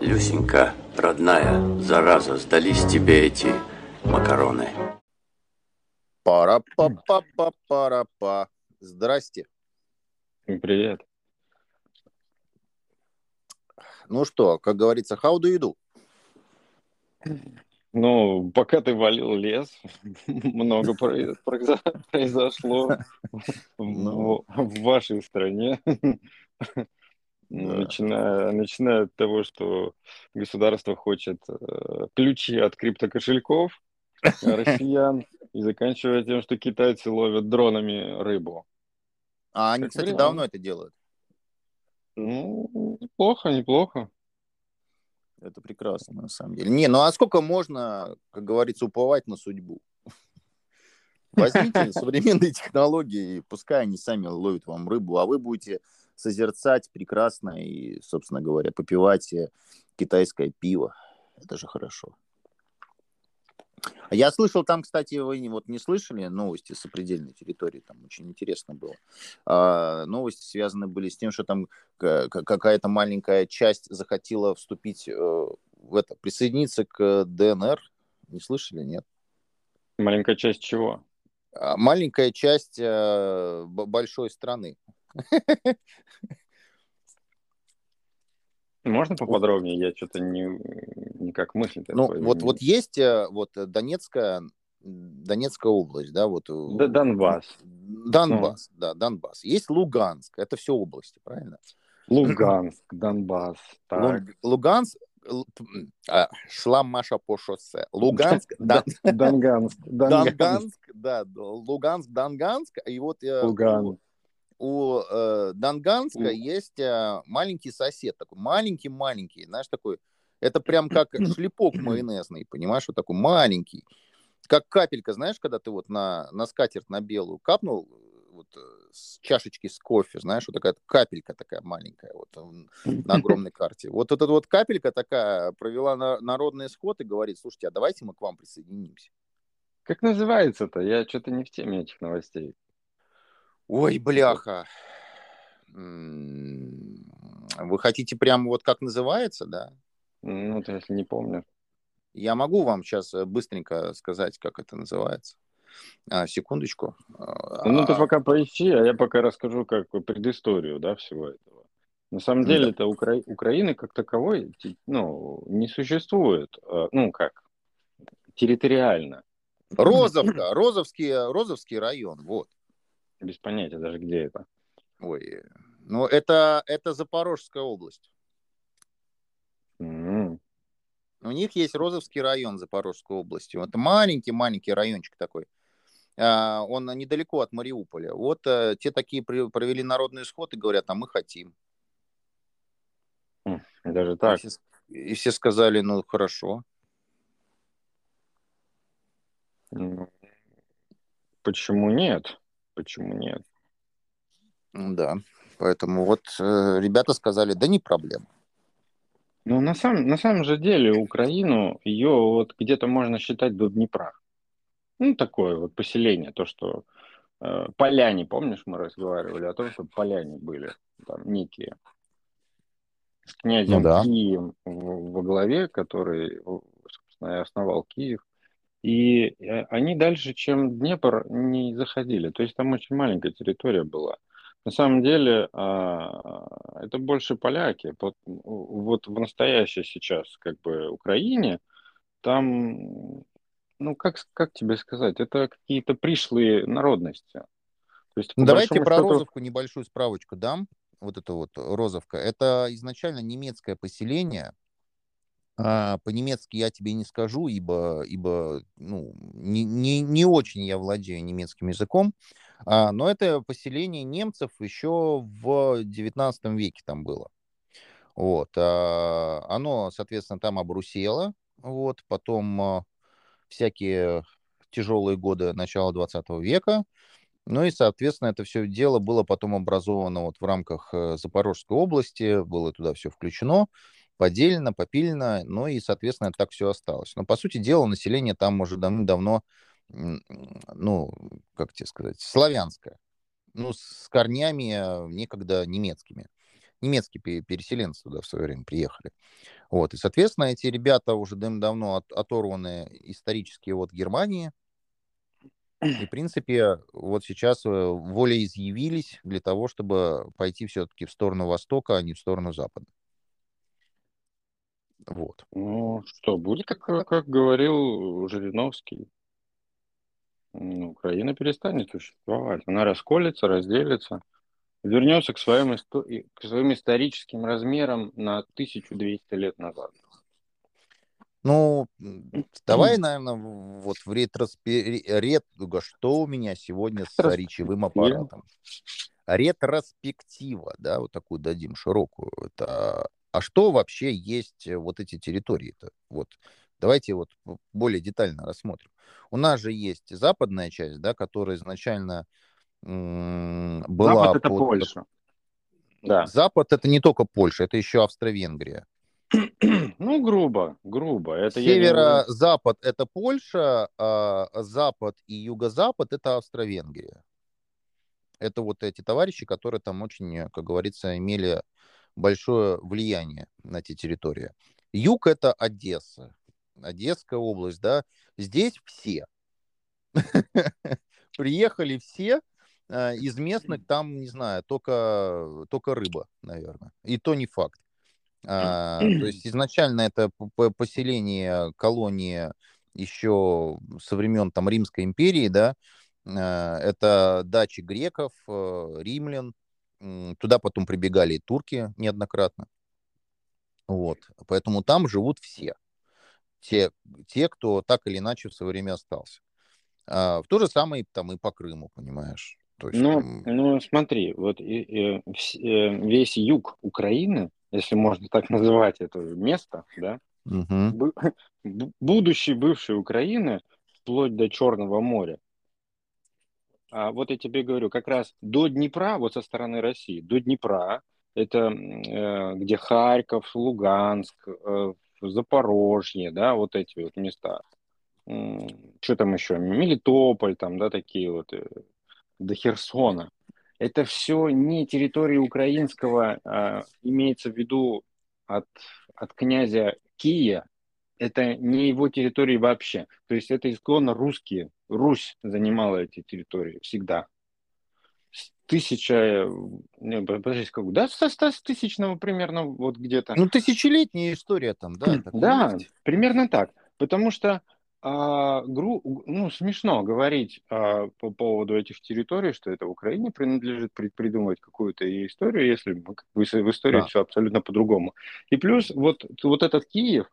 Люсенька, родная, зараза, сдались тебе эти макароны. Пара-па-па-па-пара-па. Здрасте. Привет. Ну что, как говорится, how do you do? Ну, пока ты валил лес, много произошло Ну. в вашей стране. Начиная, начиная от того, что государство хочет э, ключи от криптокошельков россиян, и заканчивая тем, что китайцы ловят дронами рыбу. А они, Как кстати, вариант. давно это делают. Ну, неплохо, неплохо. Это прекрасно, на самом деле. Не, ну а сколько можно, как говорится, уповать на судьбу? Возьмите современные технологии, и пускай они сами ловят вам рыбу, а вы будете созерцать прекрасно и, собственно говоря, попивать э, китайское пиво. Это же хорошо. Я слышал там, кстати, вы вот не слышали новости с сопредельной территории, там очень интересно было. А, новости связаны были с тем, что там какая-то маленькая часть захотела вступить э, в это, присоединиться к ДНР. Не слышали, нет? Маленькая часть чего? А, Маленькая часть э, большой страны. Можно поподробнее? Я что-то не, никак мысль Ну, вот, вот есть э, вот э, Донецкая, Донецкая область, да, вот. э, Да, Донбасс. Донбасс, да, Донбасс. Есть Луганск, это все области, правильно? Луганск, Донбасс. Так. Луг- Луганск, а, шла Маша по шоссе. Луганск, Дон- Донганск. Донганск. Донганск, да, Луганск, Донганск, и вот Луганск. У э, Донганска Лу- есть э, маленький сосед, такой маленький-маленький, знаешь, такой, это прям как шлепок майонезный, понимаешь, вот такой маленький, как капелька, знаешь, когда ты вот на, на скатерть на белую капнул, вот э, с чашечки с кофе, знаешь, вот такая капелька такая маленькая вот на огромной карте. Вот эта вот капелька такая провела на, народный сход и говорит, слушайте, а давайте мы к вам присоединимся. Как называется-то? Я что-то не в теме этих новостей. Ой, бляха. Вы хотите прямо вот как называется, да? Ну, ты если не помнишь. Я могу вам сейчас быстренько сказать, как это называется. А, секундочку. Ну, ты А, пока поищи, а я пока расскажу как бы предысторию, да, всего этого. На самом Да. деле, это Укра... Украины как таковой, ну, не существует, э, ну, как, территориально, Розовка, Розовский, Розовский район, вот. Без понятия даже, где это. Ой, ну это, это Запорожская область. М. У них есть Розовский район Запорожской области. Вот маленький-маленький райончик такой. А, Он недалеко от Мариуполя. Вот э, те такие провели народный сход и говорят, а мы хотим. Даже И так. все, и все сказали, ну хорошо. Почему нет? Почему нет? Да. Поэтому вот э, ребята сказали, да не проблема. Ну, на самом, на самом же деле, Украину, ее вот где-то можно считать до Днепра. Ну, такое вот поселение, то, что э, поляне, помнишь, мы разговаривали о том, что поляне были там некие с князем Ну да. Кием во главе, который, собственно, и основал Киев. И э, они дальше, чем Днепр, не заходили. То есть там очень маленькая территория была. На самом деле, а, это больше поляки. Вот, вот в настоящей сейчас, как бы, Украине, там, ну, как, как тебе сказать, это какие-то пришлые народности. То есть, Ну, Давайте про счету, Розовку небольшую справочку дам. Вот это вот Розовка. Это изначально немецкое поселение. А, По-немецки я тебе не скажу, ибо, ибо ну, не, не, не очень я владею немецким языком. А, Но это поселение немцев еще в 19 веке там было. Вот. а, Оно, соответственно, там обрусело. Вот. Потом а, всякие тяжелые годы начала 20 века. Ну и, соответственно, это все дело было потом образовано вот в рамках э, Запорожской области, было туда все включено, поделено, попилено, ну и, соответственно, так все осталось. Но, по сути дела, население там уже м, ну, как тебе сказать, славянское, ну, с корнями э, некогда немецкими. немецкие переселенцы туда в свое время приехали. Вот, и, соответственно, эти ребята уже давно от, оторваны исторически от Германии, и, в принципе, вот сейчас э, волеизъявились для того, чтобы пойти все-таки в сторону Востока, а не в сторону Запада. Вот. Ну, что, будет, как, как говорил Жириновский, Украина перестанет существовать. Она расколется, разделится, вернется к своим, к своим историческим размерам на 1200 лет назад. Ну, давай, наверное, вот в ретроспе... Рет... Что у меня сегодня с речевым аппаратом? Ретроспектива, да, вот такую дадим широкую. Это... А что вообще есть э, вот эти территории-то? Вот давайте вот более детально рассмотрим. У нас же есть западная часть, да, которая изначально м- была... Запад это под... Польша. Да. Запад это не только Польша, это еще Австро-Венгрия. Ну, грубо, грубо. Это Северо-запад не... это Польша, а запад и юго-запад это Австро-Венгрия. Это вот эти товарищи, которые там очень, как говорится, имели большое влияние на эти территории. Юг это Одесса, Одесская область, да. Здесь все. Приехали все, а, из местных там, не знаю, только, только рыба, наверное. И то не факт. А, то есть изначально это поселение колонии еще со времен там Римской империи, да, а, это дачи греков, э, римлян, туда потом прибегали и турки неоднократно. Вот, поэтому там живут все, те, те, кто так или иначе в свое время остался. А, в то же самое там и по Крыму, понимаешь. То есть, ну, ну, смотри, вот и, и, э, весь юг Украины, если можно так называть это место, да, угу. будущей бывшей Украины, вплоть до Черного моря. А вот я тебе говорю, как раз до Днепра, вот со стороны России, до Днепра, это э, где Харьков, Луганск, э, Запорожье, да, вот эти вот места. Что там еще? Мелитополь, там, да, такие вот, э, до Херсона это все не территория украинского, а, имеется в виду от, от князя Кия, это не его территории вообще. То есть это исконно русские. Русь занимала эти территории всегда. С тысяча... Не, подождите, как, да, со, с тысячного примерно вот где-то. Ну, тысячелетняя история там, да? Да, примерно так. Потому что а, гру, ну, смешно говорить а, по поводу этих территорий, что это Украине принадлежит при, придумывать какую-то историю, если бы, в истории да. все абсолютно по-другому. И плюс вот, вот этот Киев,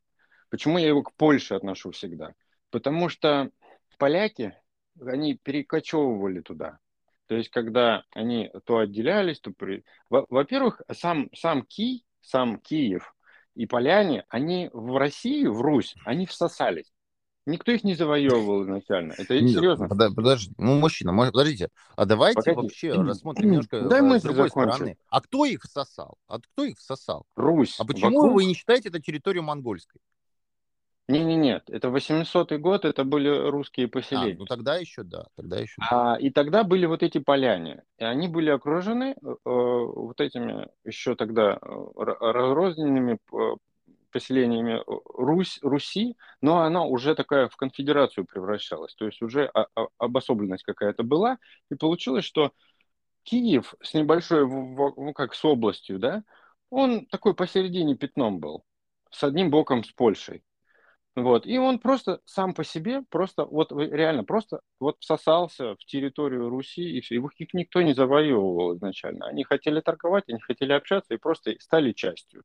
почему я его к Польше отношу всегда? Потому что поляки, они перекочевывали туда. То есть, когда они то отделялись, то... При... Во-первых, сам, сам Ки, сам Киев и поляне, они в Россию, в Русь, они всосались. Никто их не завоевывал изначально. Это Нет, серьезно. Подожди, ну, мужчина, подождите. А давайте Погоди. вообще рассмотрим немножко Дай э, с другой закончим. стороны. А кто их всосал? А кто их всосал? Русь. А почему вокруг... вы не считаете это территорию монгольской? Не-не-нет, это 800 год, это были русские поселения. А, ну тогда еще да, тогда еще. А, и тогда были вот эти поляне, и они были окружены э, э вот этими еще тогда э, разрозненными поселениями Русь, Руси, но она уже такая в конфедерацию превращалась, то есть уже обособленность какая-то была, и получилось, что Киев с небольшой, ну как с областью, да, он такой посередине пятном был, с одним боком с Польшей. Вот. И он просто сам по себе, просто вот реально, просто вот всосался в территорию Руси, и все. Их, их никто не завоевывал изначально. Они хотели торговать, они хотели общаться и просто стали частью.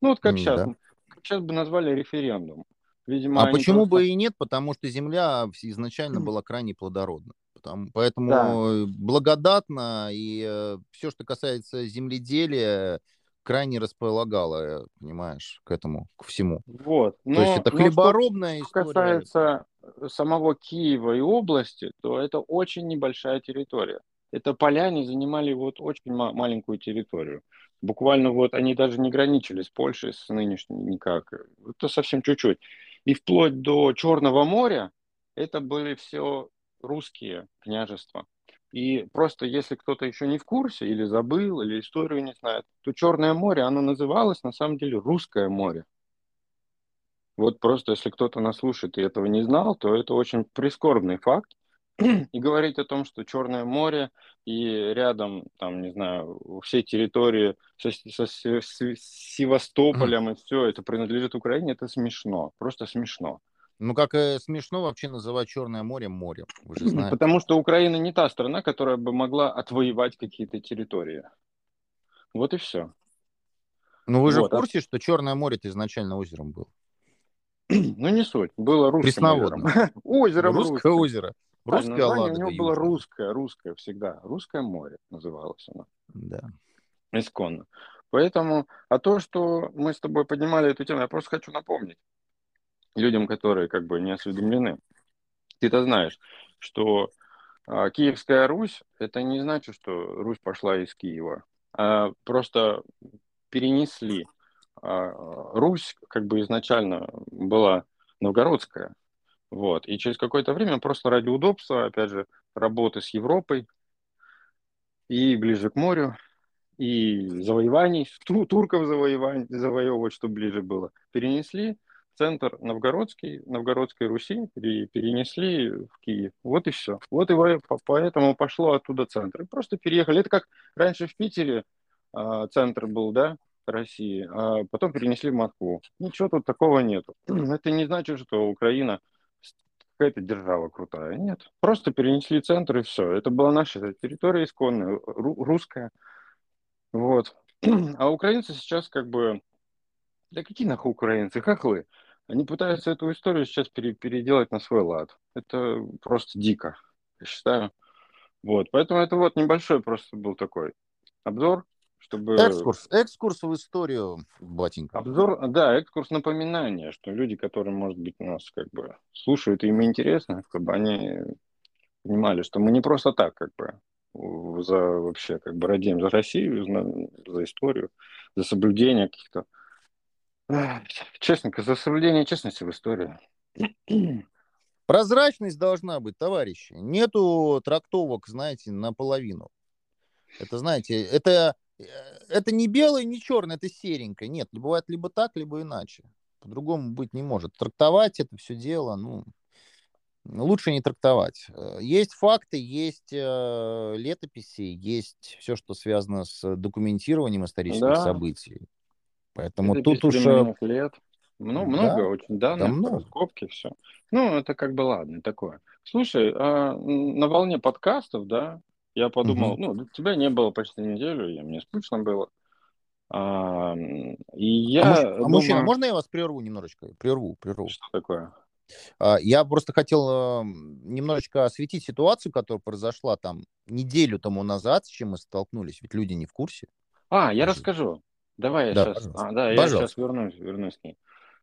Ну вот как mm, сейчас. Да сейчас бы назвали референдум. Видимо, а почему просто... бы и нет? Потому что земля изначально была крайне плодородна. Потому, поэтому да. благодатно, и э, все, что касается земледелия, крайне располагало, понимаешь, к этому, к всему. Вот. Но, то есть это хлеборобная что, история. Касается самого Киева и области, то это очень небольшая территория. Это поляне занимали вот очень маленькую территорию. Буквально вот они даже не граничили с Польшей, с нынешней никак. Это совсем чуть-чуть. И вплоть до Черного моря это были все русские княжества. И просто если кто-то еще не в курсе, или забыл, или историю не знает, то Черное море, оно называлось на самом деле Русское море. Вот просто если кто-то нас слушает и этого не знал, то это очень прискорбный факт. И говорить о том, что Черное море и рядом, там, не знаю, все территории со, со, со, с Севастополем и все это принадлежит Украине, это смешно, просто смешно. Ну, как э, смешно вообще называть Черное море морем, вы же знаете. Потому что Украина не та страна, которая бы могла отвоевать какие-то территории. Вот и все. Ну, вы же вот, в а курсе, а... что Черное море это изначально озером было? Ну, не суть. Было русским озером. Озеро Русское озеро. Русское Ладога. У него было русское, русское всегда. Русское море называлось оно. Да. Исконно. Поэтому, а то, что мы с тобой поднимали эту тему, я просто хочу напомнить людям, которые как бы не осведомлены. Ты-то знаешь, что а, Киевская Русь, это не значит, что Русь пошла из Киева, а просто перенесли. А, Русь как бы изначально была новгородская, вот, и через какое-то время просто ради удобства, опять же, работы с Европой и ближе к морю, и завоеваний, турков завоеваний, завоевывать, что ближе было, перенесли центр Новгородский, Новгородской Руси перенесли в Киев. Вот и все. Вот и поэтому пошло оттуда центр. И просто переехали. Это как раньше в Питере а, центр был, да, России, а потом перенесли в Москву. Ничего тут такого нет. Это не значит, что Украина какая-то держава крутая. Нет. Просто перенесли центр и все. Это была наша территория исконная, русская. Вот. А украинцы сейчас как бы да какие нахуй украинцы, как вы? Они пытаются эту историю сейчас пере, переделать на свой лад. Это просто дико, я считаю. Вот, поэтому это вот небольшой просто был такой обзор, чтобы... Экскурс, экскурс в историю, батенька. Обзор, да, экскурс напоминания, что люди, которые, может быть, нас как бы слушают, и им интересно, чтобы они понимали, что мы не просто так как бы за вообще как бы радеем за Россию, за, за историю, за соблюдение каких-то Честненько, за соблюдение честности в истории. Прозрачность должна быть, товарищи. Нету трактовок, знаете, наполовину. Это, знаете, это, э, это не белое, не черное, это серенькое. Нет, бывает либо так, либо иначе. По-другому быть не может. Трактовать это все дело, ну, лучше не трактовать. Э, есть факты, есть э, летописи, есть все, что связано с документированием исторических да. событий. Поэтому это тут уже... лет. Ну, много да, очень данных, да много. скобки, все. Ну, это как бы ладно, такое. Слушай, а на волне подкастов, да, я подумал, угу. ну, тебя не было почти неделю, и мне скучно было. А, и я а, думаю... а мужчина, можно я вас прерву немножечко? Прерву, прерву. Что такое? А, я просто хотел немножечко осветить ситуацию, которая произошла там неделю тому назад, с чем мы столкнулись, ведь люди не в курсе. А, я расскажу. Давай я да, сейчас, а, да, я сейчас вернусь, вернусь к ней.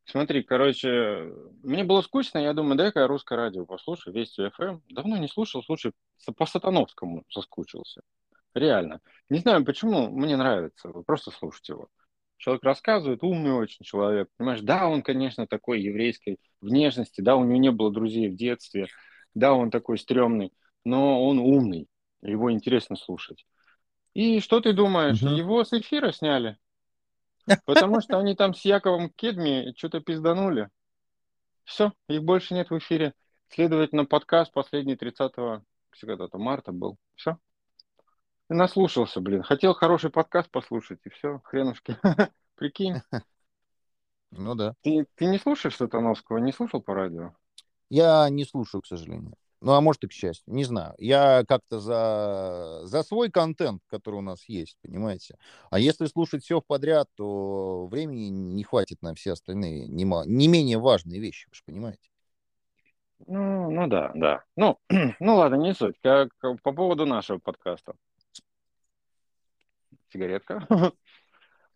Смотри, короче, мне было скучно, я думаю, дай-ка я русское радио послушаю, Вести FM. Эм. Давно не слушал, слушай, по Сатановскому соскучился. Реально. Не знаю почему, мне нравится, просто слушать его. Человек рассказывает, умный очень человек, понимаешь, да, он, конечно, такой еврейской внешности, да, у него не было друзей в детстве, да, он такой стрёмный, но он умный, его интересно слушать. И что ты думаешь, угу. его с эфира сняли? Потому что они там с Яковом Кедми что-то пизданули. Все, их больше нет в эфире. Следовательно, подкаст последний 30 когда-то марта был. Все. Наслушался, блин. Хотел хороший подкаст послушать, и все, хренушки. Прикинь. Ну да. Ты, ты не слушаешь Сатановского? Не слушал по радио? Я не слушаю, к сожалению. Ну, а может и к счастью, не знаю. Я как-то за, за свой контент, который у нас есть, понимаете. А если слушать все подряд, то времени не хватит на все остальные, не, не менее важные вещи, вы же понимаете. Ну, ну да, да. Ну, ну ладно, не суть. Как, по поводу нашего подкаста. Сигаретка.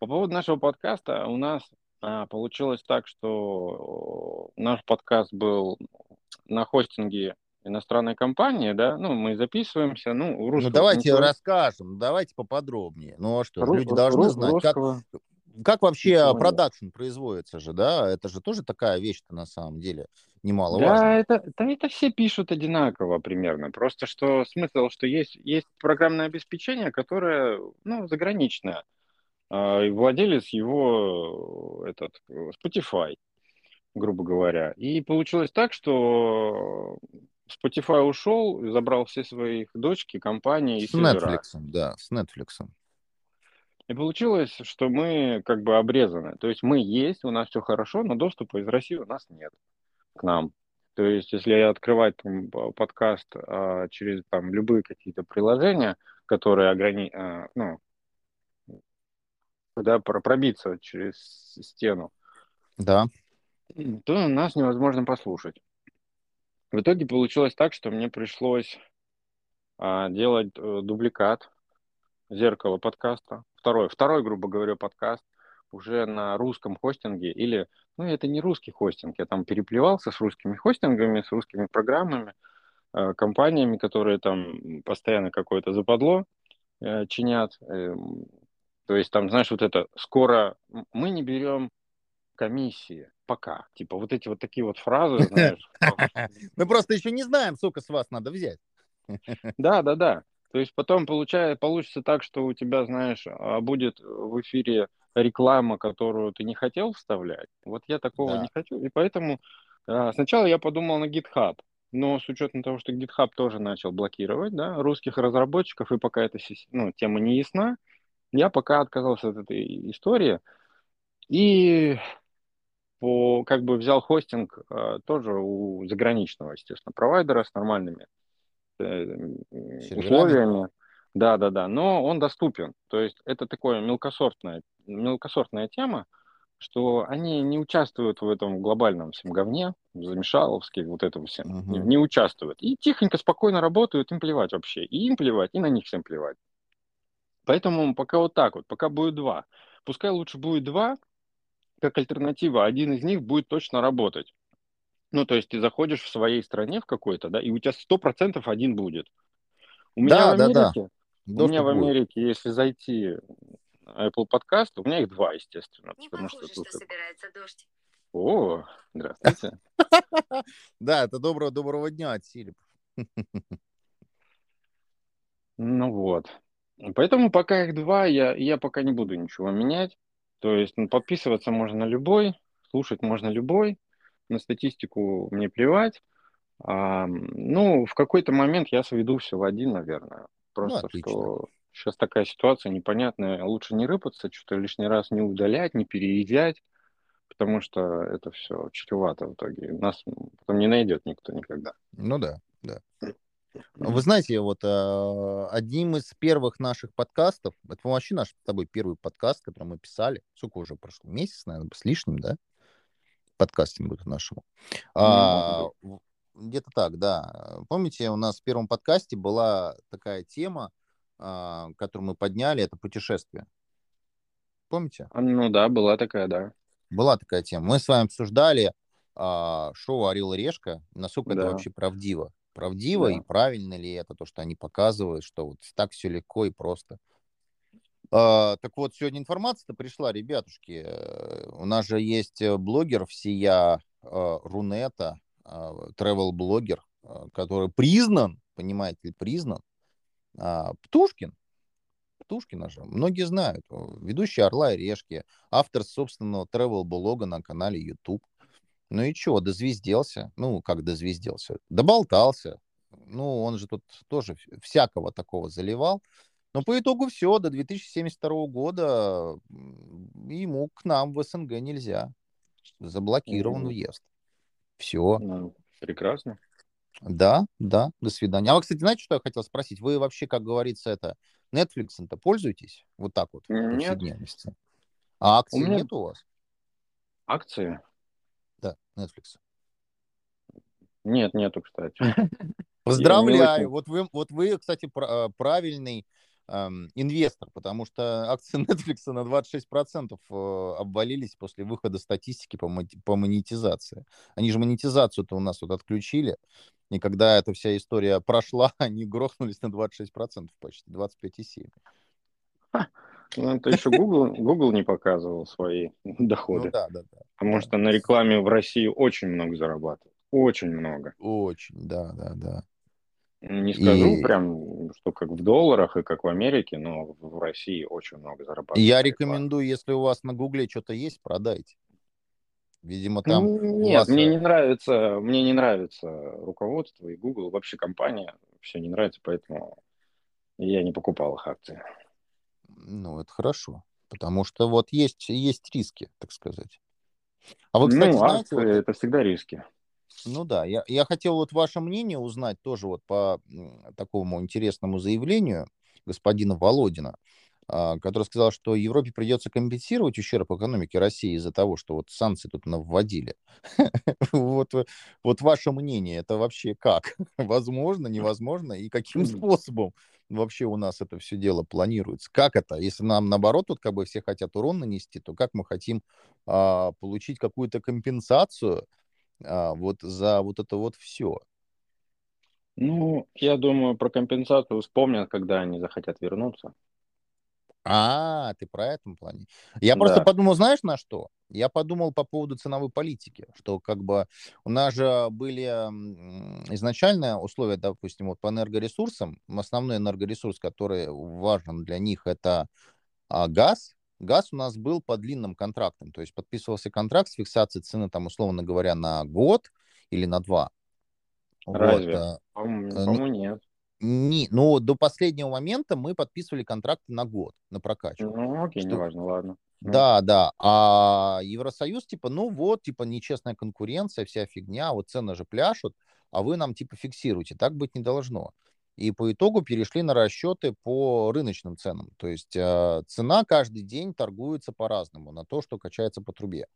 По поводу нашего подкаста у нас а, получилось так, что наш подкаст был на хостинге иностранная компания, да, ну, мы записываемся, ну, русского... Ну, давайте конкурента. расскажем, давайте поподробнее. Ну, а что, Ру- люди должны знать, русского... как... как вообще продакшн производится же, да? Это же тоже такая вещь-то на самом деле немаловажная. Да, это, да, это все пишут одинаково примерно. Просто что смысл, что есть, есть программное обеспечение, которое, ну, заграничное. А, владелец его, этот, Spotify, грубо говоря. И получилось так, что Spotify ушел, забрал все свои дочки, компании и С Netflix, да, с Netflix. И получилось, что мы как бы обрезаны. То есть мы есть, у нас все хорошо, но доступа из России у нас нет к нам. То есть если я открывать там, подкаст а, через там, любые какие-то приложения, которые ограни... а, ну, да, пробиться через стену, да. то нас невозможно послушать. В итоге получилось так, что мне пришлось а, делать а, дубликат зеркала подкаста. Второй, второй, грубо говоря, подкаст уже на русском хостинге или, ну, это не русский хостинг, я там переплевался с русскими хостингами, с русскими программами, э, компаниями, которые там постоянно какое-то западло э, чинят. Э, то есть там, знаешь, вот это скоро мы не берем комиссии пока. Типа вот эти вот такие вот фразы, знаешь. Мы просто еще не знаем, сколько с вас надо взять. Да, да, да. То есть потом получается, получится так, что у тебя, знаешь, а, будет в эфире реклама, которую ты не хотел вставлять. Вот я такого да. не хочу. И поэтому а, сначала я подумал на GitHub. Но с учетом того, что GitHub тоже начал блокировать да, русских разработчиков, и пока эта ну, тема не ясна, я пока отказался от этой истории. И по, как бы взял хостинг э, тоже у заграничного, естественно, провайдера с нормальными Э, условиями. Да, да, да. Но он доступен. То есть это такое мелкосортная, мелкосортная тема, что они не участвуют в этом глобальном всем говне, замешаловске, вот этом всем, угу. не, не участвуют. И тихонько, спокойно работают, им плевать вообще. И им плевать, и на них всем плевать. Поэтому пока вот так вот, пока будет два. Пускай лучше будет два, как альтернатива, один из них будет точно работать. Ну, то есть ты заходишь в своей стране в какой-то, да, и у тебя сто процентов один будет. У меня да, в Америке, да, да. у меня в Америке, будет. если зайти Apple Podcast, у меня их два, естественно. Не потому похоже, что, что собирается дождь. О, здравствуйте. Да, это доброго доброго дня от Силип. Ну вот. Поэтому пока их два, я, я пока не буду ничего менять. То есть ну, подписываться можно на любой, слушать можно любой на статистику мне плевать. А, ну, в какой-то момент я сведу все в один, наверное. Просто ну, что сейчас такая ситуация непонятная. Лучше не рыпаться, что-то лишний раз не удалять, не переезжать, потому что это все чревато в итоге. Нас потом не найдет никто никогда. Ну да, да. Вы знаете, вот э, одним из первых наших подкастов, это вообще наш с тобой первый подкаст, который мы писали, сколько уже прошло, месяц, наверное, с лишним, да? подкастингу нашему. А, где-то так, да. Помните, у нас в первом подкасте была такая тема, а, которую мы подняли, это путешествие. Помните? А, ну да, была такая, да. Была такая тема. Мы с вами обсуждали а, шоу «Орел и решка», насколько да. это вообще правдиво. Правдиво да. и правильно ли это то, что они показывают, что вот так все легко и просто. А, так вот, сегодня информация-то пришла, ребятушки. Э, у нас же есть э, блогер всея э, Рунета, travel-блогер, который признан, понимаете ли, признан. А, Птушкин. Птушкина же. Многие знают. Ведущий «Орла и решки», автор собственного travel-блога на канале YouTube. Ну и чего, дозвезделся. Ну, как дозвезделся? Доболтался. Ну, он же тут тоже всякого такого заливал. Но по итогу все, до 2072 года ему к нам в СНГ нельзя. Заблокирован mm-hmm. въезд. Все. Ну, прекрасно. Да, да, до свидания. А вы, кстати, знаете, что я хотел спросить? Вы вообще, как говорится, это Netflix-то пользуетесь? Вот так вот, нет. А акций у меня... нет у вас? Акции? Netflix. Нет, нету, кстати. Поздравляю. Вот вы, вот вы, кстати, а, правильный инвестор, потому что акции Netflix на 26% э, обвалились после выхода статистики по, по монетизации. Они же монетизацию-то у нас вот отключили, и когда эта вся история прошла, они грохнулись на 26% почти, 25,7%. Ну, это еще Google, Google не показывал свои доходы. Ну да, да, да. Потому что на рекламе в России очень много зарабатывают. Очень много. Очень, да, да, да. Не скажу И- прям, что как в долларах и как в Америке, но в России очень много зарабатывают. Я рекомендую, если у вас на Гугле что-то есть, продайте. Видимо, там Нет, вас, мне э, не нравится, мне не нравится руководство и Google, вообще компания, все не нравится, поэтому я не покупал их акции. Ну, это хорошо. Потому что вот есть, есть риски, так сказать. А вы, кстати, ну, знаете, вот, это всегда риски. ну да, я, я хотел вот ваше мнение узнать тоже вот по такому интересному заявлению господина Володина, который сказал, что Европе придется компенсировать ущерб экономике России из-за того, что вот санкции тут вводили. Вот, вот ваше мнение, это вообще как? Возможно, невозможно? И каким способом вообще у нас это все дело планируется? Как это? Если нам, наоборот, тут как бы все хотят урон нанести, то как мы хотим а, получить какую-то компенсацию а, вот за вот это вот все? Ну, я думаю, про компенсацию вспомнят, когда они захотят вернуться. А, ты про этом плане. Я просто Да. подумал, знаешь, на что? Я подумал по поводу ценовой политики, что как бы у нас же были изначально условия, допустим, вот по энергоресурсам. Основной энергоресурс, который важен для них, это а, газ. Газ у нас был по длинным контрактам, то есть подписывался контракт с фиксацией цены, там, условно говоря, на год или на два. Вот, Разве? а, По-моему, Э, по-моему, нет. Не, ну, до последнего момента мы подписывали контракты на год, на прокачку. Ну, окей, Что- неважно, ладно. Ну. Да, да. А Евросоюз, типа, ну вот, типа, нечестная конкуренция, вся фигня, вот цены же пляшут, а вы нам, типа, фиксируете. Так быть не должно. И по итогу перешли на расчеты по рыночным ценам. То есть э, цена каждый день торгуется по-разному на то, что качается по трубе.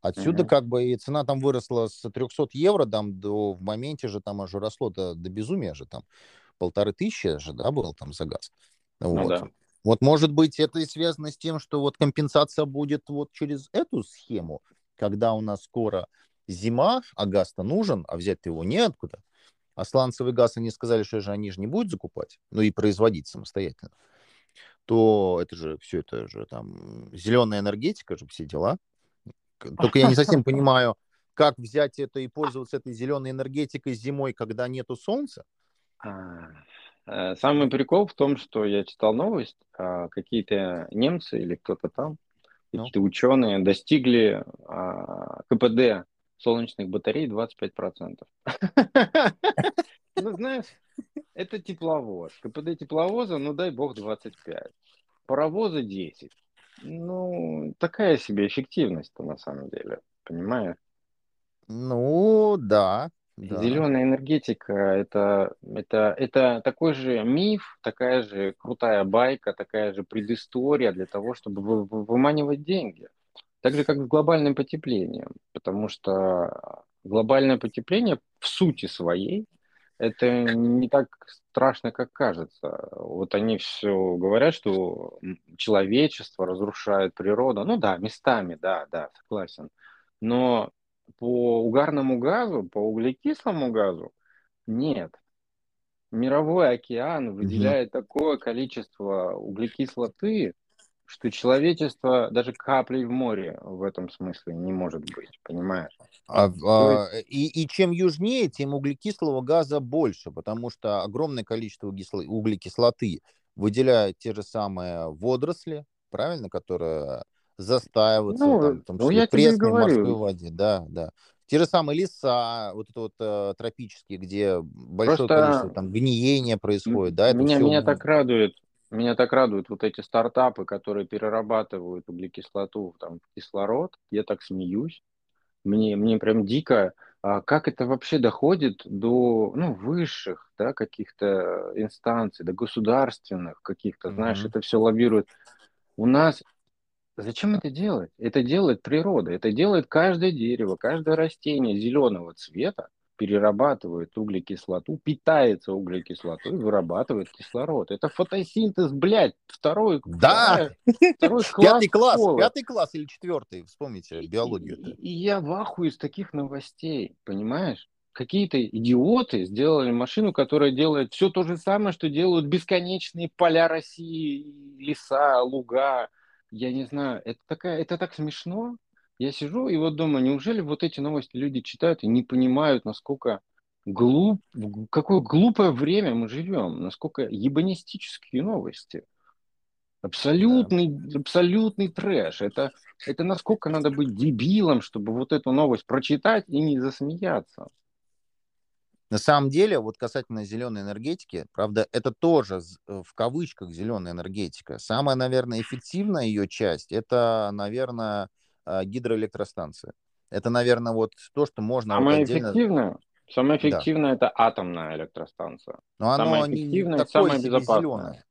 Отсюда Мгм. как бы и цена там выросла с 300 евро, там до, в моменте же там аж росло до, до безумия же там. Полторы тысячи же, да, было там за газ. Ну Вот. да. Вот, может быть, это и связано с тем, что вот компенсация будет вот через эту схему, когда у нас скоро зима, а газ-то нужен, а взять-то его неоткуда. А сланцевый газ они сказали, что же они же не будут закупать, ну и производить самостоятельно. То это же все это же там зеленая энергетика же все дела. Только я не совсем понимаю, как взять это и пользоваться этой зеленой энергетикой зимой, когда нету солнца. А, э, Самый прикол в том, что я читал новость, а, какие-то немцы или кто-то там, Ну. какие-то ученые достигли а, КПД солнечных батарей 25%. Ну, знаешь, это тепловоз. КПД тепловоза, ну дай бог, 25. Паровоза 10. Ну, такая себе эффективность-то на самом деле, понимаешь? Ну, да. Да. Зеленая энергетика это, это, это такой же миф, такая же крутая байка, такая же предыстория для того, чтобы вы- вы- выманивать деньги. Так же, как с глобальным потеплением. Потому что глобальное потепление в сути своей это не так страшно, как кажется. Вот они все говорят, что человечество разрушает природу. Ну да, местами, да, да, согласен. Но по угарному газу, по углекислому газу нет. Мировой океан выделяет такое количество углекислоты, что человечество даже каплей в море в этом смысле не может быть, понимаешь? А, а, и, и чем южнее, тем углекислого газа больше, потому что огромное количество углекисло- углекислоты выделяют те же самые водоросли, правильно, которые застаиваются, Ну, там, в том ну, числе и пресной морской воде, да, да. Те же самые леса, вот это вот э, тропические, где большое Просто количество там гниения происходит, да, это меня, все меня так радует, меня так радуют вот эти стартапы, которые перерабатывают углекислоту там, в кислород. Я так смеюсь. Мне, мне прям дико, а как это вообще доходит до ну, высших да, каких-то инстанций, до государственных каких-то, знаешь, Мгм. это все лоббирует. У нас Зачем это делать? Это делает природа, это делает каждое дерево, каждое растение зеленого цвета перерабатывает углекислоту, питается углекислотой, вырабатывает кислород. Это фотосинтез, блядь, второй, Да, второй класс пятый класс, школы. пятый класс или четвертый, вспомните И- биологию-то. И, и я в ахуе из таких новостей, понимаешь? Какие-то идиоты сделали машину, которая делает все то же самое, что делают бесконечные поля России леса, луга, я не знаю, это, такая, это так смешно. Я сижу и вот думаю, неужели вот эти новости люди читают и не понимают, насколько глуп, какое глупое время мы живем, насколько ебанистические новости. Абсолютный, да. абсолютный трэш. Это, это насколько надо быть дебилом, чтобы вот эту новость прочитать и не засмеяться. На самом деле, вот касательно зеленой энергетики, правда, это тоже э, в кавычках зеленая энергетика. Самая, наверное, эффективная ее часть, это, наверное, а, гидроэлектростанция. Это, наверное, вот то, что можно... Самое вот отдельно... эффективное? Самое эффективное да. это атомная электростанция. Но оно самое эффективное, не самое безопасное. Зеленое.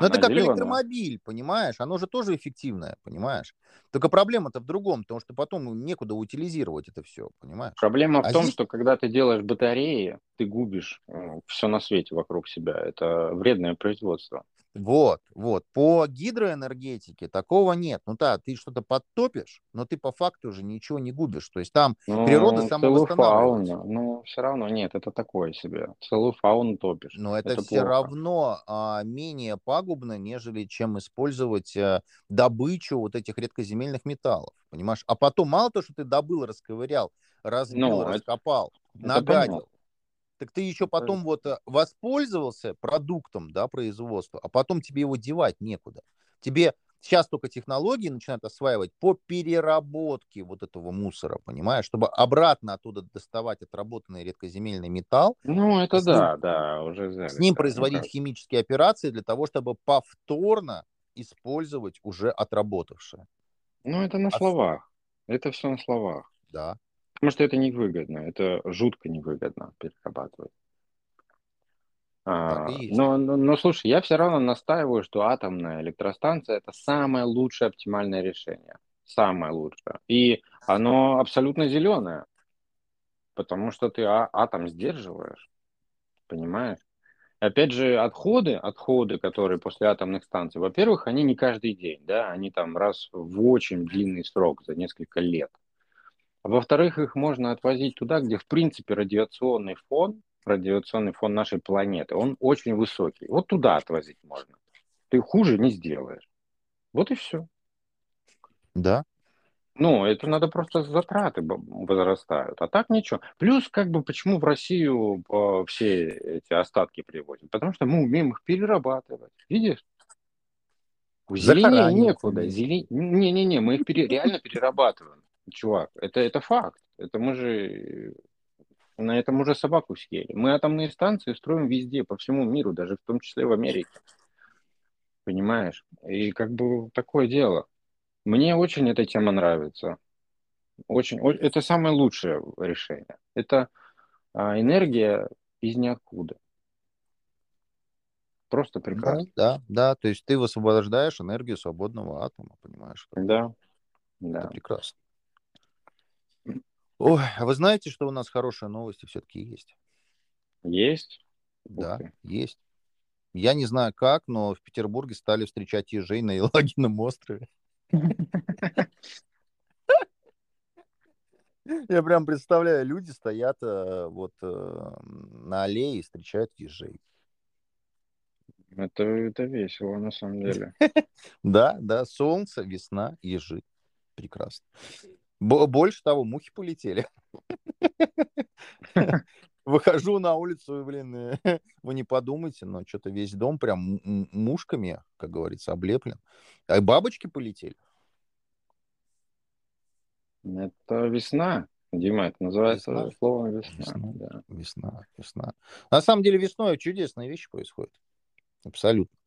Но это как электромобиль, понимаешь? Оно же тоже эффективное, понимаешь? Только проблема-то в другом, потому что потом некуда утилизировать это все, понимаешь? Проблема а в том, здесь... что когда ты делаешь батареи, ты губишь э, все на свете вокруг себя. Это вредное производство. Вот, вот. По гидроэнергетике такого нет. Ну да, ты что-то подтопишь, но ты по факту уже ничего не губишь. То есть там ну, природа самовосстанавливается. Фауна. Ну, все равно нет, это такое себе. Целую фауну топишь. Но это, это все плохо. равно а, менее пагубно, нежели чем использовать а, добычу вот этих редкоземельных металлов. Понимаешь? А потом мало то, что ты добыл, расковырял, разбил, ну, раскопал, это, нагадил. Это так ты еще потом вот э, воспользовался продуктом да, производства, а потом тебе его девать некуда. Тебе сейчас только технологии начинают осваивать по переработке вот этого мусора, понимаешь, чтобы обратно оттуда доставать отработанный редкоземельный металл. Ну, это да, ним, да, уже взяли. С ним производить кажется. химические операции для того, чтобы повторно использовать уже отработавшее. Ну, это на словах. Это все на словах. Да. Потому что это невыгодно, это жутко невыгодно перерабатывать. А, но, но, но слушай, я все равно настаиваю, что атомная электростанция это самое лучшее оптимальное решение. Самое лучшее. И оно абсолютно зеленое. Потому что ты а, атом сдерживаешь. Понимаешь? Опять же, отходы, отходы, которые после атомных станций, во-первых, они не каждый день, да, они там раз в очень длинный срок, за несколько лет. Во-вторых, их можно отвозить туда, где, в принципе, радиационный фон, радиационный фон нашей планеты, он очень высокий. Вот туда отвозить можно. Ты хуже не сделаешь. Вот и все. Да. Ну, это надо просто затраты возрастают. А так ничего. Плюс, как бы, почему в Россию э, все эти остатки привозят? Потому что мы умеем их перерабатывать. Видишь? Зеленее некуда. Зелень... Не-не-не, мы их пере... реально перерабатываем чувак, это, это факт. Это мы же на этом уже собаку съели. Мы атомные станции строим везде, по всему миру, даже в том числе в Америке. Понимаешь? И как бы такое дело. Мне очень эта тема нравится. Очень, это самое лучшее решение. Это а, энергия из ниоткуда. Просто прекрасно. Да, да, да, то есть ты высвобождаешь энергию свободного атома, понимаешь? Да, да. Это прекрасно. Ой, а вы знаете, что у нас хорошие новости все-таки есть? Есть? Да, есть. Я не знаю как, но в Петербурге стали встречать ежей на Елагином острове. Я прям представляю, люди стоят э, вот э, на аллее и встречают ежей. Это, это весело, на самом деле. Да, да, солнце, весна, ежи. Прекрасно. Больше того, мухи полетели. Выхожу на улицу, блин, э, вы не подумайте, но что-то весь дом прям мушками, как говорится, облеплен. А бабочки полетели. Это весна, Дима, это называется весна? словом весна. Весна, да. весна, весна. На самом деле весной чудесные вещи происходят. Абсолютно.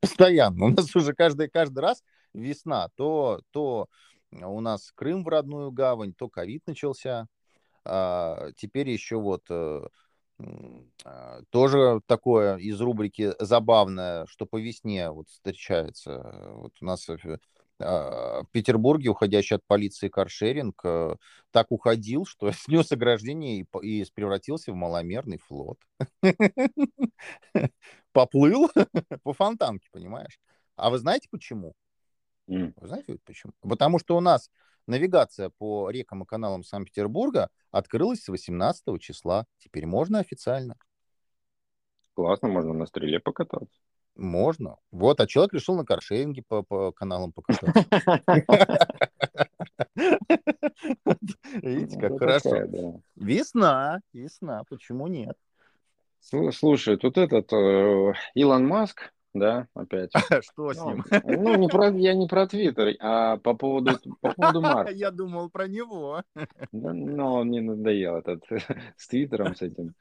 Постоянно. У нас уже каждый, каждый раз весна. То, то у нас Крым в родную гавань, то ковид начался, а теперь еще вот э, а, тоже такое из рубрики забавное, что по весне вот встречается. Вот у нас в а, Петербурге, уходящий от полиции каршеринг, э, так уходил, что снес ограждение и, и превратился в маломерный флот. Поплыл по фонтанке, понимаешь? А вы знаете почему? Mm. Вы знаете почему? Потому что у нас навигация по рекам и каналам Санкт-Петербурга открылась с 18 числа. Теперь можно официально. Классно, можно на стреле покататься. Можно. Вот, а человек решил на каршеринге по, по каналам покататься. Видите, как Ну, хорошо. Весна, весна, почему нет? Слу- Слушай, тут этот э, Илон Маск, да, опять. Что с Ну, ним? ну, не про, я не про Твиттер, а по поводу, по поводу Марса. Я думал про него. Но он мне надоел этот с Твиттером, с этим.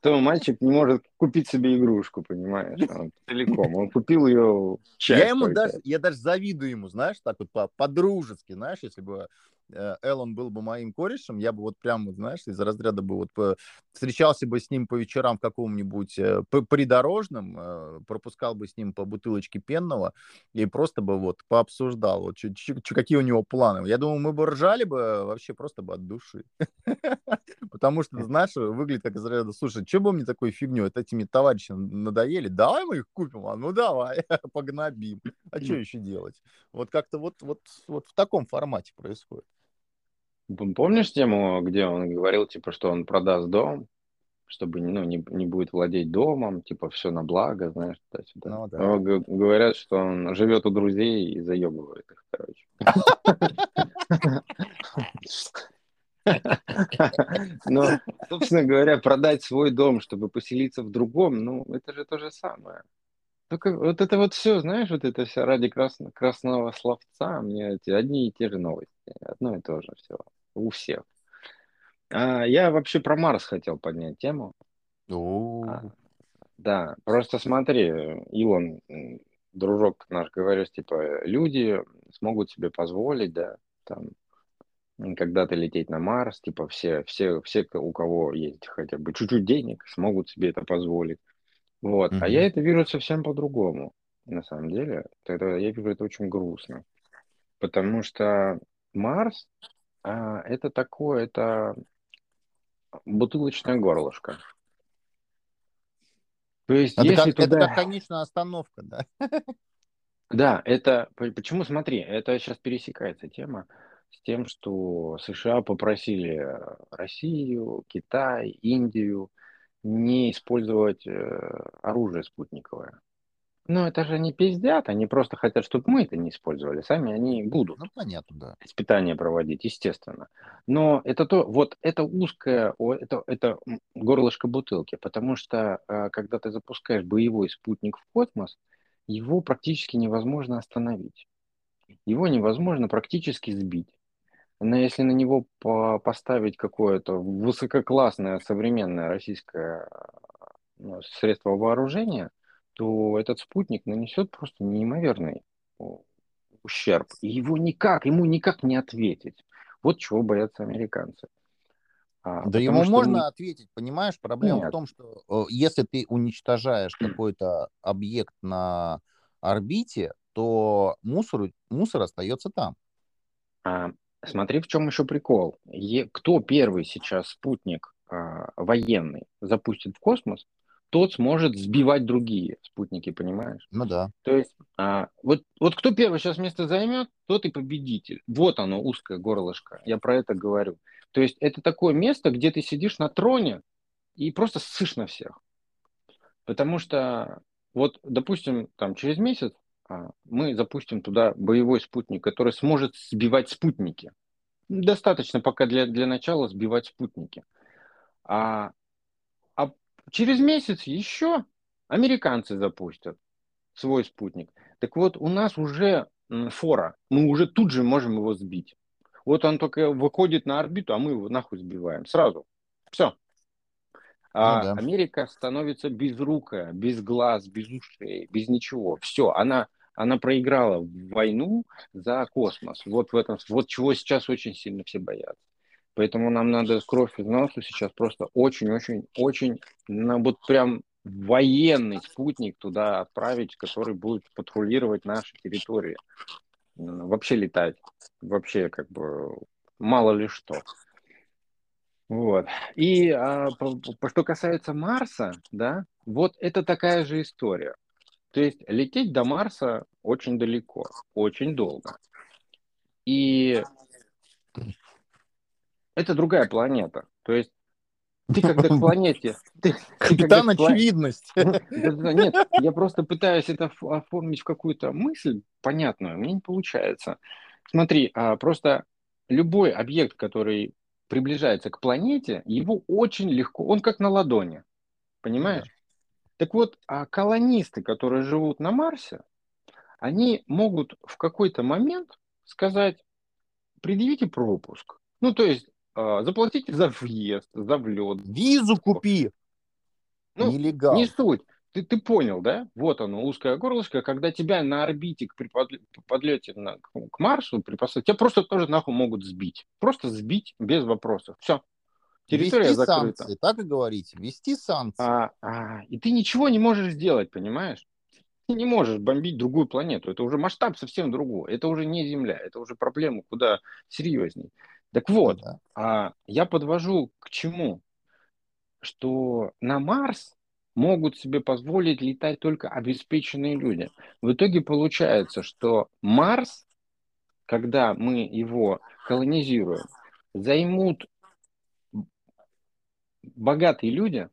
То мальчик не может купить себе игрушку, понимаешь? Он целиком. Он купил ее часть Я ему даже, я даже завидую ему, знаешь, так вот по- по-дружески, знаешь, если бы э, Элон был бы моим корешем, я бы вот прям, вот, знаешь, из разряда бы вот встречался бы с ним по вечерам в каком-нибудь э, придорожном, э, пропускал бы с ним по бутылочке пенного и просто бы вот пообсуждал, вот чё- чё- чё- какие у него планы. Я думаю, мы бы ржали бы вообще просто бы от души. Потому что, знаешь, выглядит как из разряда, слушай, что бы мне такой фигню, это этими товарищами надоели, давай мы их купим, а ну давай, погнобим. А что еще делать? Вот как-то вот, вот, вот в таком формате происходит. Пом- Помнишь тему, где он говорил, типа, что он продаст дом, чтобы ну, не, не будет владеть домом, типа, все на благо, знаешь, туда-сюда. Ну да. Но г- говорят, что он живет у друзей и заебывает их, короче. Но, собственно говоря, продать свой дом, чтобы поселиться в другом, ну, это же то же самое. Только вот это вот все, знаешь, вот это все ради красно- красного словца, мне эти одни и те же новости, одно и то же все у всех. А, я вообще про Марс хотел поднять тему. А, Да, просто смотри, Илон, дружок наш, говоришь, типа, люди смогут себе позволить, да, там, когда-то лететь на Марс, типа, все, все, все, у кого есть хотя бы чуть-чуть денег, смогут себе это позволить. Вот. А Мгм. я это вижу совсем по-другому, на самом деле. Это, я вижу это очень грустно. Потому что Марс, а, это такое, это бутылочное горлышко. То есть, это, если как, это туда... как конечная остановка, да? Да, это почему, смотри, это сейчас пересекается тема с тем, что США попросили э, Россию, Китай, Индию не использовать э, оружие спутниковое. Но это же они пиздят, они просто хотят, чтобы мы это не использовали. Сами они будут Ну, понятно, да. испытания проводить, естественно. Но это то, вот это узкое, это, это горлышко бутылки, потому что э, когда ты запускаешь боевой спутник в космос, его практически невозможно остановить. Его невозможно практически сбить. Но если на него по- поставить какое-то высококлассное современное российское э, ну, средство вооружения, то этот спутник нанесет просто неимоверный ущерб. И его никак, ему никак не ответить. Вот чего боятся американцы. А, Да ему можно м, ответить, понимаешь? Проблема в нет, том, что если ты уничтожаешь какой-то объект на орбите, то мусор, мусор остается там. а, смотри, в чем еще прикол. Е- кто первый сейчас спутник а, военный запустит в космос, тот сможет сбивать другие спутники, понимаешь? Ну да. То есть, а, вот, вот кто первый сейчас место займет, тот и победитель. Вот оно, узкое горлышко. Я про это говорю. То есть, это такое место, где ты сидишь на троне и просто ссышь на всех. Потому что, вот, допустим, там через месяц а, мы запустим туда боевой спутник, который сможет сбивать спутники. Достаточно пока для, для начала сбивать спутники. А, через месяц еще американцы запустят свой спутник. Так вот, у нас уже фора, мы уже тут же можем его сбить. Вот он только выходит на орбиту, а мы его нахуй сбиваем сразу. Все. А Ну да. Америка становится безрукая, без глаз, без ушей, без ничего. Все, она, она проиграла войну за космос. Вот в этом, вот чего сейчас очень сильно все боятся. Поэтому нам надо кровь из носу сейчас просто очень-очень-очень, ну, вот прям военный спутник туда отправить, который будет патрулировать наши территории. М, Вообще летать. Вообще как бы мало ли что. Вот. И а, по- по- что касается Марса, да, вот это такая же история. То есть лететь до Марса очень далеко, очень долго. И это другая планета. То есть ты когда к планете... Ты, Капитан ты очевидность. Нет, я просто пытаюсь это оформить в какую-то мысль понятную, мне не получается. Смотри, а, просто любой объект, который приближается к планете, его очень легко, он как на ладони, понимаешь? Да. Так вот, а колонисты, которые живут на Марсе, они могут в какой-то момент сказать, предъявите пропуск. Ну, то есть, заплатите за въезд, за влет. Визу купи. Ну, Нелегал. Не суть. Ты, ты понял, да? Вот оно, узкое горлышко, когда тебя на орбите при подлете на, к Марсу, при посадке, тебя просто тоже нахуй могут сбить. Просто сбить без вопросов. Все. Территория Вести закрыта. санкции, так и говорите. Вести санкции. А, а, и ты ничего не можешь сделать, понимаешь? Ты не можешь бомбить другую планету. Это уже масштаб совсем другой. Это уже не Земля. Это уже проблема куда серьезней. Так вот, да. а, я подвожу к чему? Что на Марс могут себе позволить летать только обеспеченные люди. В итоге получается, что Марс, когда мы его колонизируем, займут богатые люди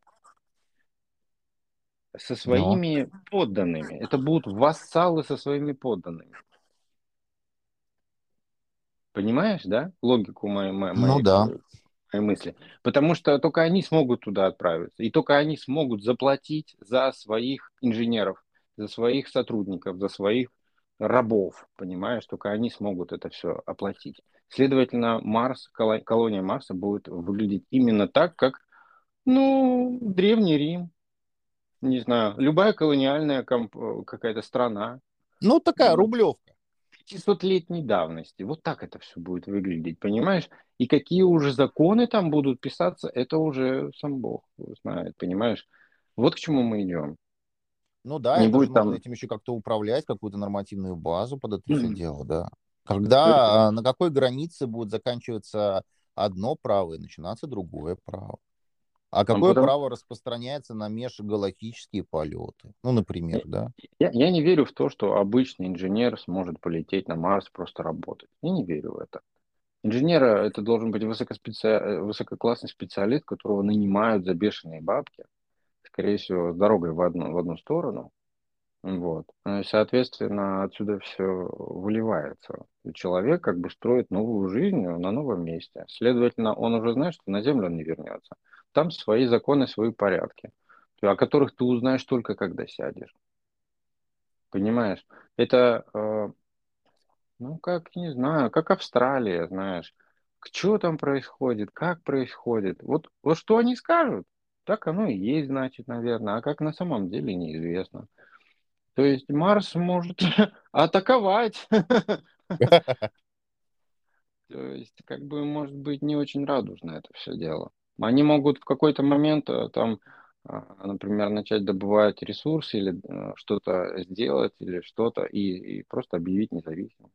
со своими Но. подданными. Это будут вассалы со своими подданными. Понимаешь, да, логику моей, моей, ну, да мои мысли. Потому что только они смогут туда отправиться. И только они смогут заплатить за своих инженеров, за своих сотрудников, за своих рабов. Понимаешь, только они смогут это все оплатить. Следовательно, Марс, колония Марса будет выглядеть именно так, как ну, Древний Рим. Не знаю, любая колониальная комп- какая-то страна. Ну, такая рублевка. 500-летней давности. Вот так это все будет выглядеть, понимаешь? И какие уже законы там будут писаться, это уже сам Бог знает, понимаешь? Вот к чему мы идем. Ну да, не это будет там... этим еще как-то управлять, какую-то нормативную базу под это все дело, да. Когда, а, на какой границе будет заканчиваться одно право и начинаться другое право. А какое потом... право распространяется на межгалактические полеты? Ну, например, я, да? Я, я не верю в то, что обычный инженер сможет полететь на Марс просто работать. Я не верю в это. Инженер это должен быть высокоспеци... Э, высококлассный специалист, которого нанимают за бешеные бабки, скорее всего, с дорогой в одну, в одну сторону. Вот. Ну соответственно, отсюда все выливается. Человек как бы строит новую жизнь на новом месте. Следовательно, он уже знает, что на Землю он не вернется. Там свои законы, свои порядки, о которых ты узнаешь только когда сядешь. Понимаешь? Это, э, ну, как, не знаю, как Австралия, знаешь. Что там происходит, как происходит. Вот, вот что они скажут, так оно и есть, значит, наверное. А как на самом деле, неизвестно. То есть Марс может атаковать. То есть, как бы, может быть, не очень радужно это все дело. Они могут в какой-то момент э, там, а, например, начать добывать ресурсы или э, что-то сделать или что-то и, и просто объявить независимость.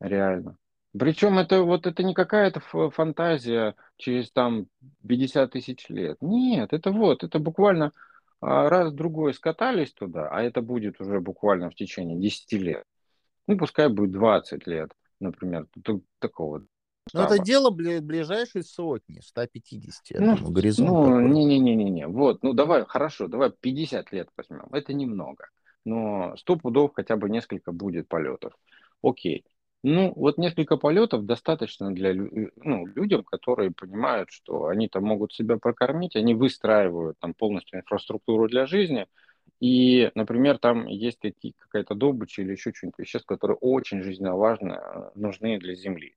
Реально. Причем это вот это не какая-то фантазия через там 50 тысяч лет. Нет, это вот, это буквально раз-другой скатались туда, а это будет уже буквально в течение 10 лет. Ну, пускай будет 20 лет, например, такого ну, это дело ближайшей сотни, 150, я ну, думаю, горизонт. Ну, не-не-не-не, вот, ну давай, хорошо, давай 50 лет возьмем, это немного, но 100 пудов хотя бы несколько будет полетов. Окей, ну, вот несколько полетов достаточно для ну, людям, которые понимают, что они там могут себя прокормить, они выстраивают там полностью инфраструктуру для жизни, и, например, там есть какая-то добыча или еще что-нибудь веществ, которые очень жизненно важны, э, нужны для Земли.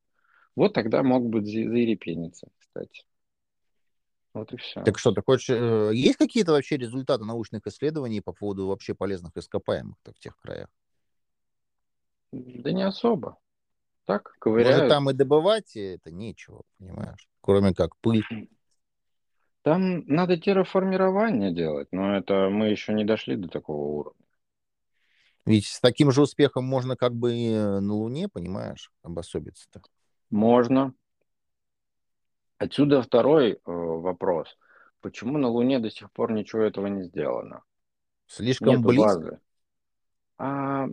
Вот тогда мог бы заерепениться, кстати. Вот и все. Так что, ты хочешь... Э, есть какие-то вообще результаты научных исследований по поводу вообще полезных ископаемых в тех краях? Да не особо. Так, ковыряют. Может, там и добывать это нечего, понимаешь? Кроме как пыль. Там надо терраформирование делать, но это мы еще не дошли до такого уровня. Ведь с таким же успехом можно как бы и на Луне, понимаешь, обособиться-то. Можно. Отсюда второй э, вопрос. Почему на Луне до сих пор ничего этого не сделано? Слишком Нету близко. Базы. А,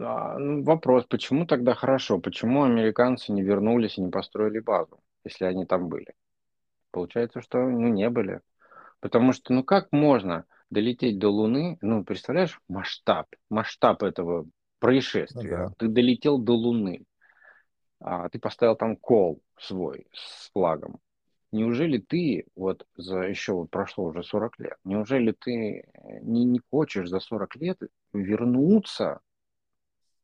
а, ну, вопрос, почему тогда хорошо? Почему американцы не вернулись и не построили базу, если они там были? Получается, что ну, не были. Потому что, ну как можно долететь до Луны, ну, представляешь, масштаб, масштаб этого происшествия. Ну, да. Ты долетел до Луны, а, ты поставил там кол свой с флагом. Неужели ты, вот за еще вот прошло уже 40 лет, неужели ты не, не хочешь за 40 лет вернуться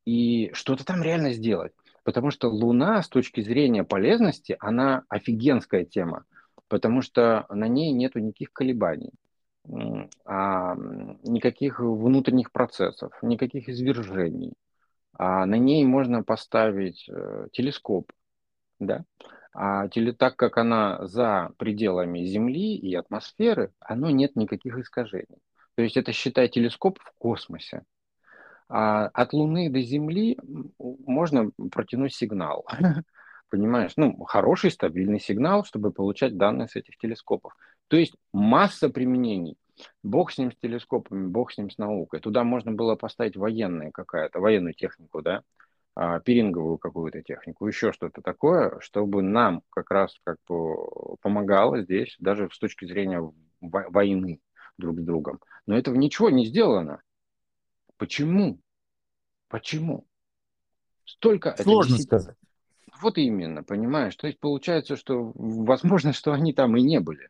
и что-то там реально сделать? Потому что Луна с точки зрения полезности, она офигенская тема, потому что на ней нету никаких колебаний, а, никаких внутренних процессов, никаких извержений. А на ней можно поставить э, телескоп, да, а теле, так как она за пределами Земли и атмосферы, оно нет никаких искажений. То есть это, считай, телескоп в космосе. А от Луны до Земли можно протянуть сигнал. Понимаешь? Ну, хороший, стабильный сигнал, чтобы получать данные с этих телескопов. То есть масса применений. Бог с ним с телескопами, бог с ним с наукой. Туда можно было поставить военную какая-то, военную технику, да, а, пиринговую какую-то технику, еще что-то такое, чтобы нам как раз как бы помогало здесь, даже с точки зрения войны друг с другом. Но этого ничего не сделано. Почему? Почему? Столько... Сложно это сказать. Вот именно, понимаешь? То есть получается, что возможно, что они там и не были.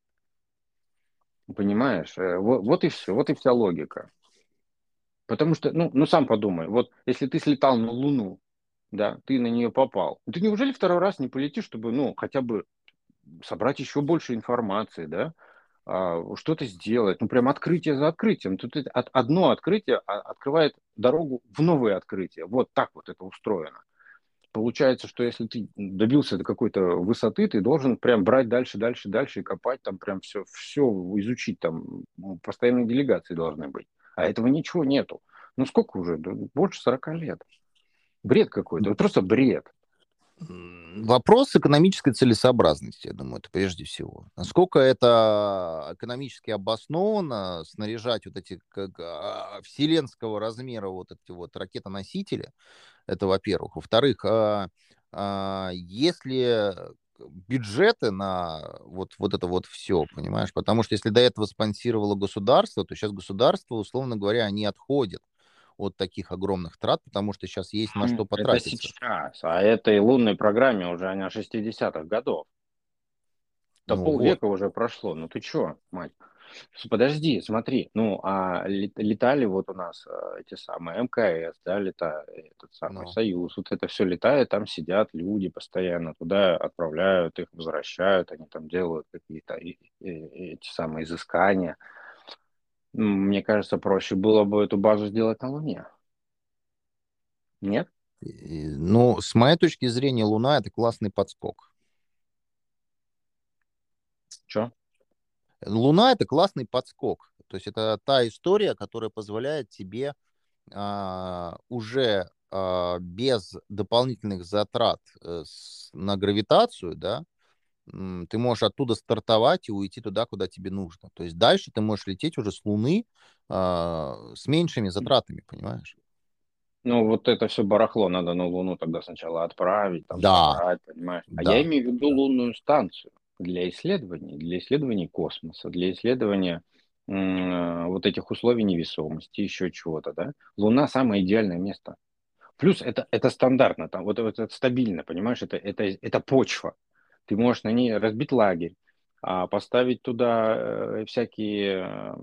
Понимаешь? Э, вот, вот и все, вот и вся логика. Потому что, ну, ну сам подумай, вот если ты слетал на Луну, да, ты на нее попал, ты неужели второй раз не полетишь, чтобы, ну, хотя бы собрать еще больше информации, да, что-то сделать, ну, прям открытие за открытием. Тут одно открытие а, открывает дорогу в новые открытия. Вот так вот это устроено получается, что если ты добился до какой-то высоты, ты должен прям брать дальше, дальше, дальше и копать там прям все, все изучить там. Ну, постоянные делегации должны быть. А этого ничего нету. Ну сколько уже? Больше 40 лет. Бред какой-то. Вот просто бред. Вопрос экономической целесообразности, я думаю, это прежде всего. Насколько это экономически обоснованно снаряжать вот эти как, а, вселенского размера вот эти вот ракетоносители, это во-первых. Во-вторых, а, а, если бюджеты на вот, вот это вот все, понимаешь? Потому что если до этого спонсировало государство, то сейчас государство, условно говоря, они отходят от таких огромных трат, потому что сейчас есть на что потратиться. Это сейчас, а этой лунной программе уже она 60-х годов. Да ну, полвека вот. уже прошло. Ну ты чё, мать? Подожди, смотри, ну, а летали вот у нас э, эти самые МКС, да, летает этот самый ну. Союз, вот это все летает, там сидят люди постоянно, туда отправляют их, возвращают, они там делают какие-то эти самые изыскания. Мне кажется, проще было бы эту базу сделать на Луне. Нет? Ну, с моей точки зрения, Луна — это классный подскок. Что? Луна это классный подскок. То есть это та история, которая позволяет тебе а, уже а, без дополнительных затрат э, с, на гравитацию, да, ты можешь оттуда стартовать и уйти туда, куда тебе нужно. То есть дальше ты можешь лететь уже с Луны а, с меньшими затратами, понимаешь? Ну, вот это все барахло надо на Луну тогда сначала отправить, там, да. собрать, понимаешь? А да. я имею в виду лунную станцию для исследований, для исследований космоса, для исследования вот этих условий невесомости, еще чего-то, да, Луна самое идеальное место. Плюс это, это стандартно, там, вот, вот это стабильно, понимаешь, это, это, это почва. Ты можешь на ней разбить лагерь, а поставить туда э, всякие э,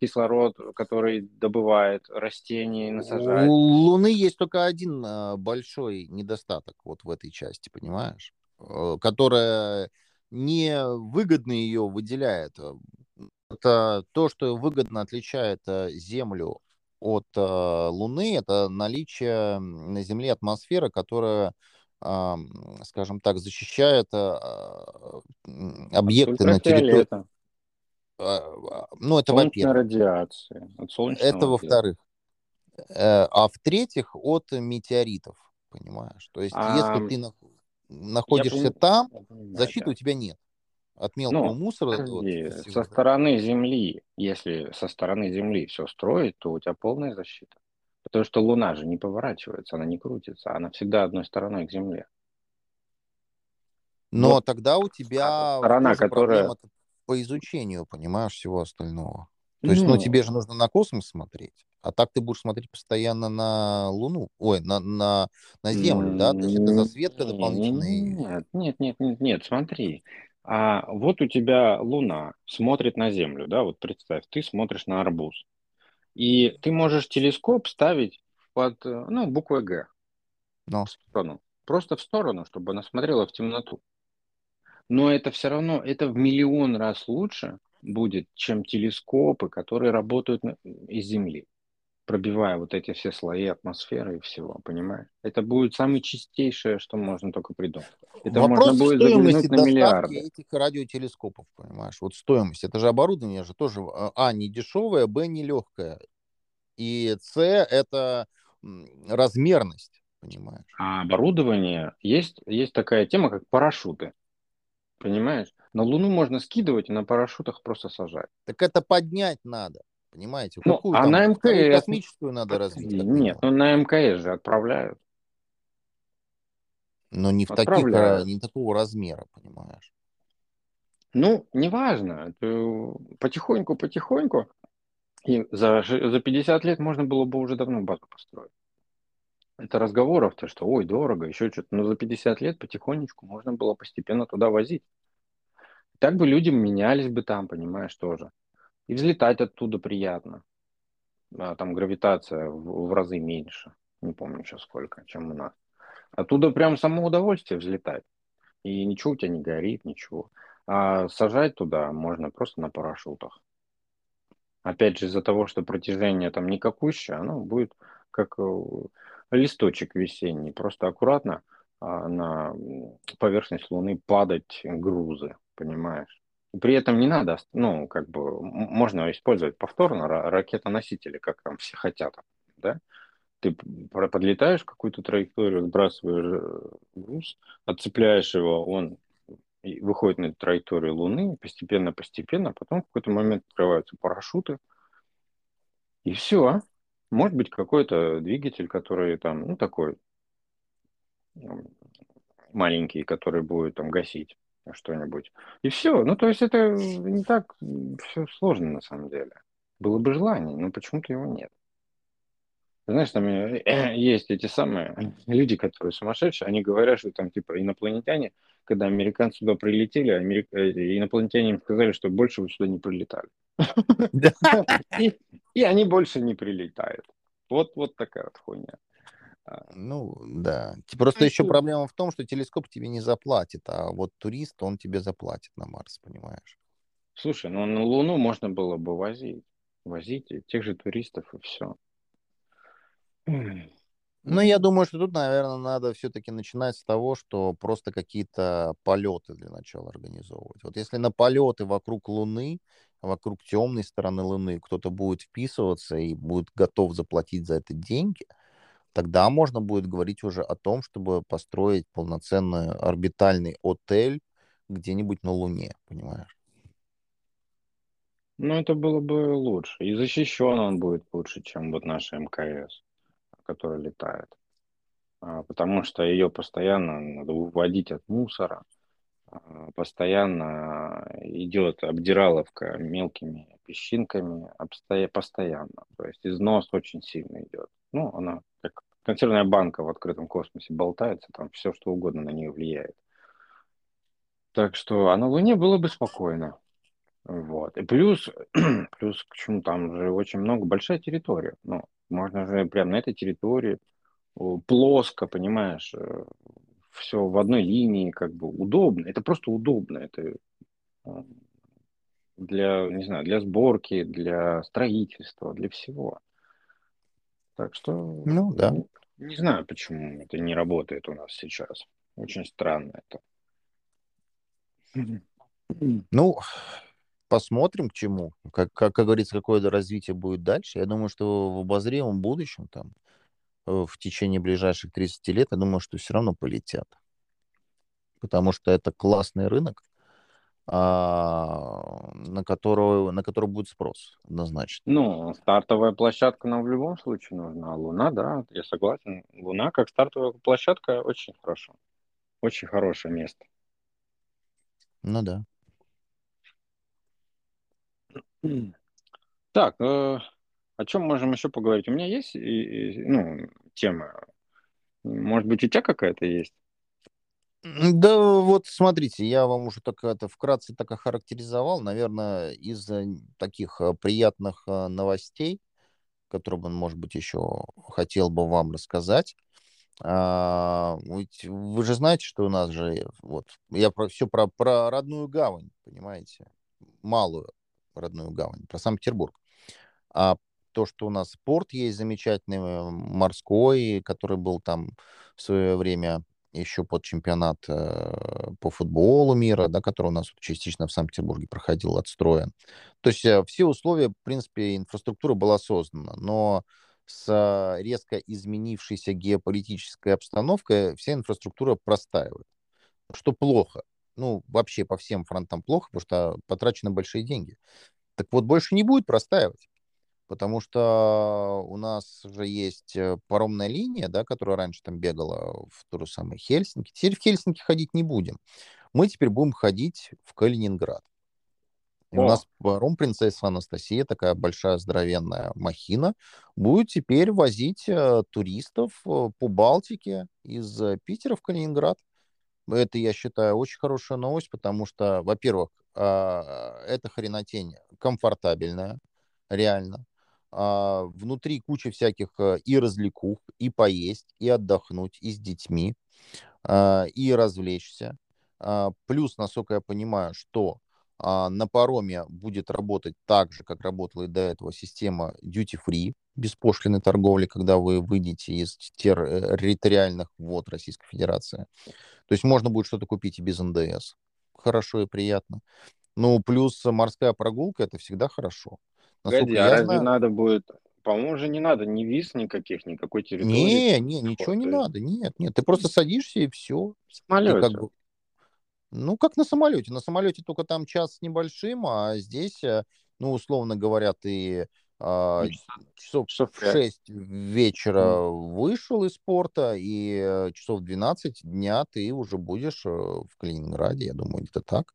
кислород, который добывает растения, насажает. У Луны есть только один э, большой недостаток вот в этой части, понимаешь? Которая невыгодно ее выделяет. Это то, что выгодно отличает Землю от Луны, это наличие на Земле атмосферы, которая, скажем так, защищает объекты на территории. Ну, это во-первых. радиации. это во-вторых. А в-третьих, от метеоритов, понимаешь? То есть, а... если ты находишься я там, понимаю, защиты да. у тебя нет. От мелкого ну, мусора. Вот, со стороны Земли, если со стороны Земли все строить, то у тебя полная защита. Потому что Луна же не поворачивается, она не крутится, она всегда одной стороной к Земле. Но Вот тогда у тебя сторона, которая... по изучению, понимаешь, всего остального. То есть, ну, Ну, тебе же нужно на космос смотреть, а так ты будешь смотреть постоянно на Луну, ой, на, на, на Землю, да? То есть это засветка дополнительная. Нет, нет, нет, нет, нет, смотри. А вот у тебя Луна смотрит на Землю, да, вот представь, ты смотришь на арбуз. И ты можешь телескоп ставить под, э, ну, буквой Г Но в сторону. Просто в сторону, чтобы она смотрела в темноту. Но это все равно, это в миллион раз лучше будет, чем телескопы, которые работают из Земли, пробивая вот эти все слои атмосферы и всего, понимаешь? Это будет самое чистейшее, что можно только придумать. Это вопрос можно будет стоимости на миллиарды. этих радиотелескопов, понимаешь? Вот стоимость. Это же оборудование же тоже, а, а, не дешевое, б, не легкое. И с, это размерность, понимаешь? А оборудование, есть, есть такая тема, как парашюты, понимаешь? На Луну можно скидывать и на парашютах просто сажать. Так это поднять надо, понимаете? Ну, Какую а там, на МКС космическую надо развить, Нет, ну на МКС же отправляют. Но не в таких, не такого размера, понимаешь? Ну, неважно. Это Потихоньку, потихоньку. И за, за 50 лет можно было бы уже давно базу построить. Это разговоров-то, что ой, дорого, еще что-то. Но за 50 лет потихонечку можно было постепенно туда возить. Так бы люди менялись бы там, понимаешь, тоже. И взлетать оттуда приятно. А там гравитация в, в разы меньше. Не помню сейчас сколько, чем у нас. Оттуда прям само удовольствие взлетать. И ничего у тебя не горит, ничего. А сажать туда можно просто на парашютах. Опять же, из-за того, что протяжение там никакущее, оно будет как э, листочек весенний. Просто аккуратно а, на поверхность Луны падать грузы, понимаешь? При этом не надо, ну, как бы, можно использовать повторно ра- ракетоносители, как там все хотят, да? Ты подлетаешь какую-то траекторию, сбрасываешь э, груз, отцепляешь его, он выходит на траекторию Луны, постепенно-постепенно, потом в какой-то момент открываются парашюты, и все. Может быть, какой-то двигатель, который там, ну, такой маленький, который будет там гасить что-нибудь. И все. Ну, то есть это не так все сложно на самом деле. Было бы желание, но почему-то его нет. Знаешь, там э, есть эти самые люди, которые сумасшедшие, они говорят, что там типа инопланетяне, когда американцы сюда прилетели, америк- э, инопланетяне им сказали, что больше вы сюда не прилетали. И, и они больше не прилетают. Вот, вот такая вот хуйня. А, Ну, да. Т- Просто еще проблема в том, что телескоп тебе не заплатит, а вот турист, он тебе заплатит на Марс, понимаешь? Слушай, ну на Луну можно было бы возить. Возить тех же туристов и все. Ну, я думаю, что тут, наверное, надо все-таки начинать с того, что просто какие-то полеты для начала организовывать. Вот если на полеты вокруг Луны, вокруг темной стороны Луны кто-то будет вписываться и будет готов заплатить за это деньги, тогда можно будет говорить уже о том, чтобы построить полноценный орбитальный отель где-нибудь на Луне, понимаешь? Ну, это было бы лучше. И защищен он будет лучше, чем вот наша МКС, которая летает. А, Потому что ее постоянно надо выводить от мусора. А, Постоянно идет обдираловка мелкими песчинками, постоянно. То есть износ очень сильно идет. Ну, она как консервная банка в открытом космосе болтается, там все что угодно на нее влияет. Так что, а на Луне было бы спокойно. Вот. И плюс, плюс к чему там же очень много, большая территория. Ну, можно же прямо на этой территории плоско, понимаешь, все в одной линии, как бы удобно. Это просто удобно. Это э, для, не знаю, для сборки, для строительства, для всего. Так что Ну, да. не, не знаю, почему это не работает у нас сейчас. Очень странно это. Ну, посмотрим, к чему. Как, как, как говорится, какое развитие будет дальше. Я думаю, что в обозримом будущем, там, э, в течение ближайших 30 лет, я думаю, что все равно полетят. Потому что это классный рынок, на, которого, на который будет спрос, однозначно. Ну, стартовая площадка нам в любом случае нужна. А Луна, да, я согласен. Луна как стартовая площадка очень хорошо. Очень хорошее место. Ну да. Так, э, о чем можем еще поговорить? У меня есть, и, и, ну, тема. Может быть, у тебя какая-то есть? Да, вот смотрите, я вам уже так это вкратце так охарактеризовал. Наверное, из таких э, приятных э, новостей, которые бы, может быть, еще хотел бы вам рассказать. А, вы же знаете, что у нас же вот я про все про, про родную гавань, понимаете, малую родную гавань, про Санкт-Петербург. А то, что у нас порт есть замечательный, морской, который был там в свое время еще под чемпионат э, по футболу мира, да, который у нас частично в Санкт-Петербурге проходил, отстроен. То есть э, все условия, в принципе, инфраструктура была создана, но с резко изменившейся геополитической обстановкой вся инфраструктура простаивает, что плохо. Ну, вообще по всем фронтам плохо, потому что потрачены большие деньги. Так вот, больше не будет простаивать потому что у нас же есть э, паромная линия, да, которая раньше там бегала в ту же самую Хельсинки. Теперь в Хельсинки ходить не будем. Мы теперь будем ходить в Калининград. И у нас паром принцесса Анастасия, такая большая здоровенная махина, будет теперь возить э, туристов э, по Балтике из Питера в Калининград. Это, я считаю, очень хорошая новость, потому что, во-первых, э, эта хренотень комфортабельная, реально. А, внутри куча всяких э, и развлекух, и поесть, и отдохнуть, и с детьми, а, и развлечься. А, плюс, насколько я понимаю, что на пароме будет работать так же, как работала и до этого система duty-free, беспошлиной торговли, когда вы выйдете из территориальных вод Российской Федерации. То есть можно будет что-то купить и без НДС. Хорошо и приятно. Ну, плюс морская прогулка – это всегда хорошо. Погоди, а разве знаю... надо будет... По-моему, уже не надо ни виз никаких, никакой территории. Не, не, ничего не надо. Нет, нет. Ты просто садишься и все. Самолете. Как бы... Ну, как на самолете. На самолете только там час с небольшим, а здесь, э, ну, условно говоря, ты а, часов, часов в 6 вечера вышел из порта, и э, часов 12 дня ты уже будешь э, в Калининграде, я думаю, где-то так.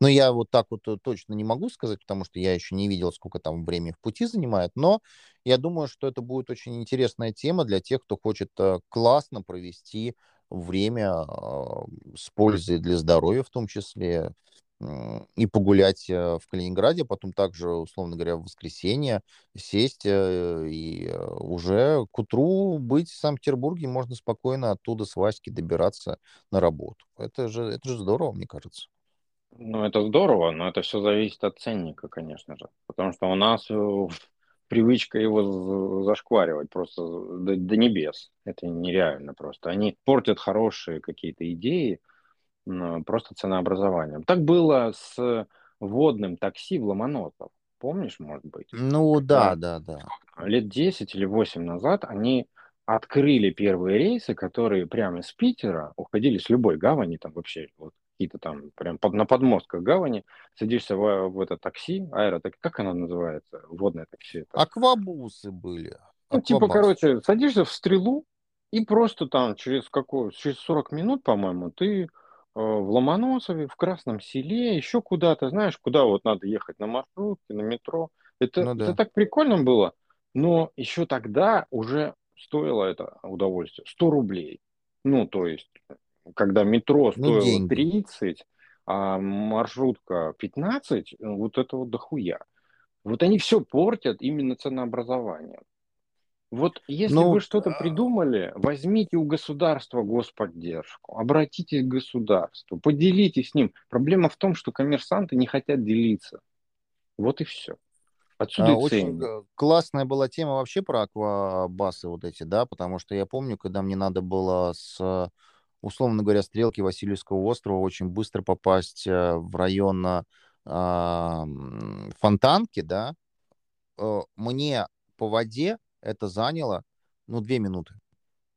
Но я вот так вот э, точно не могу сказать, потому что я еще не видел, сколько там времени в пути занимает. Но я думаю, что это будет очень интересная тема для тех, кто хочет э, классно провести время а, с пользой для здоровья в том числе, и погулять э, в Калининграде, а потом также, условно говоря, в воскресенье сесть и уже к утру быть в Санкт-Петербурге, можно спокойно оттуда с Васьки добираться на работу. Это же, это же здорово, мне кажется. Ну, это здорово, но это все зависит от ценника, конечно же. Потому что у нас э, привычка его зашкваривать просто до, до небес. Это нереально просто. Они портят хорошие какие-то идеи просто ценообразованием. Так было с водным такси в Ломоносов. Помнишь, может быть? Ну, да, да, да. Лет 10 или 8 назад они открыли первые рейсы, которые прямо из Питера уходили с любой гавани, там вообще вот какие-то там прям под, на подмостках гавани, садишься в, в это такси, аэротак, как оно называется, водное такси? Это? Аквабусы были. Ну, типа, короче, садишься в стрелу, и просто там через, какой, через 40 минут, по-моему, ты э, в Ломоносове, в Красном селе, еще куда-то, знаешь, куда вот надо ехать на маршрутке, на метро. Это, ну, да. это так прикольно было, но еще тогда уже стоило это удовольствие 100 рублей. Ну, то есть когда метро ну, стоило ну, 30, а маршрутка 15, э, вот это вот дохуя. Вот они все портят именно ценообразованием. Вот если ну, вы что-то а придумали, возьмите у государства господдержку, обратитесь к государству, поделитесь с ним. Проблема в том, что коммерсанты не хотят делиться. Вот и все. Отсюда а, Очень классная была тема вообще про аквабасы вот эти, да, потому что я помню, когда мне надо было с условно говоря, стрелки Васильевского острова очень быстро попасть э, в район э, Фонтанки, да, э, мне по воде это заняло, ну, две минуты.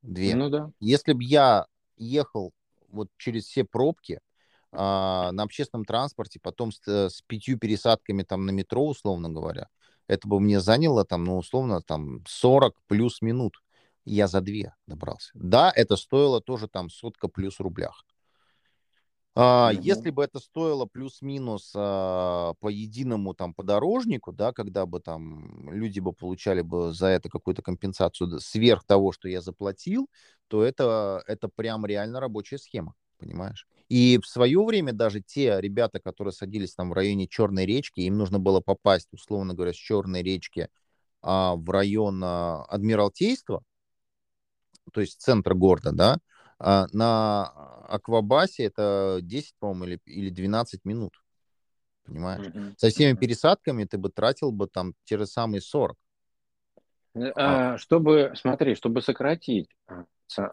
Две. Ну да. Если бы я ехал вот через все пробки э, на общественном транспорте, потом с, с пятью пересадками там на метро, условно говоря, это бы мне заняло там, ну, условно, там 40 плюс минут я за две добрался. Да, это стоило тоже там сотка плюс рублях. А, Мгм. Если бы это стоило плюс-минус а, по единому там подорожнику, да, когда бы там люди бы получали бы за это какую-то компенсацию сверх того, что я заплатил, то это, это прям реально рабочая схема, понимаешь? И в свое время даже те ребята, которые садились там в районе Черной речки, им нужно было попасть, условно говоря, с Черной речки а, в район а, Адмиралтейства, то есть центр города, да, а, на Аквабасе это 10, по-моему, или, или 12 минут, понимаешь? Мгм. Со всеми пересадками ты бы тратил бы там те же самые 40. Э, А, а, Чтобы, смотри, чтобы сократить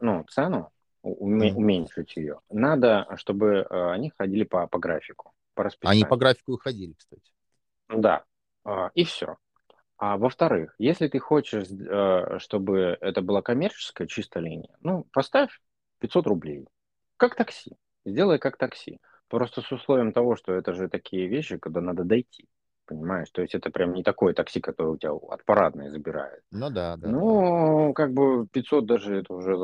ну, цену, уменьшить ее, надо, чтобы они ходили по, по графику, по Они расписанию. по графику и ходили, кстати. Да, и все. А во-вторых, если ты хочешь, э, чтобы это была коммерческая чистая линия, ну, поставь 500 рублей. Как такси. Сделай как такси. Просто с условием того, что это же такие вещи, когда надо дойти. Понимаешь? То есть это прям не такое такси, которое у тебя от парадной забирает. Ну да, да, да. Ну, как бы 500 даже это уже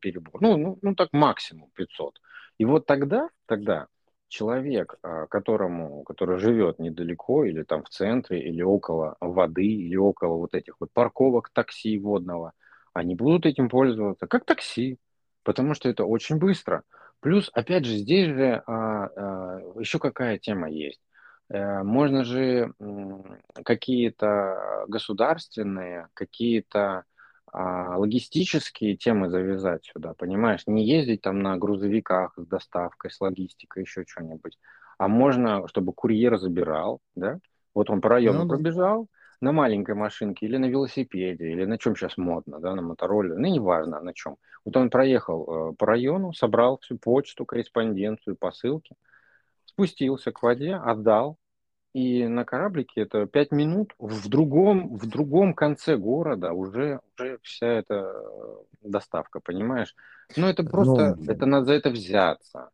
перебор. Ну, ну, ну, так максимум 500. И вот тогда, тогда человек, а, которому, который живет недалеко или там в центре, или около воды, или около вот этих вот парковок такси водного, они будут этим пользоваться как такси, потому что это очень быстро. Плюс, опять же, здесь же а, а, еще какая тема есть. Э, Можно же какие-то государственные, какие-то а, логистические темы завязать сюда, понимаешь? Не ездить там на грузовиках с доставкой, с логистикой, еще что-нибудь. А можно, чтобы курьер забирал, да? Вот он по району Ну пробежал на маленькой машинке или на велосипеде, или на чем сейчас модно, да, на мотороллере, ну, неважно на чем. Вот он проехал э, по району, собрал всю почту, корреспонденцию, посылки, спустился к воде, отдал, и на кораблике это пять минут в другом, в другом конце города уже, уже вся эта э, доставка, понимаешь? Но это просто, Ну, это надо за это взяться.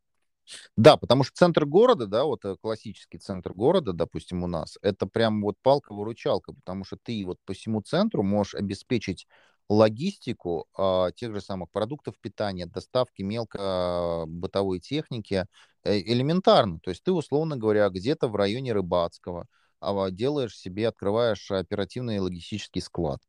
да, потому что центр города, да, вот э, классический центр города, допустим, у нас, это прям вот палка-выручалка, потому что ты вот по всему центру можешь обеспечить логистику а, тех же самых продуктов питания, доставки мелко бытовой техники э, элементарно. То есть ты, условно говоря, где-то в районе Рыбацкого делаешь себе, открываешь оперативный логистический склад.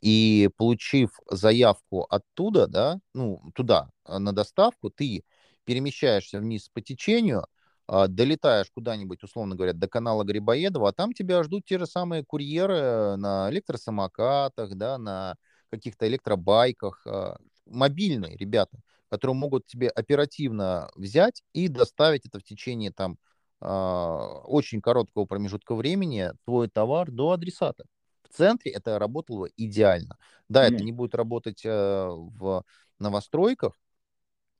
И получив заявку оттуда, да, ну, туда, а, на доставку, ты перемещаешься вниз по течению, а, долетаешь куда-нибудь, условно говоря, до канала Грибоедова, а там тебя ждут те же самые курьеры на электросамокатах, да, на каких-то электробайках, а, мобильные ребята, которые могут тебе оперативно взять и доставить это в течение там а, очень короткого промежутка времени твой товар до адресата. В центре это работало идеально. Да, это Мгм. не будет работать э, в новостройках,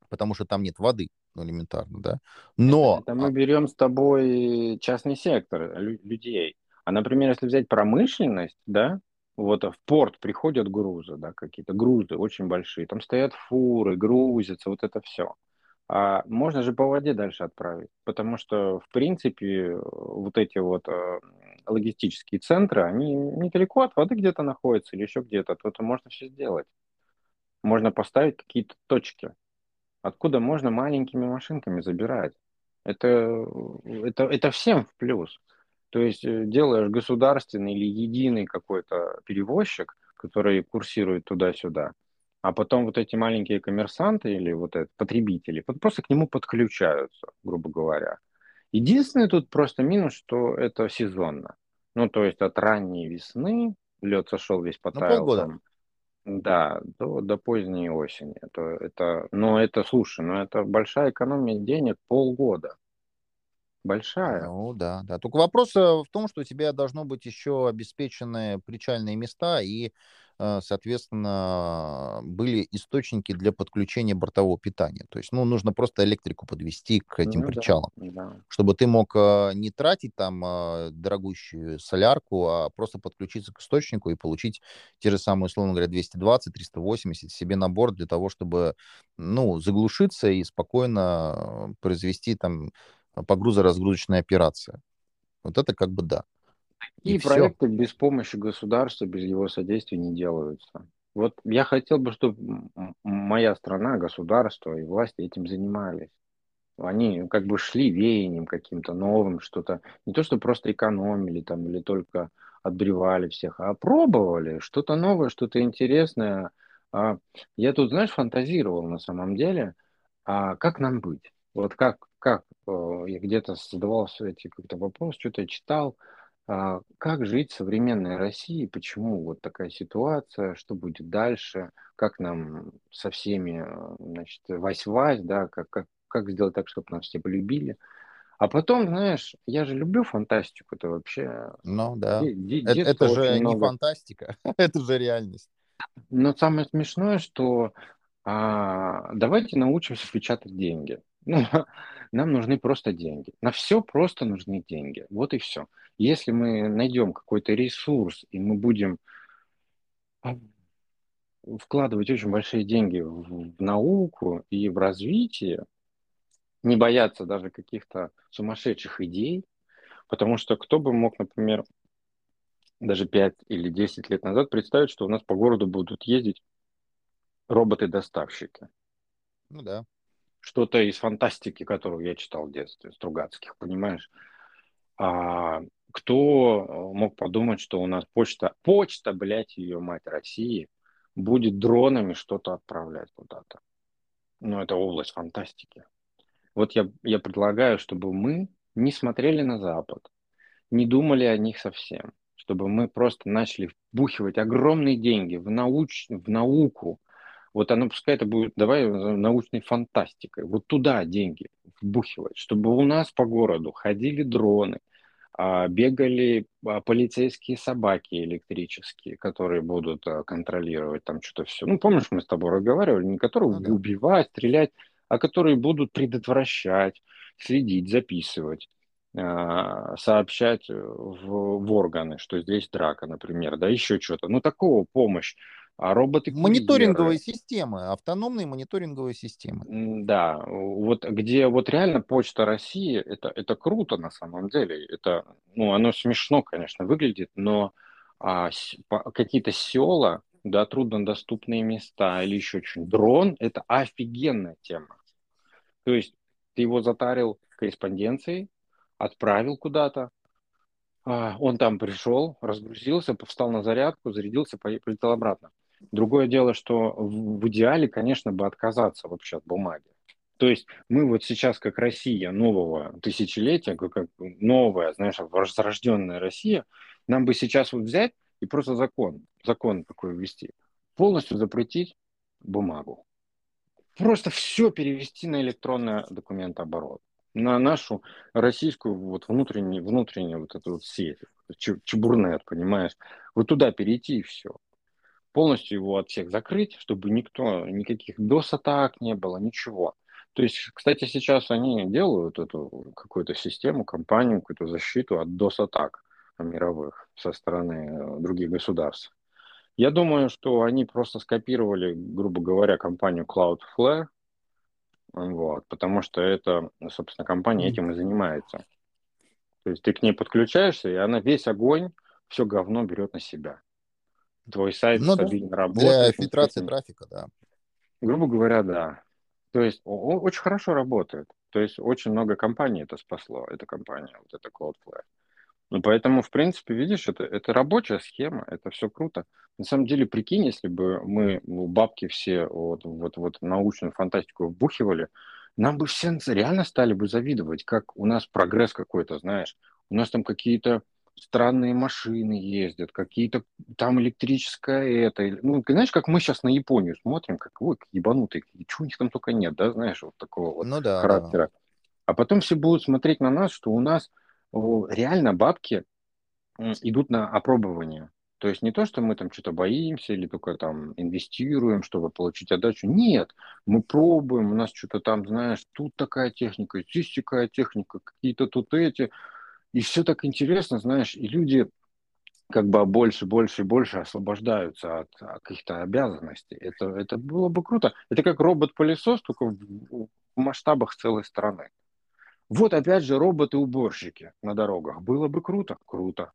потому что там нет воды, ну, элементарно, да. Это, Но, это а, мы берем с тобой частный сектор лю- людей. А, например, если взять промышленность, да, вот в порт приходят грузы, да, какие-то грузы очень большие, там стоят фуры, грузятся, вот это все. А можно же по воде дальше отправить, потому что, в принципе, э, вот эти вот э, логистические центры, они недалеко от воды где-то находятся или еще где-то, то это можно все сделать. Можно поставить какие-то точки, откуда можно маленькими машинками забирать. Это, это, это всем в плюс. То есть э, делаешь государственный или единый какой-то перевозчик, который курсирует туда-сюда, а потом вот эти маленькие коммерсанты или вот это, потребители просто к нему подключаются, грубо говоря. Единственный тут просто минус, что это сезонно. Ну, то есть от ранней весны лед сошел весь ну, полгода. там, да, до, до поздней осени. Это, это, но это, слушай, ну это большая экономия денег полгода. Большая. Ну, да, да. Только вопрос э, в том, что у тебя должно быть еще обеспечены причальные места и, э, соответственно, были источники для подключения бортового питания. То есть, ну, нужно просто электрику подвести к этим Ну да, причалам. да. чтобы ты мог э, не тратить там дорогущую солярку, а просто подключиться к источнику и получить те же самые, условно говоря, 220, 380 себе на борт для того, чтобы, ну, заглушиться и спокойно произвести там погрузо-разгрузочные операции. Вот это как бы да. И И все. проекты без помощи государства, без его содействия не делаются. Вот я хотел бы, чтобы моя страна, государство и власти этим занимались. они как бы шли веянием каким-то новым, что-то, не то, что просто экономили там или только отбревали всех, а пробовали что-то новое, что-то интересное. А я тут, знаешь, фантазировал на самом деле, а как нам быть? Вот как, как э, я где-то задавал эти как-то вопрос, что-то я читал, а, как жить в современной России, почему вот такая ситуация, что будет дальше, как нам со всеми, э, значит, вась-вась, да, как, как, как сделать так, чтобы нас все полюбили. А потом, знаешь, я же люблю фантастику, это вообще... Ну да. это, это же много... не фантастика, это же реальность. Но самое смешное, что а, давайте научимся печатать деньги. Ну, нам нужны просто деньги. На все просто нужны деньги. Вот и все. Если мы найдем какой-то ресурс, и мы будем а, вкладывать очень большие деньги в, науку и в развитие, не бояться даже каких-то сумасшедших идей, потому что кто бы мог, например, даже 5 или 10 лет назад представить, что у нас по городу будут ездить роботы-доставщики. Ну да. Что-то из фантастики, которую я читал в детстве, Стругацких, понимаешь? А кто мог подумать, что у нас почта, почта, блядь, ее мать России, будет дронами что-то отправлять куда-то? Ну, это область фантастики. Вот я, я предлагаю, чтобы мы не смотрели на Запад, не думали о них совсем, чтобы мы просто начали вбухивать огромные деньги в, науч, в науку. Вот оно пускай это будет, давай, научной фантастикой. Вот туда деньги вбухивать, чтобы у нас по городу ходили дроны, а, бегали а, полицейские собаки электрические, которые будут а, контролировать там что-то все. Ну, помнишь, мы с тобой разговаривали, не которые ну, да. убивать, стрелять, а которые будут предотвращать, следить, записывать, сообщать в, в органы, что здесь драка, например, да, еще что-то. Ну, такого помощь. А роботы Мониторинговые системы, автономные мониторинговые системы. Да, вот где вот реально Почта России, это, это круто на самом деле. Это, ну, оно смешно, конечно, выглядит, но а, какие-то села, да, труднодоступные места или еще что-нибудь. Дрон – это офигенная тема. То есть ты его затарил корреспонденцией, отправил куда-то, а, он там пришел, разгрузился, встал на зарядку, зарядился, полетел обратно. Другое дело, что в идеале, конечно, бы отказаться вообще от бумаги. То есть мы вот сейчас, как Россия нового тысячелетия, как новая, знаешь, возрожденная Россия, нам бы сейчас вот взять и просто закон, закон такой ввести, полностью запретить бумагу. Просто все перевести на электронный документооборот, на нашу российскую вот внутреннюю, внутреннюю вот эту вот сеть, чебурнет, понимаешь, вот туда перейти и все. Полностью его от всех закрыть, чтобы никто, никаких DOS-атак не было, ничего. То есть, кстати, сейчас они делают эту какую-то систему, компанию, какую-то защиту от DOS-атак мировых со стороны э, других государств. Я думаю, что они просто скопировали, грубо говоря, компанию Cloudflare, вот, потому что это, собственно, компания этим и занимается. То есть ты к ней подключаешься, и она весь огонь, все говно берет на себя. Твой сайт ну, стабильно да. работает. Для фильтрации трафика, да. Грубо говоря, да. То есть он очень хорошо работает. То есть очень много компаний это спасло, эта компания, вот эта Cloudflare. Ну, поэтому, в принципе, видишь, это, это рабочая схема, это все круто. На самом деле, прикинь, если бы мы ну, бабки все вот, вот, вот научную фантастику вбухивали, нам бы все реально стали бы завидовать, как у нас прогресс какой-то, знаешь. У нас там какие-то странные машины ездят, какие-то там электрическое это. Ну, знаешь, как мы сейчас на Японию смотрим, как, ой, ебанутые, чего у них там только нет, да, знаешь, вот такого вот ну, да, характера. Да. А потом все будут смотреть на нас, что у нас реально бабки идут на опробование. То есть не то, что мы там что-то боимся или только там инвестируем, чтобы получить отдачу. Нет, мы пробуем, у нас что-то там, знаешь, тут такая техника, здесь такая техника, какие-то тут эти. И все так интересно, знаешь, и люди как бы больше, больше больше освобождаются от, от каких-то обязанностей. Это, это было бы круто. Это как робот-пылесос, только в, в масштабах целой страны. Вот опять же роботы-уборщики на дорогах. Было бы круто? Круто.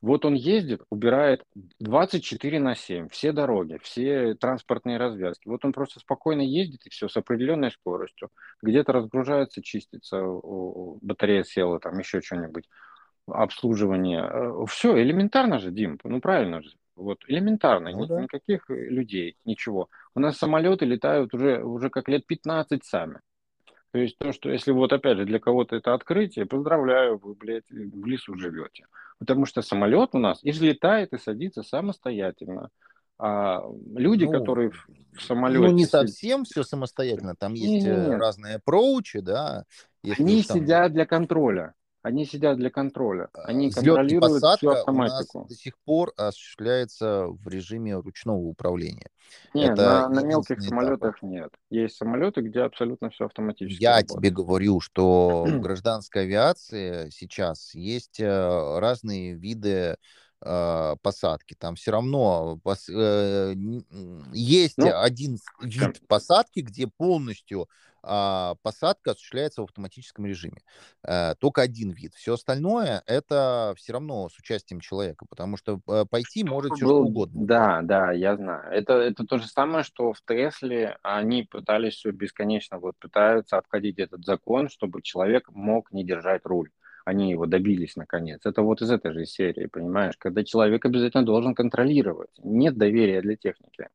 Вот он ездит, убирает 24 на 7, все дороги, все транспортные развязки. Вот он просто спокойно ездит и все с определенной скоростью. Где-то разгружается, чистится, батарея села, там еще что-нибудь, обслуживание. Э, все, элементарно же, Дим, ну правильно же. Вот элементарно, ну, да. никаких людей, ничего. У нас самолеты летают уже, уже как лет 15 сами. То есть то, что если вот опять же для кого-то это открытие, поздравляю, вы, блядь, в лесу живете. Потому что самолет у нас и взлетает, и садится самостоятельно. А люди, ну, которые в самолете... Ну, не совсем все самостоятельно. Там есть нет, нет. разные approach, да. Они там... сидят для контроля. Они сидят для контроля. А, они Взлет контролируют всю автоматику. У нас до сих пор осуществляется в режиме ручного управления. Нет, Это на, на мелких самолетах этап. нет. Есть самолеты, где абсолютно все автоматически. Я работает. тебе говорю, что в гражданской авиации сейчас есть э, разные виды посадки. Там все равно пос, э, есть ну, один вид посадки, где полностью а, посадка осуществляется в автоматическом режиме. Э, только один вид. Все остальное это все равно с участием человека, потому что э, пойти может все что угодно. Да, да, я знаю. Это, это то же самое, что в Тесле они пытались все бесконечно, вот пытаются обходить этот закон, чтобы человек мог не держать руль они его добились наконец. Это вот из этой же серии, понимаешь, когда человек обязательно должен контролировать. Нет доверия для техники.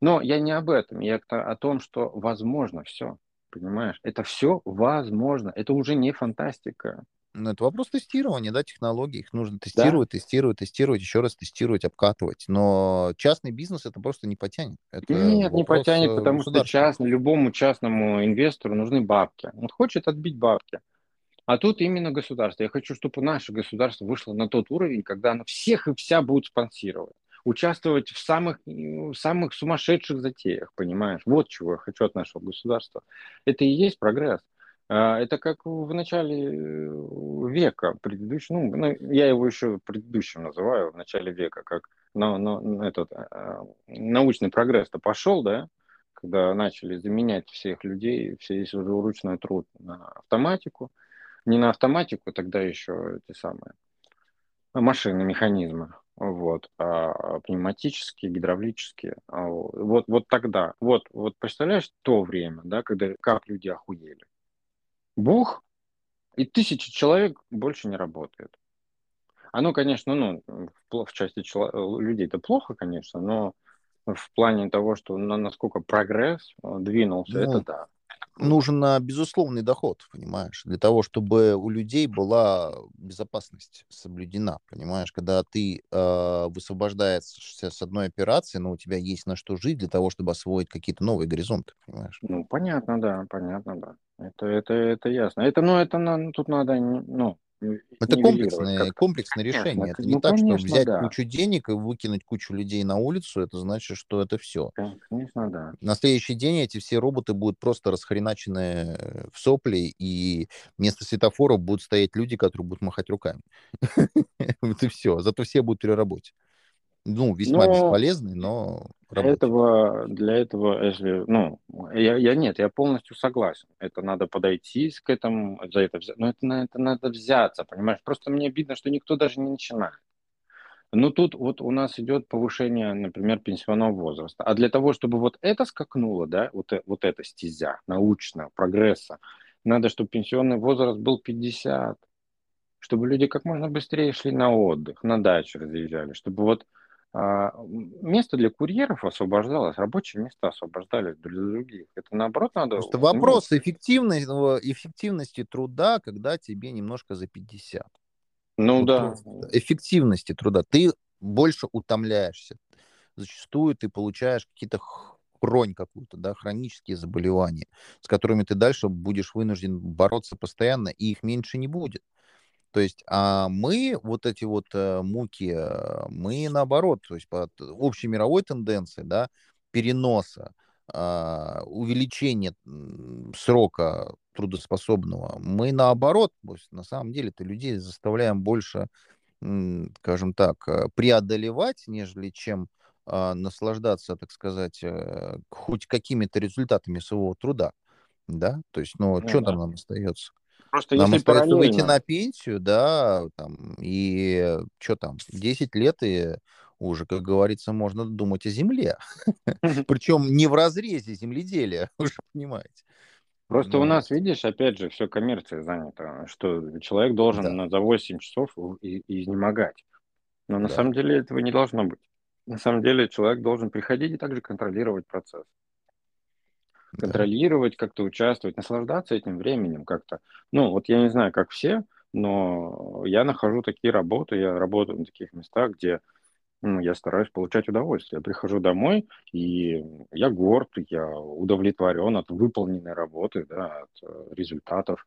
Но я не об этом, я о том, что возможно все. Понимаешь? Это все возможно. Это уже не фантастика. Ну, это вопрос тестирования, да, технологий. Их нужно тестировать, да. тестировать, тестировать, еще раз тестировать, обкатывать. Но частный бизнес это просто не потянет. Это Нет, не потянет, э, потому что частный, любому частному инвестору нужны бабки. Он хочет отбить бабки. А тут именно государство. Я хочу, чтобы наше государство вышло на тот уровень, когда оно всех и вся будет спонсировать участвовать в самых, в самых сумасшедших затеях, понимаешь? Вот чего я хочу от нашего государства. Это и есть прогресс. А, это как в начале э, века предыдущего, ну, ну, я его еще предыдущим называю, в начале века, как на, на, этот, а, научный прогресс-то пошел, да, когда начали заменять всех людей, все ручной труд на автоматику, не на автоматику, тогда еще эти самые машины, механизмы, вот, а пневматические, гидравлические, а вот, вот тогда, вот, вот представляешь то время, да, когда, как люди охуели. Бух, и тысячи человек больше не работает. Оно, конечно, ну, в, в части людей это плохо, конечно, но в плане того, что на, насколько прогресс э, двинулся, ну, это да нужен безусловный доход, понимаешь, для того, чтобы у людей была безопасность соблюдена, понимаешь, когда ты э, высвобождаешься с одной операции, но у тебя есть на что жить для того, чтобы освоить какие-то новые горизонты, понимаешь? Ну, понятно, да, понятно, да. Это, это, это ясно. Это, ну, это, ну, тут надо, ну, это комплексное, как... комплексное решение. Это не ну, так, конечно, что взять да. кучу денег и выкинуть кучу людей на улицу, это значит, что это все. Конечно, да. На следующий день эти все роботы будут просто расхреначены в сопли, и вместо светофоров будут стоять люди, которые будут махать руками. И все. Зато все будут при работе ну, весьма но бесполезный, но для этого, для этого, если, ну, я, я нет, я полностью согласен. Это надо подойти к этому, за это взять. Но это, на это надо взяться, понимаешь? Просто мне обидно, что никто даже не начинает. Но тут вот у нас идет повышение, например, пенсионного возраста. А для того, чтобы вот это скакнуло, да, вот, э, вот эта стезя научного прогресса, надо, чтобы пенсионный возраст был 50, чтобы люди как можно быстрее шли на отдых, на дачу разъезжали, чтобы вот место для курьеров освобождалось, рабочие места освобождались для других. Это наоборот надо... Это вопрос эффективности, эффективности труда, когда тебе немножко за 50. Ну вот да. Эффективности труда. Ты больше утомляешься. Зачастую ты получаешь какие-то хронь какую-то, да, хронические заболевания, с которыми ты дальше будешь вынужден бороться постоянно, и их меньше не будет. То есть, а мы вот эти вот э, муки, э, мы наоборот, то есть по общей мировой тенденции, да, переноса, э, увеличения срока трудоспособного, мы наоборот, то есть, на самом деле, это людей заставляем больше, скажем так, э, преодолевать, нежели чем э, наслаждаться, так сказать, хоть какими-то результатами своего труда, да, то есть, ну, ну что да. там нам остается? Просто Нам если остается выйти параллельно... на пенсию, да, там, и что там, 10 лет, и уже, как говорится, можно думать о земле. Причем не в разрезе земледелия, вы же понимаете. Просто у Ну, нас, видишь, опять же, все коммерцией занято, что человек должен да, на- за 8 часов и- и изнемогать. Но на да, самом деле этого не должно быть. На самом деле человек должен приходить и также контролировать процесс. Контролировать, как-то участвовать, наслаждаться этим временем как-то. Ну, вот я не знаю, как все, но я нахожу такие работы, я работаю на таких местах, где ну, я стараюсь получать удовольствие. Я прихожу домой, и я горд, я удовлетворен от выполненной работы, да, от э, результатов.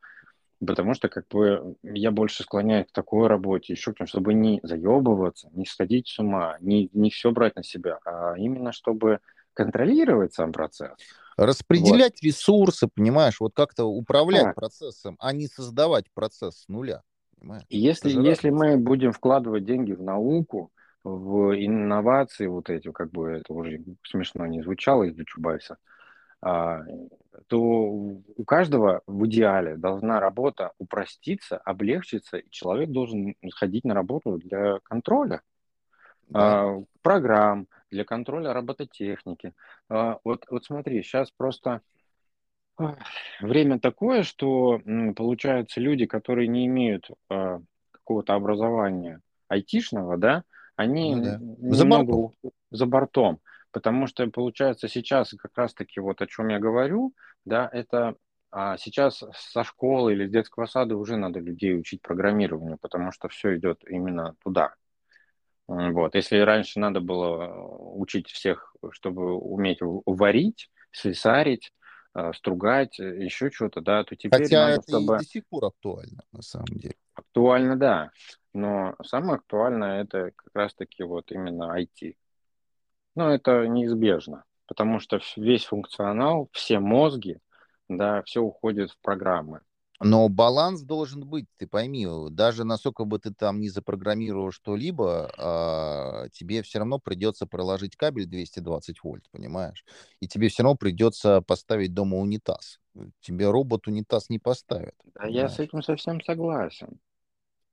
Потому что как бы я больше склоняюсь к такой работе, еще к тому, чтобы не заебываться, не сходить с ума, не, не все брать на себя, а именно чтобы контролировать сам процесс. Вот. Распределять ресурсы, понимаешь, вот как-то управлять Так. процессом, а не создавать процесс с нуля, понимаешь? И если, если мы будем вкладывать деньги в науку, в инновации вот эти, как бы это уже смешно не звучало из-за Чубайса, а, то у каждого в идеале должна работа упроститься, облегчиться, и человек должен ходить на работу для контроля Да, а, программ, для контроля робототехники. А, Вот, вот смотри, сейчас просто время такое, что получается люди, которые не имеют а, какого-то образования айтишного, да, они ну да. За бортом. за бортом, потому что получается сейчас как раз-таки вот о чем я говорю, да, это а, сейчас со школы или с детского сада уже надо людей учить программированию, потому что все идет именно туда. Вот. Если раньше надо было э, учить всех, чтобы уметь варить, слесарить, э, стругать, э, еще что-то, да, то теперь Хотя надо, это и чтобы до сих пор актуально, на самом деле. актуально, да, но самое актуальное это как раз-таки вот именно IT. Ну, это неизбежно, потому что весь функционал, все мозги, да, все уходит в программы. Но баланс должен быть, ты пойми, э, даже насколько бы ты там не запрограммировал что-либо, а, тебе все равно придется проложить кабель 220 вольт, понимаешь? И тебе все равно придется поставить дома унитаз. Тебе робот унитаз не поставит, Да, я с этим совсем согласен.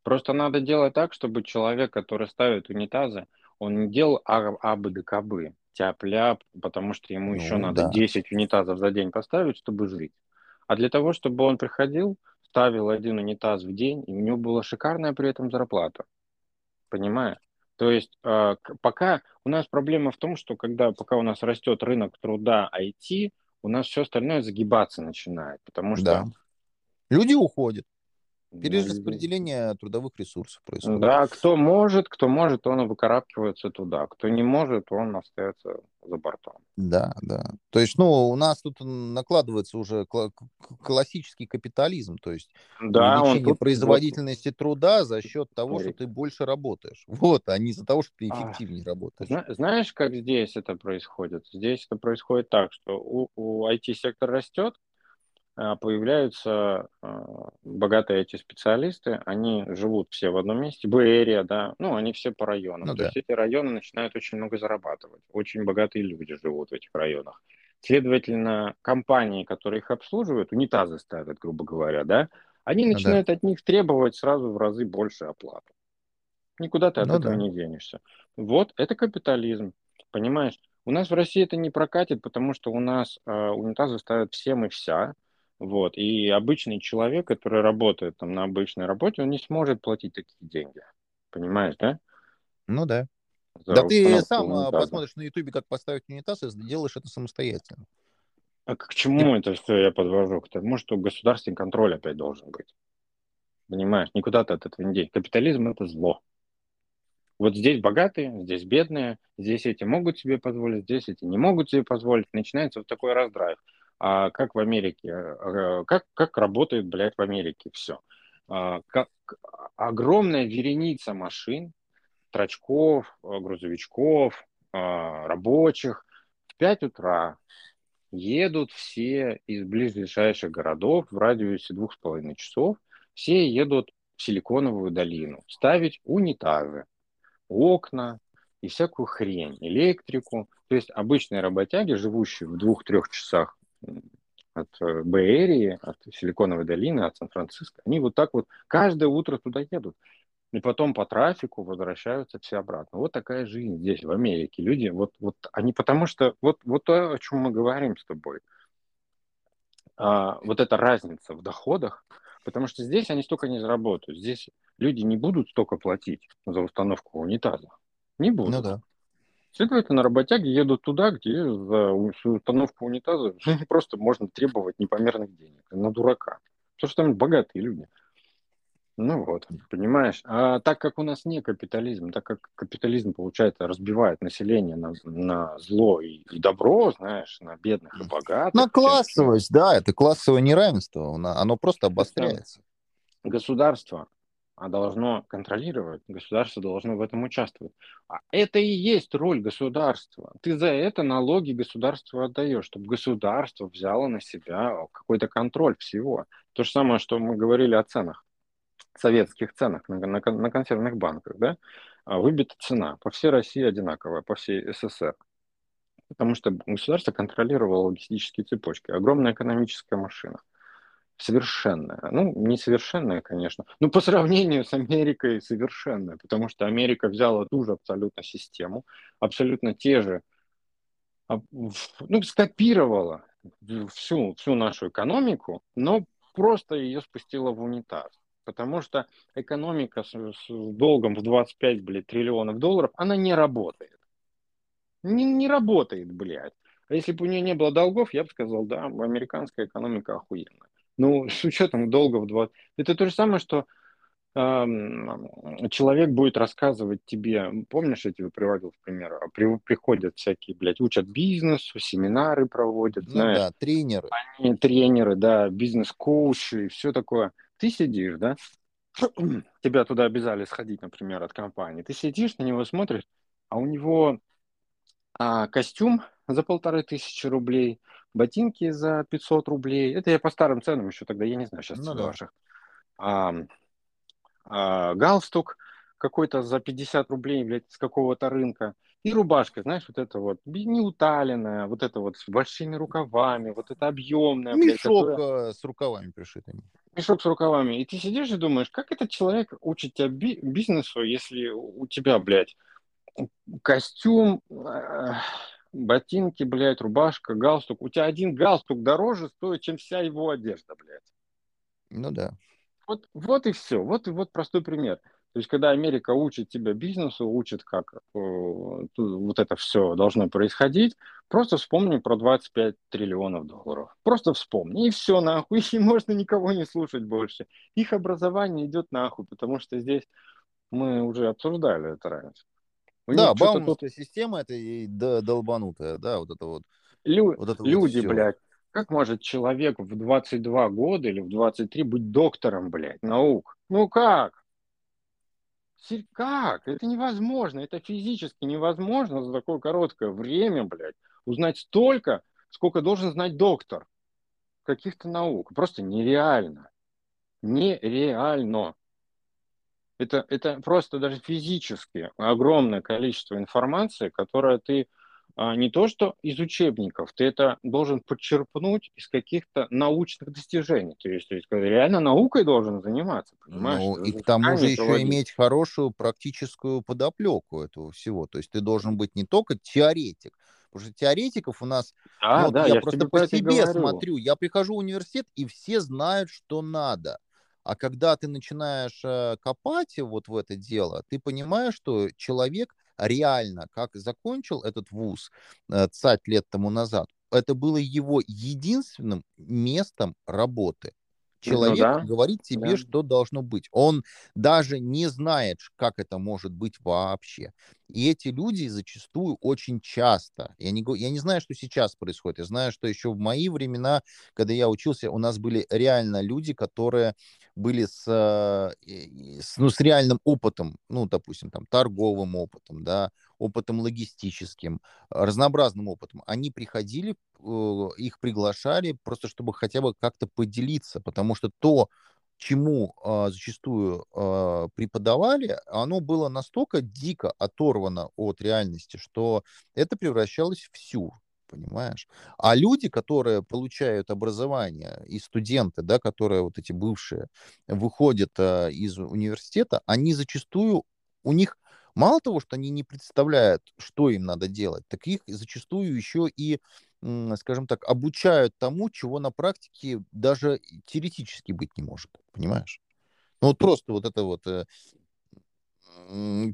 Просто надо делать так, чтобы человек, который ставит унитазы, он не делал а- абы да кабы, тяп-ляп, потому что ему еще Ну надо да. 10 унитазов за день поставить, чтобы жить. А для того, чтобы он приходил, ставил один унитаз в день, и у него была шикарная при этом зарплата. Понимаешь? То есть э, пока у нас проблема в том, что когда пока у нас растет рынок труда IT, у нас все остальное загибаться начинает, потому что Да. Люди уходят. Перераспределение трудовых ресурсов происходит. Да, кто может, кто может, он выкарабкивается туда. Кто не может, он остается за бортом. Да, да. То есть, ну, у нас тут накладывается уже классический капитализм, то есть Да, он увеличение вот, производительности труда за счет того, что ты больше работаешь. Вот, а не из-за того, что ты А, эффективнее работаешь. зна- знаешь, как здесь это происходит? Здесь это происходит так, что у, у IT-сектор растет, а, появляются а, богатые IT-специалисты, они живут все в одном месте, Б-эрия, да, ну, они все по районам. Ну То да. есть эти районы начинают очень много зарабатывать. Очень богатые люди живут в этих районах. Следовательно, компании, которые их обслуживают, унитазы ставят, грубо говоря, да, они Ну да. начинают от них требовать сразу в разы больше оплаты. Никуда ты от Ну этого да. не денешься. Вот, это капитализм, понимаешь? У нас в России это не прокатит, потому что у нас э, унитазы ставят всем и вся. Вот, и обычный человек, который работает там на обычной работе, он не сможет платить такие деньги. Понимаешь, да? Ну да. За Да ты сам а, унитаза. посмотришь на Ютубе, как поставить унитаз, и сделаешь это самостоятельно. А к чему это все я подвожу? К тому, что государственный контроль опять должен быть. Понимаешь, никуда ты от этого не денешь. Капитализм – это зло. Вот здесь богатые, здесь бедные, здесь эти могут себе позволить, здесь эти не могут себе позволить. Начинается вот такой раздрайв. А как в Америке? э, Как, как работает, блядь, в Америке все? Как, огромная вереница машин, трачков, э, грузовичков, э, рабочих в 5 утра едут все из ближайших городов в радиусе двух с половиной часов, все едут в Силиконовую долину ставить унитазы, окна и всякую хрень, электрику. То есть обычные работяги, живущие в двух-трех часах от Бэйрии, от Силиконовой долины, от Сан-Франциско, они вот так вот каждое утро туда едут. И потом по трафику возвращаются все обратно. Вот такая жизнь здесь, в Америке. Люди, вот, вот они, потому что, вот, вот то, о чем мы говорим с тобой, а, вот эта разница в доходах, потому что здесь они столько не заработают. Здесь люди не будут столько платить за установку унитаза. Не будут. Ну да. Следовательно, работяги едут туда, где за установку унитаза просто можно требовать непомерных денег. На дурака. Потому что там богатые люди. Ну вот, понимаешь. А так как у нас не капитализм, так как капитализм, получается, разбивает население на, на зло и, и добро, знаешь, на бедных и богатых. На классовость, да, это классовое неравенство, оно просто обостряется. Государство а должно контролировать, государство должно в этом участвовать. А это и есть роль государства. Ты за это налоги государству отдаешь, чтобы государство взяло на себя какой-то контроль всего. То же самое, что мы говорили о ценах советских ценах на, на, на консервных банках, да, а выбита цена по всей России одинаковая, по всей СССР. Потому что государство контролировало логистические цепочки. Огромная экономическая машина. Совершенная. Ну, несовершенная, конечно. Но по сравнению с Америкой совершенная. Потому что Америка взяла ту же абсолютно систему, абсолютно те же, ну, скопировала всю, всю нашу экономику, но просто ее спустила в унитаз. Потому что экономика с, с долгом в 25, блядь, триллионов долларов, она не работает. Не, не работает, блядь. А если бы у нее не было долгов, я бы сказал, да, американская экономика охуенная. Ну, с учетом долгов 20... Это то же самое, что человек будет рассказывать тебе, помнишь, я тебе приводил в пример, а при, приходят всякие, блядь, учат бизнесу, семинары проводят, ну, знаешь. да, тренеры. Они тренеры, да, бизнес-коучи и все такое – ты сидишь, да, тебя туда обязали сходить, например, от компании, ты сидишь, на него смотришь, а у него а, костюм за полторы тысячи рублей, ботинки за 500 рублей. Это я по старым ценам еще тогда, я не знаю сейчас ну, да. ваших. А, а, галстук какой-то за 50 рублей, блядь, с какого-то рынка. И рубашка, знаешь, вот это вот неуталенная, вот это вот с большими рукавами, вот это объемная. Мешок блядь, которая... с рукавами пришитыми мешок с рукавами. И ты сидишь и думаешь, как этот человек учит тебя би- бизнесу, если у тебя, блядь, костюм, э, ботинки, блядь, рубашка, галстук. У тебя один галстук дороже стоит, чем вся его одежда, блядь. Ну да. Вот, вот и все. Вот и вот простой пример. То есть, когда Америка учит тебя бизнесу, учит, как э, вот это все должно происходить, просто вспомни про 25 триллионов долларов. Просто вспомни, и все нахуй, и можно никого не слушать больше. Их образование идет нахуй, потому что здесь мы уже обсуждали это раньше. У да, бауманская тут... система это и долбанутая, да, вот это вот. Лю... Вот это люди, вот блядь, как может человек в 22 года или в 23 быть доктором, блядь, наук? Ну как? Как? Это невозможно. Это физически невозможно за такое короткое время, блядь, узнать столько, сколько должен знать доктор каких-то наук. Просто нереально. Нереально. Это, это просто даже физически огромное количество информации, которое ты а, не то что из учебников, ты это должен подчерпнуть из каких-то научных достижений. То есть, то есть реально наукой должен заниматься, понимаешь? Ну, и к тому же еще проводить. иметь хорошую практическую подоплеку этого всего. То есть ты должен быть не только теоретик, Потому что теоретиков у нас, а, ну, да, я, я просто по себе смотрю, я прихожу в университет, и все знают, что надо. А когда ты начинаешь э, копать вот в это дело, ты понимаешь, что человек реально, как закончил этот вуз э, цать лет тому назад, это было его единственным местом работы. Ну Человек ну, да. говорит тебе, да. что должно быть. Он даже не знает, как это может быть вообще. И эти люди зачастую очень часто, я не, я не знаю, что сейчас происходит, я знаю, что еще в мои времена, когда я учился, у нас были реально люди, которые были с, с, ну, с реальным опытом, ну, допустим, там, торговым опытом, да, опытом логистическим, разнообразным опытом. Они приходили, э, их приглашали просто, чтобы хотя бы как-то поделиться, потому что то, чему э, зачастую э, преподавали, оно было настолько дико оторвано от реальности, что это превращалось в сюр. Понимаешь? А люди, которые получают образование, и студенты, да, которые вот эти бывшие, выходят а, из университета, они зачастую, у них мало того, что они не представляют, что им надо делать, так их зачастую еще и, скажем так, обучают тому, чего на практике даже теоретически быть не может, понимаешь? Ну вот просто вот это вот э,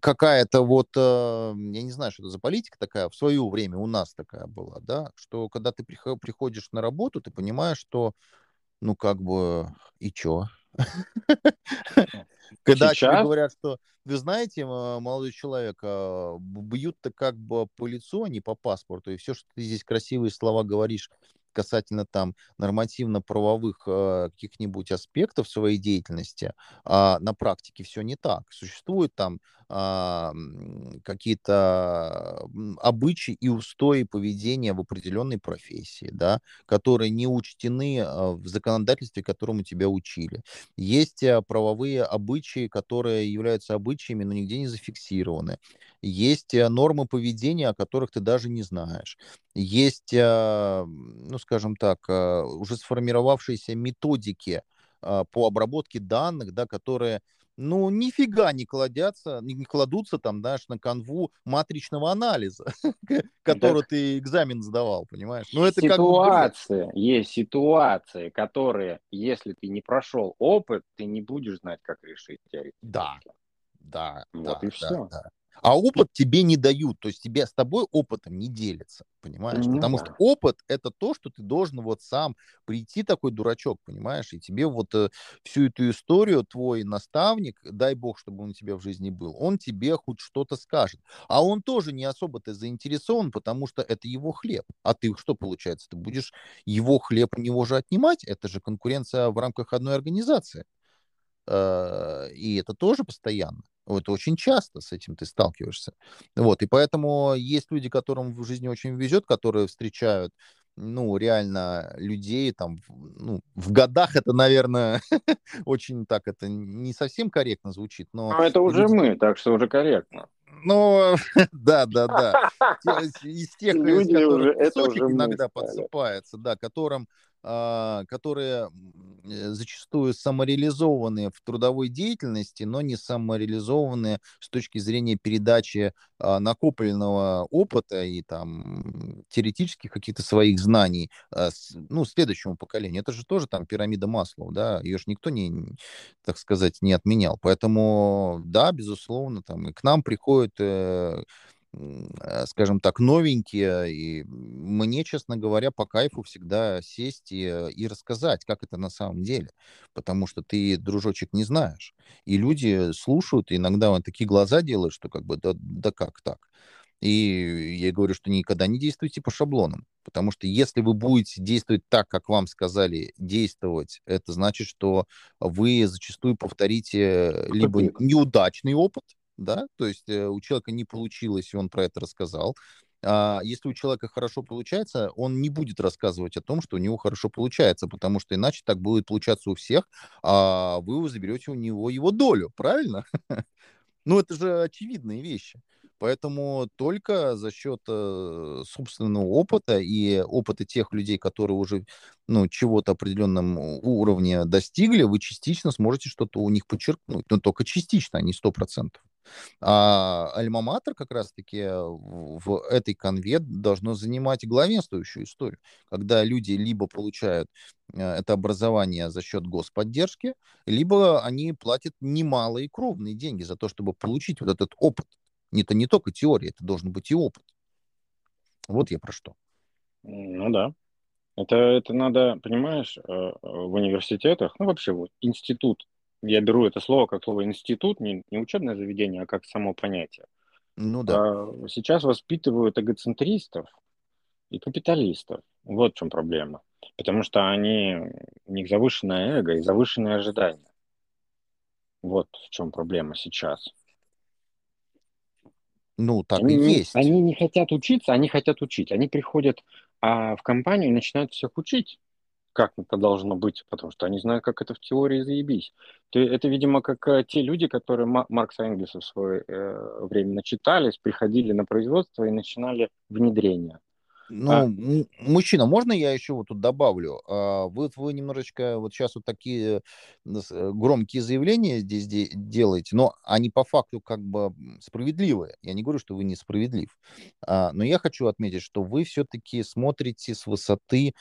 какая-то вот, э, я не знаю, что это за политика такая, в свое время у нас такая была, да, что когда ты приходишь на работу, ты понимаешь, что, ну, как бы, и чё? Когда тебе говорят, что, вы знаете, молодой человек, а, бьют-то как бы по лицу, а не по паспорту, и все, что ты здесь красивые слова говоришь, касательно там нормативно-правовых э, каких-нибудь аспектов своей деятельности, а на практике все не так. Существуют там э, какие-то обычаи и устои поведения в определенной профессии, да, которые не учтены э, в законодательстве, которому тебя учили. Есть э, правовые обычаи, которые являются обычаями, но нигде не зафиксированы. Есть э, нормы поведения, о которых ты даже не знаешь. Есть, э, ну, скажем так, уже сформировавшиеся методики по обработке данных, да, которые ну, нифига не кладятся, не кладутся там, знаешь, на канву матричного анализа, который ты экзамен сдавал, понимаешь? Ну, это ситуация, как есть ситуации, которые, если ты не прошел опыт, ты не будешь знать, как решить теоретически. Да, да, вот да, и все. Да, да. А опыт тебе не дают, то есть тебе с тобой опытом не делятся, понимаешь? Ну, Потому что опыт это то, что ты должен вот сам прийти такой дурачок, понимаешь? И тебе вот э, всю эту историю твой наставник, дай бог, чтобы он у тебя в жизни был, он тебе хоть что-то скажет. А он тоже не особо-то заинтересован, потому что это его хлеб. А ты что получается? Ты будешь его хлеб у него же отнимать? Это же конкуренция в рамках одной организации. Э, и это тоже постоянно. Вот очень часто с этим ты сталкиваешься. Вот, и поэтому есть люди, которым в жизни очень везет, которые встречают ну, реально людей там, ну, в годах это, наверное, очень так, это не совсем корректно звучит, но... Но это уже люди... мы, так что уже корректно. Ну, да, да, да. Из тех, из которых кусочек иногда подсыпается, да, которым которые э, зачастую самореализованы в трудовой деятельности, но не самореализованы с точки зрения передачи а, накопленного опыта и там теоретических каких-то своих знаний а, ну, следующему поколению. Это же тоже там пирамида Маслоу, да, ее же никто не, так сказать, не отменял. Поэтому, да, безусловно, там и к нам приходят Э, скажем так, новенькие. И мне, честно говоря, по кайфу всегда сесть и, э, и рассказать, как это на самом деле. Потому что ты, дружочек, не знаешь. И люди слушают, и иногда вот такие глаза делают, что как бы, да, да как так? И я говорю, что никогда не действуйте по шаблонам. Потому что если вы будете действовать так, как вам сказали действовать, это значит, что вы зачастую повторите либо неудачный опыт, да, то есть э, у человека не получилось, и он про это рассказал. А если у человека хорошо получается, он не будет рассказывать о том, что у него хорошо получается, потому что иначе так будет получаться у всех, а вы заберете у него его долю, правильно? Ну, это же очевидные вещи. Поэтому только за счет э, собственного опыта и опыта тех людей, которые уже ну, чего-то определенном уровне достигли, вы частично сможете что-то у них подчеркнуть. Но только частично, а не сто процентов. А Альма-Матер как раз-таки в этой конве должно занимать главенствующую историю, когда люди либо получают э, это образование за счет господдержки, либо они платят немалые кровные деньги за то, чтобы получить вот этот опыт. Это не только теория, это должен быть и опыт. Вот я про что. Ну да. Это, это надо, понимаешь, э, в университетах, ну вообще вот институт, я беру это слово как слово институт, не, не учебное заведение, а как само понятие. Ну да. А сейчас воспитывают эгоцентристов и капиталистов. Вот в чем проблема. Потому что они, у них завышенное эго и завышенные ожидания. Вот в чем проблема сейчас. Ну, так они, и есть. Они не хотят учиться, они хотят учить. Они приходят а, в компанию и начинают всех учить, как это должно быть, потому что они знают, как это в теории заебись. Это, видимо, как э, те люди, которые Маркса Энгельса в свое э, время начитались, приходили на производство и начинали внедрение. Ну, м- мужчина, можно я еще вот тут добавлю? А, вот вы немножечко вот сейчас вот такие э, громкие заявления здесь де- делаете, но они по факту как бы справедливые. Я не говорю, что вы несправедлив. А, Но я хочу отметить, что вы все-таки смотрите с высоты,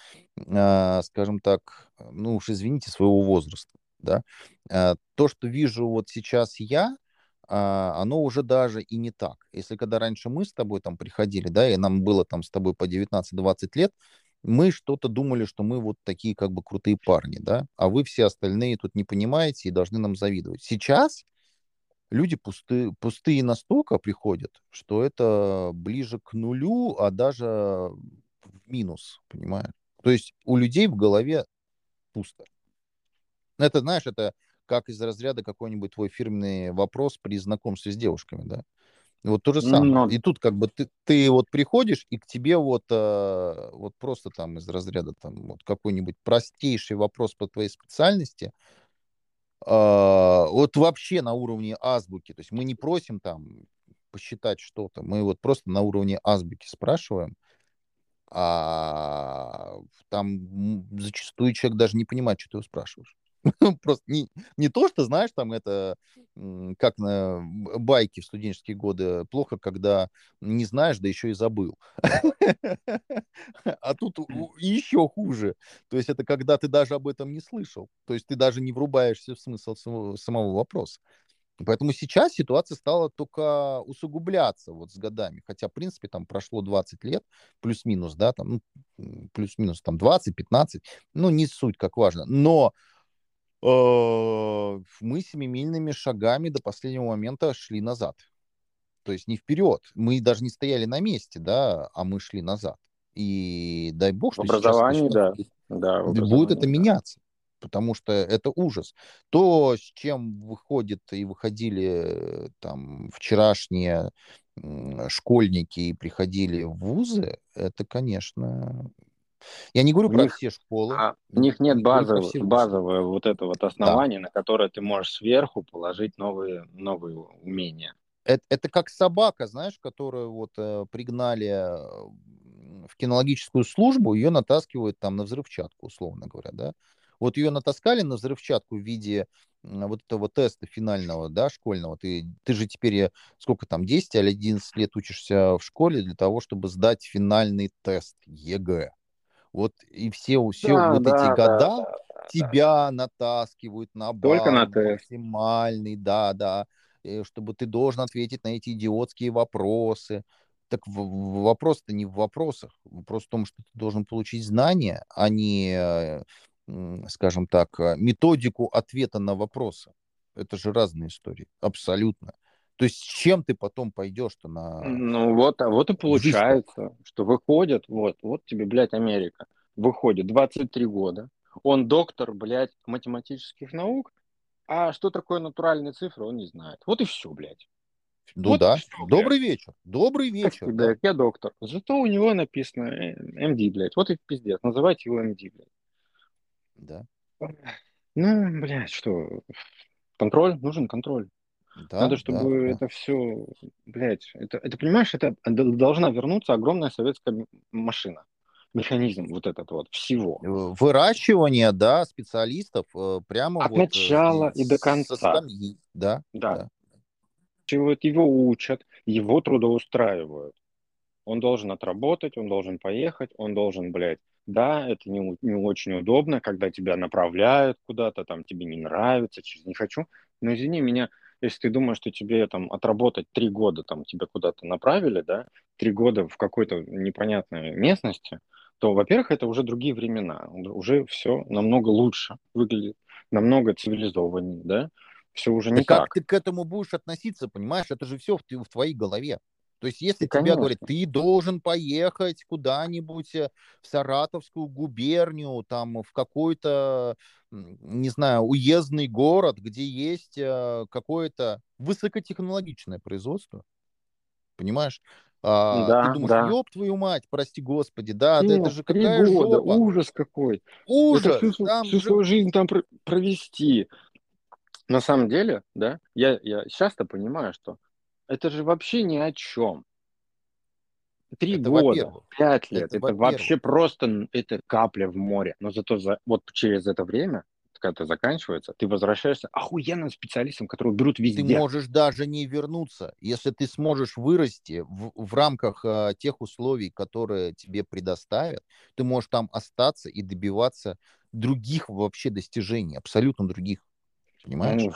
а, скажем так, ну уж извините, своего возраста. Да? А, То, что вижу вот сейчас я, а, оно уже даже и не так. Если когда раньше мы с тобой там приходили, да, и нам было там с тобой по 19-20 лет, мы что-то думали, что мы вот такие как бы крутые парни, да, а вы все остальные тут не понимаете и должны нам завидовать. Сейчас люди пустые, пустые настолько приходят, что это ближе к нулю, а даже в минус, понимаешь? То есть у людей в голове пусто. Это, знаешь, это как из разряда какой-нибудь твой фирменный вопрос при знакомстве с девушками, да? Вот то же самое. Но И тут как бы ты, ты вот приходишь, и к тебе вот, э, вот просто там из разряда там вот какой-нибудь простейший вопрос по твоей специальности, а, вот вообще на уровне азбуки. То есть мы не просим там посчитать что-то, мы вот просто на уровне азбуки спрашиваем, а там зачастую человек даже не понимает, что ты его спрашиваешь. Просто не, не то, что, знаешь, там это как на байке в студенческие годы плохо, когда не знаешь, да еще и забыл. А тут еще хуже. То есть это когда ты даже об этом не слышал. То есть ты даже не врубаешься в смысл самого вопроса. Поэтому сейчас ситуация стала только усугубляться вот с годами. Хотя, в принципе, там прошло 20 лет, плюс-минус, да, там, ну, плюс-минус там 20-15, ну, не суть, как важно. Но мы семимильными шагами до последнего момента шли назад. То есть не вперед. Мы даже не стояли на месте, да, а мы шли назад. И дай бог, в что сейчас образовании, да. начнет- Да, в будет это образовании, да. меняться. Потому что это ужас. То, с чем выходит и выходили э, там вчерашние школьники и приходили в вузы, это, конечно... Я не говорю У про них, все школы. а, у них нет базового, базовое вот это вот Да. основание, на которое ты можешь сверху положить новые, новые умения. Это, это как собака, знаешь, которую вот э, пригнали э, в кинологическую службу, ее натаскивают там на взрывчатку, условно говоря, да. Вот ее натаскали на взрывчатку в виде вот этого теста финального, да, школьного. Ты, ты же теперь, э, сколько там, 10 или 11 лет учишься в школе для того, чтобы сдать финальный тест ЕГЭ. Вот и все, все Да, вот да, эти да, года да, да, да. тебя натаскивают на Только на тест. максимальный, да, да, э, чтобы ты должен ответить на эти идиотские вопросы. Так вопрос-то не в вопросах. Вопрос в том, что ты должен получить знания, а не, э, скажем так, э, методику ответа на вопросы. Это же разные истории, абсолютно. То есть с чем ты потом пойдешь-то на Ну вот, а вот и получается, что выходит, вот, вот тебе, блядь, Америка, выходит 23 года, он доктор, блядь, математических наук, а что такое натуральные цифры, он не знает. Вот и все, блядь. Ну Вот да. все, блядь. Добрый вечер. Добрый вечер. сказать, Да. я доктор. Зато у него написано э, МД, блядь. Вот и пиздец. Называйте его МД, блядь. Да. Ну, блядь, что? Контроль? Нужен контроль. Да, Надо, да, чтобы да. это все, блядь, это, это, понимаешь, это должна вернуться огромная советская машина, механизм вот этот вот всего. Э, Выращивание, да, специалистов э, прямо От вот э, начала и до с- со конца. скамьи, да, Да. да. Чего его учат, его трудоустраивают. Он должен отработать, он должен поехать, он должен, блядь, да, это не, не очень удобно, когда тебя направляют куда-то, там тебе не нравится, через не хочу. Но извини меня, если ты думаешь, что тебе там отработать три года, там тебя куда-то направили, да, три года в какой-то непонятной местности, то, во-первых, это уже другие времена, уже все намного лучше выглядит, намного цивилизованнее, да, все уже не как так. ты к этому будешь относиться, понимаешь? Это же все в, в твоей голове. То есть если Да, тебе говорят, конечно. ты должен поехать куда-нибудь э, в Саратовскую губернию, там в какой-то, не знаю, уездный город, где есть э, какое-то высокотехнологичное производство, понимаешь? А, ты Да, думаешь, да. ёб твою мать, прости господи, да, да это Нет, же три какая года, жопа, ужас какой. Это ужас, всю, св- там всю же свою жизнь там пр- провести. На самом деле, да, я, я сейчас-то понимаю, что это же вообще ни о чем. три Это года, пять лет, Это это, вообще просто это капля в море. Но зато за, вот через это время, когда это заканчивается, ты возвращаешься охуенным специалистом, которого берут Ты везде. можешь даже не вернуться, если ты сможешь вырасти в, в рамках а, тех условий, которые тебе предоставят, ты можешь там остаться и добиваться других вообще достижений, абсолютно других. Понимаешь? Ну,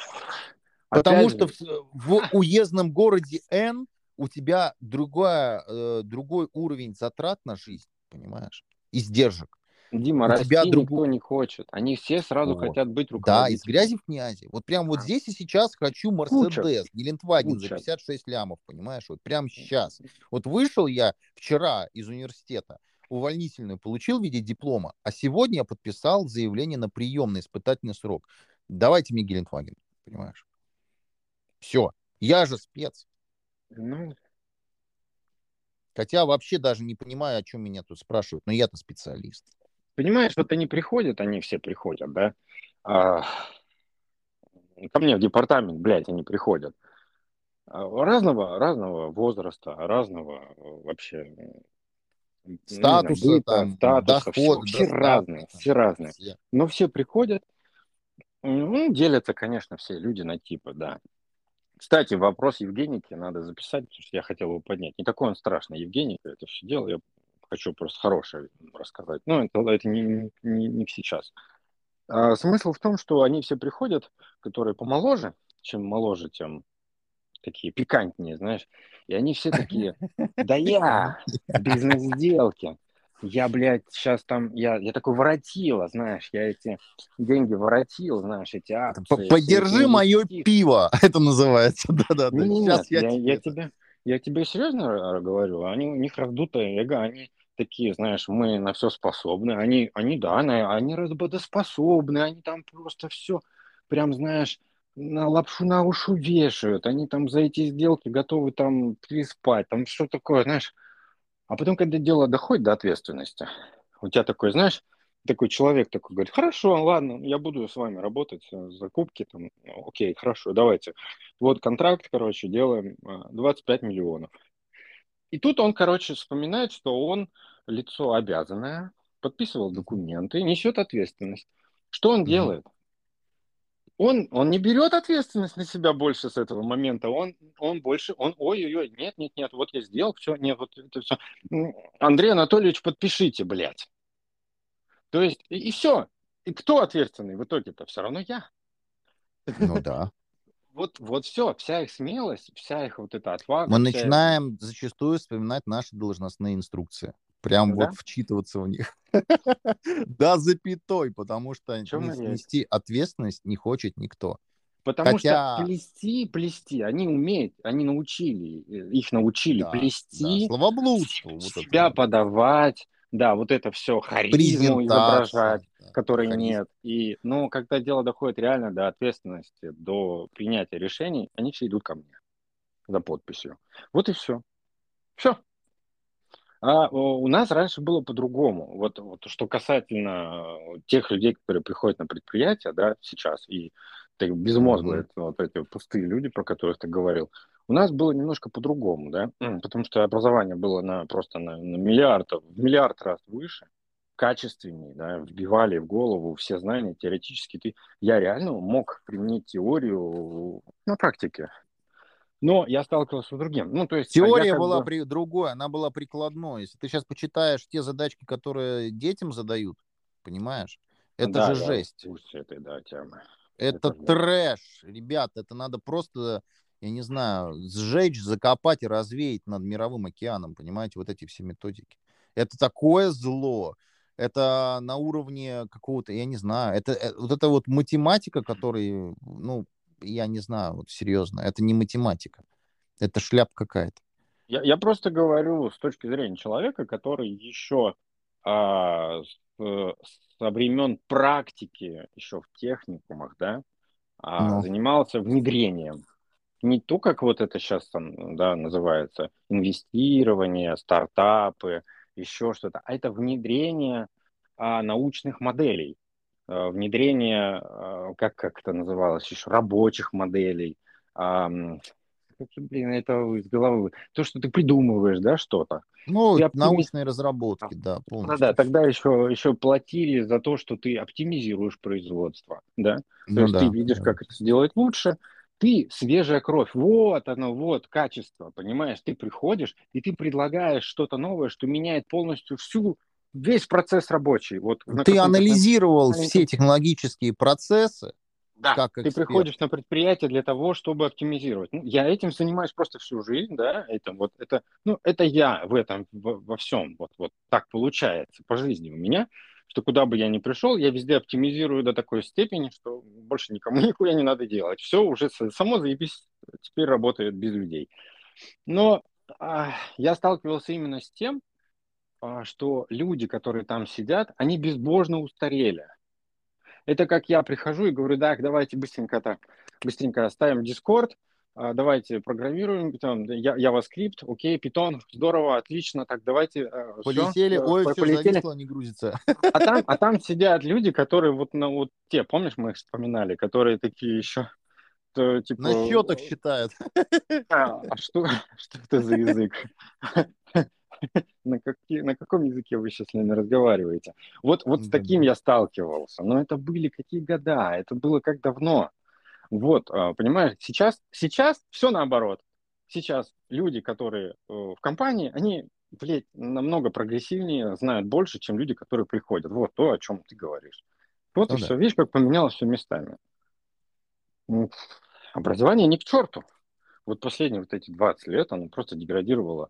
Потому опять что же, в, в уездном городе N у тебя другая, э, другой уровень затрат на жизнь, понимаешь? Издержек. Дима, у расти тебя друг- никто не хочет. Они все сразу Вот. хотят быть Да, из грязи в князи. Вот прям вот здесь и сейчас хочу Мерседес, Гелендваген за Куча. 56 лямов, понимаешь? Вот прям сейчас. Вот вышел я вчера из университета, увольнительную получил в виде диплома, а сегодня я подписал заявление на прием на испытательный срок. Давайте мне Гелендваген, понимаешь? Все. Я же спец. Ну, Хотя вообще даже не понимаю, о чем меня тут спрашивают, но я-то специалист. понимаешь, вот они приходят, они все приходят, да? А, ко мне в департамент, блядь, они приходят. А, Разного, разного возраста, разного э, вообще знаю, Статуса, быта, там, статуса, доход, все, все достатка, разные, там, все разные. все. Но все приходят, ну, делятся, конечно, все люди на типы, да. Кстати, вопрос Евгеники надо записать, потому что я хотел его поднять. Не такой он страшный, Евгеника, это все дело, я хочу просто хорошее рассказать. Но это, это не, не, не сейчас. А смысл в том, что они все приходят, которые помоложе, чем моложе, тем такие пикантнее, знаешь. И они все такие, да я бизнес-сделки. Я, блядь, сейчас там, я, я такой воротила, знаешь, я эти деньги воротил, знаешь, эти акции. П- все Поддержи эти мое инвестиции. пиво, это называется. Не, Сейчас нет, я, я, тебе я тебе, я тебе серьезно говорю, они, у них раздутое эго, они такие, знаешь, мы на все способны, они, они да, на- они работоспособны, они там просто все, прям, знаешь, на лапшу на уши вешают, они там за эти сделки готовы там переспать, там что такое, знаешь. А потом, когда дело доходит до ответственности, у тебя такой, знаешь, такой человек такой говорит, хорошо, ладно, я буду с вами работать, э, закупки там, окей, хорошо, давайте. Вот контракт, короче, делаем а, 25 миллионов. И тут он, короче, вспоминает, что он лицо обязанное, подписывал документы, несет ответственность. Что он Мгм. делает? Он, он не берет ответственность на себя больше с этого момента. Он, он больше, он, ой-ой-ой, нет, нет, нет, вот я сделал, все, нет, вот это все. Андрей Анатольевич, подпишите, блядь. То есть, и, все. И кто ответственный в итоге-то? Все равно я. Ну да. Вот, вот все, вся их смелость, вся их вот эта отвага. Мы начинаем зачастую вспоминать наши должностные инструкции. Прям Да? вот вчитываться в них. Да, запятой, потому что нести ответственность не хочет никто. Потому Хотя- что плести, плести, они умеют, они научили, э, их научили Да, плести, да, Словоблудство. вот это себя вот. подавать, да, вот это все, харизму изображать, да, которой харизма. нет. И, ну, когда дело доходит реально до ответственности, до принятия решений, они все идут ко мне за подписью. Вот и все. Все. А у нас раньше было по-другому. Вот, вот что касательно э, тех людей, которые приходят на предприятия, да, сейчас, и так безмозглые, Мгм. вот эти пустые люди, про которых ты говорил, у нас было немножко по-другому, да, потому что образование было на, просто на, на миллиард, в миллиард раз выше, качественнее, да, вбивали в голову все знания теоретически. Ты, я реально мог применить теорию на практике. Но я сталкивался с другим. Ну, то есть, а Теория как была бы- при... другой, она была прикладной. Если ты сейчас почитаешь те задачки, которые детям задают, понимаешь, это Да, же я жесть. этой, да, темы. Это Это да. трэш, ребят. Это надо просто, я не знаю, сжечь, закопать и развеять над мировым океаном, понимаете, вот эти все методики. Это такое зло. Это на уровне какого-то, я не знаю, это э, вот это вот математика, которая, ну, я не знаю, вот серьезно, это не математика. Это шляп какая-то. Я, я просто говорю с точки зрения человека, который еще а, с, со времен практики, еще в техникумах, да, а, Ну. занимался внедрением. Не то, как вот это сейчас там, да, называется, инвестирование, стартапы, еще что-то, а это внедрение а, научных моделей, внедрение, а, как, как это называлось еще, рабочих моделей, ам, блин, это из головы. То, что ты придумываешь, да, что-то. Ну, Ты оптими- научные разработки, да, Да, полностью. да, тогда еще, еще платили за то, что ты оптимизируешь производство, да? То Ну есть ты да, видишь, да. как это сделать лучше, ты свежая кровь, вот оно, вот качество, понимаешь? Ты приходишь и ты предлагаешь что-то новое, что меняет полностью всю весь процесс рабочий. Вот Ты анализировал маленьком- все технологические процессы, Да, как ты приходишь на предприятие для того, чтобы оптимизировать. Ну, я этим занимаюсь просто всю жизнь, да, этим вот это, ну, это я в этом во, во всем, вот вот так получается по жизни у меня, что куда бы я ни пришел, я везде оптимизирую до такой степени, что больше никому нихуя не надо делать. Все уже само заебись, теперь работает без людей. Но а, я сталкивался именно с тем, что люди, которые там сидят, они безбожно устарели. Это как я прихожу и говорю, так, давайте быстренько так, быстренько оставим Discord, а, давайте программируем Python, я, JavaScript, окей, Python, здорово, отлично, так давайте а, всё, Полетели, э, ой, по- все полетели. зависло, не грузится. А там, а там сидят люди, которые вот на вот те, помнишь, мы их вспоминали, которые такие еще, то, типа, На счетах считают. а, а что, что это за язык? На, какие, на каком языке вы сейчас с ними разговариваете? Вот, вот с таким я сталкивался. Но это были какие года? Это было как давно? Вот, а, понимаешь, сейчас, сейчас все наоборот. Сейчас люди, которые э, в компании, они, блядь, намного прогрессивнее, знают больше, чем люди, которые приходят. Вот то, о чем ты говоришь. Вот Ну и да. все. Видишь, как поменялось все местами. М, Образование не к черту. Вот последние вот эти 20 лет оно просто деградировало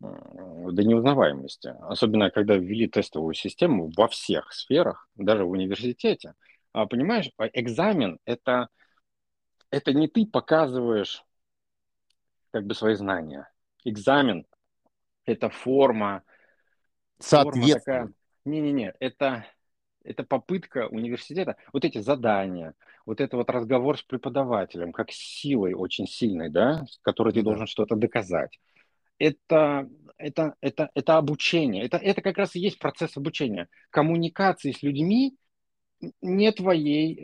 до неузнаваемости. Особенно, когда ввели тестовую систему во всех сферах, даже в университете. А, понимаешь, а экзамен это, это не ты показываешь как бы свои знания. Экзамен это форма, форма такая. Не-не-не, это, это попытка университета, вот эти задания, вот это вот разговор с преподавателем, как силой очень сильной, да, с которой ты да. должен что-то доказать. Это, это, это, это обучение. Это, это как раз и есть процесс обучения. Коммуникации с людьми не твоей э,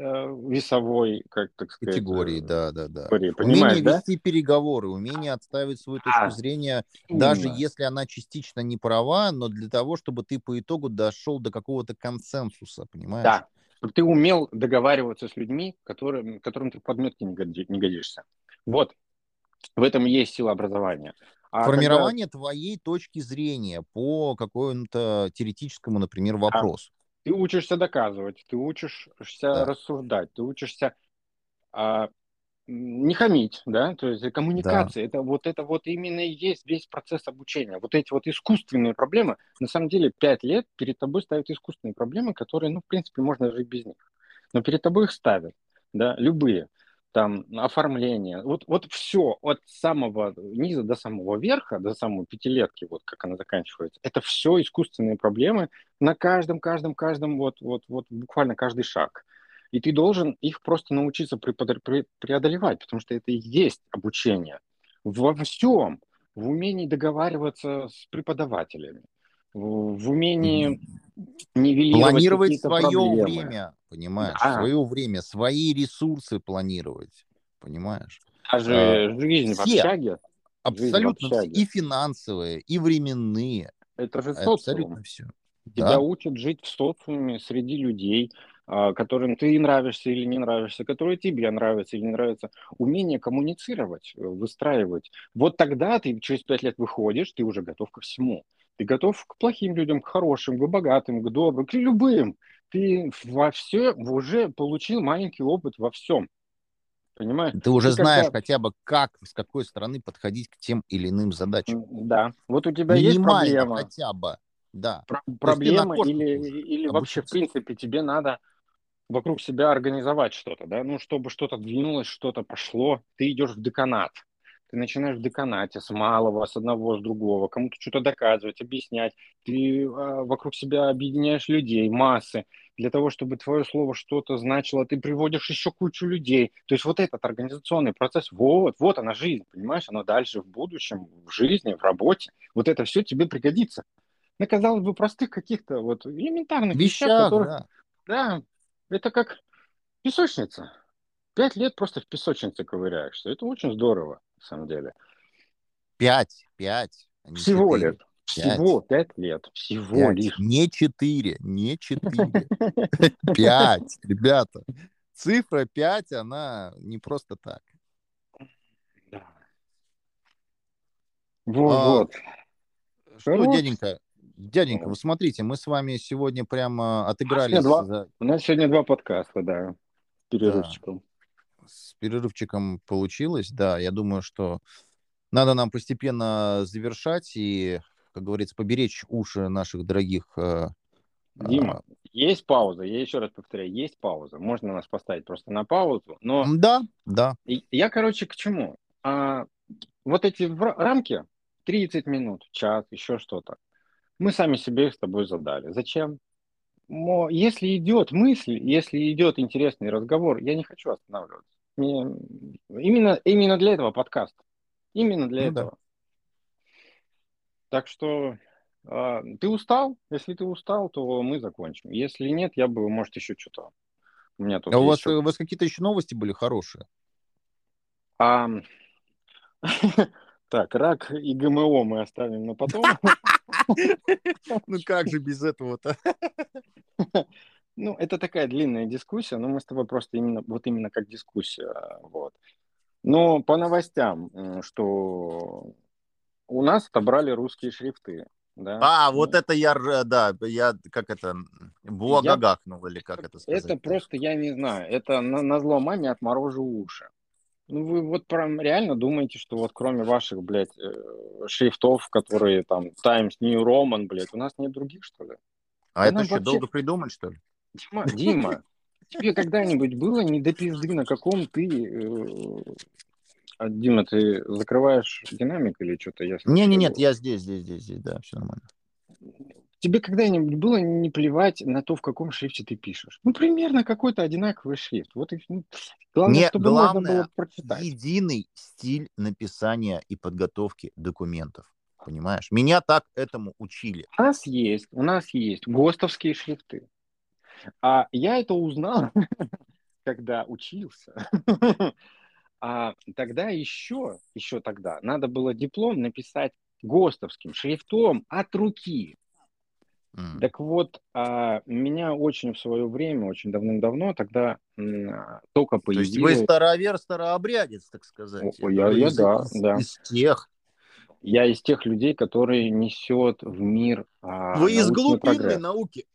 весовой, как так сказать, Категории, э, да, да, да. категории. Умение да? вести переговоры, умение отставить свою точку Да, зрения, даже именно. если она частично не права, но для того, чтобы ты по итогу дошел до какого-то консенсуса, понимаешь? Да. Чтобы ты умел договариваться с людьми, которым, которым ты в подметке не годи- не годишься. Вот. В этом и есть сила образования. А когда- Формирование твоей точки зрения по какому-то теоретическому, например, вопросу. Ты учишься доказывать, ты учишься Да. рассуждать, ты учишься а, не хамить, да, то есть коммуникация, это вот это вот именно и есть весь процесс обучения. Вот эти вот искусственные проблемы, на самом деле пять лет перед тобой ставят искусственные проблемы, которые, ну, в принципе, можно жить без них. Но перед тобой их ставят, да, любые. Там оформление, вот, вот все от самого низа до самого верха, до самой пятилетки, вот как она заканчивается, это все искусственные проблемы, на каждом, каждом, каждом, вот, вот, вот буквально каждый шаг. И ты должен их просто научиться преодолевать, потому что это и есть обучение. Во всем. В умении договариваться с преподавателями, в, в умении нивелировать Планировать свое проблемы. время, понимаешь? Да. Свое время, свои ресурсы планировать, понимаешь? Даже А, жизнь в все. общаге, Абсолютно все. общаге. И финансовые, и временные. это же социум. Абсолютно все. Тебя Да. учат жить в социуме среди людей, а, которым ты нравишься или не нравишься, которые тебе нравятся или не нравятся. Умение коммуницировать, э, выстраивать. Вот тогда ты через пять лет выходишь, ты уже готов ко всему. Ты готов к плохим людям, к хорошим, к богатым, к добрым, к любым. Ты во все уже получил маленький опыт во всем. Понимаешь? Ты уже когда- знаешь хотя бы, как, с какой стороны подходить к тем или иным задачам. Да. Вот у тебя есть Минимально проблема. хотя бы. Да. Про- ты проблема или, или вообще, в принципе, тебе надо вокруг себя организовать что-то, да, ну, чтобы что-то двинулось, что-то пошло, ты идешь в деканат, ты начинаешь в деканате с малого, с одного, с другого, кому-то что-то доказывать, объяснять, ты а, вокруг себя объединяешь людей, массы, для того, чтобы твое слово что-то значило, ты приводишь еще кучу людей, то есть вот этот организационный процесс, вот, вот она жизнь, понимаешь, она дальше в будущем, в жизни, в работе, вот это все тебе пригодится на, казалось бы, простых каких-то вот элементарных вещах, Вещах, которых, да. да, это как песочница. Пять лет просто в песочнице ковыряешься. Это очень здорово. на самом деле. Пять, пять. а Всего четыре. лет. Всего пять лет. Всего Пять. лишь. Не четыре, не четыре. Пять, ребята. Цифра пять, она не просто так. Да. Вот, А, вот. Что, Хорош. дяденька, дяденька, вы смотрите, мы с вами сегодня прямо отыгрались два. за- У нас сегодня два подкаста, да. Перерывчиком. С перерывчиком получилось, да, я думаю, что надо нам постепенно завершать и, как говорится, поберечь уши наших дорогих э, Дима, есть пауза. Я еще раз повторяю, есть пауза. Можно нас поставить просто на паузу. Но Да, да. Я, короче, к чему? А, вот эти рамки, 30 минут, час, еще что-то, мы сами себе их с тобой задали. Зачем? Если идет мысль, если идет интересный разговор, я не хочу останавливаться. Мне- Именно, именно для этого подкаст. Именно для Ну да. этого. Так что а, ты устал? Если ты устал, то мы закончим. Если нет, я бы, может, еще что-то. У меня тут А у вас, что- у вас какие-то еще новости были хорошие? А, Так, рак и ГМО мы оставим на потом. Ну как же без этого-то? Ну, это такая длинная дискуссия, но мы с тобой просто именно, вот именно как дискуссия, вот. Но по новостям, что у нас отобрали русские шрифты, да. А, вот Ну, это я, да, я, как это, буагагахнул или как это сказать? Это просто, я не знаю, это на, на зло маме отморожу уши. Ну, вы вот прям реально думаете, что вот кроме ваших, блядь, э, шрифтов, которые там Times New Roman, блядь, у нас нет других, что ли? А да это вообще- долго придумать, что ли? Дима, Дима, тебе когда-нибудь было не до пизды, на каком ты... э, а, Дима, ты закрываешь динамик или что-то? Я Не, не, слышу. нет, я здесь, здесь, здесь, здесь, да, все нормально. Тебе когда-нибудь было не плевать на то, в каком шрифте ты пишешь? Ну, примерно какой-то одинаковый шрифт. Вот и ну, главное, Не, чтобы можно главное, было прочитать. Единый стиль написания и подготовки документов. Понимаешь? Меня так этому учили. У нас есть, у нас есть ГОСТовские шрифты. А я это узнал, когда учился. А тогда еще, еще тогда, надо было диплом написать ГОСТовским шрифтом от руки. Так вот, а, меня очень в свое время, очень давным-давно, тогда м, а, только То есть вы появилось... старовер, старообрядец, так сказать. О, я- я из, да, из- да. из тех. Я из тех людей, которые несет в мир а, Вы из глубинной прогресс. науки.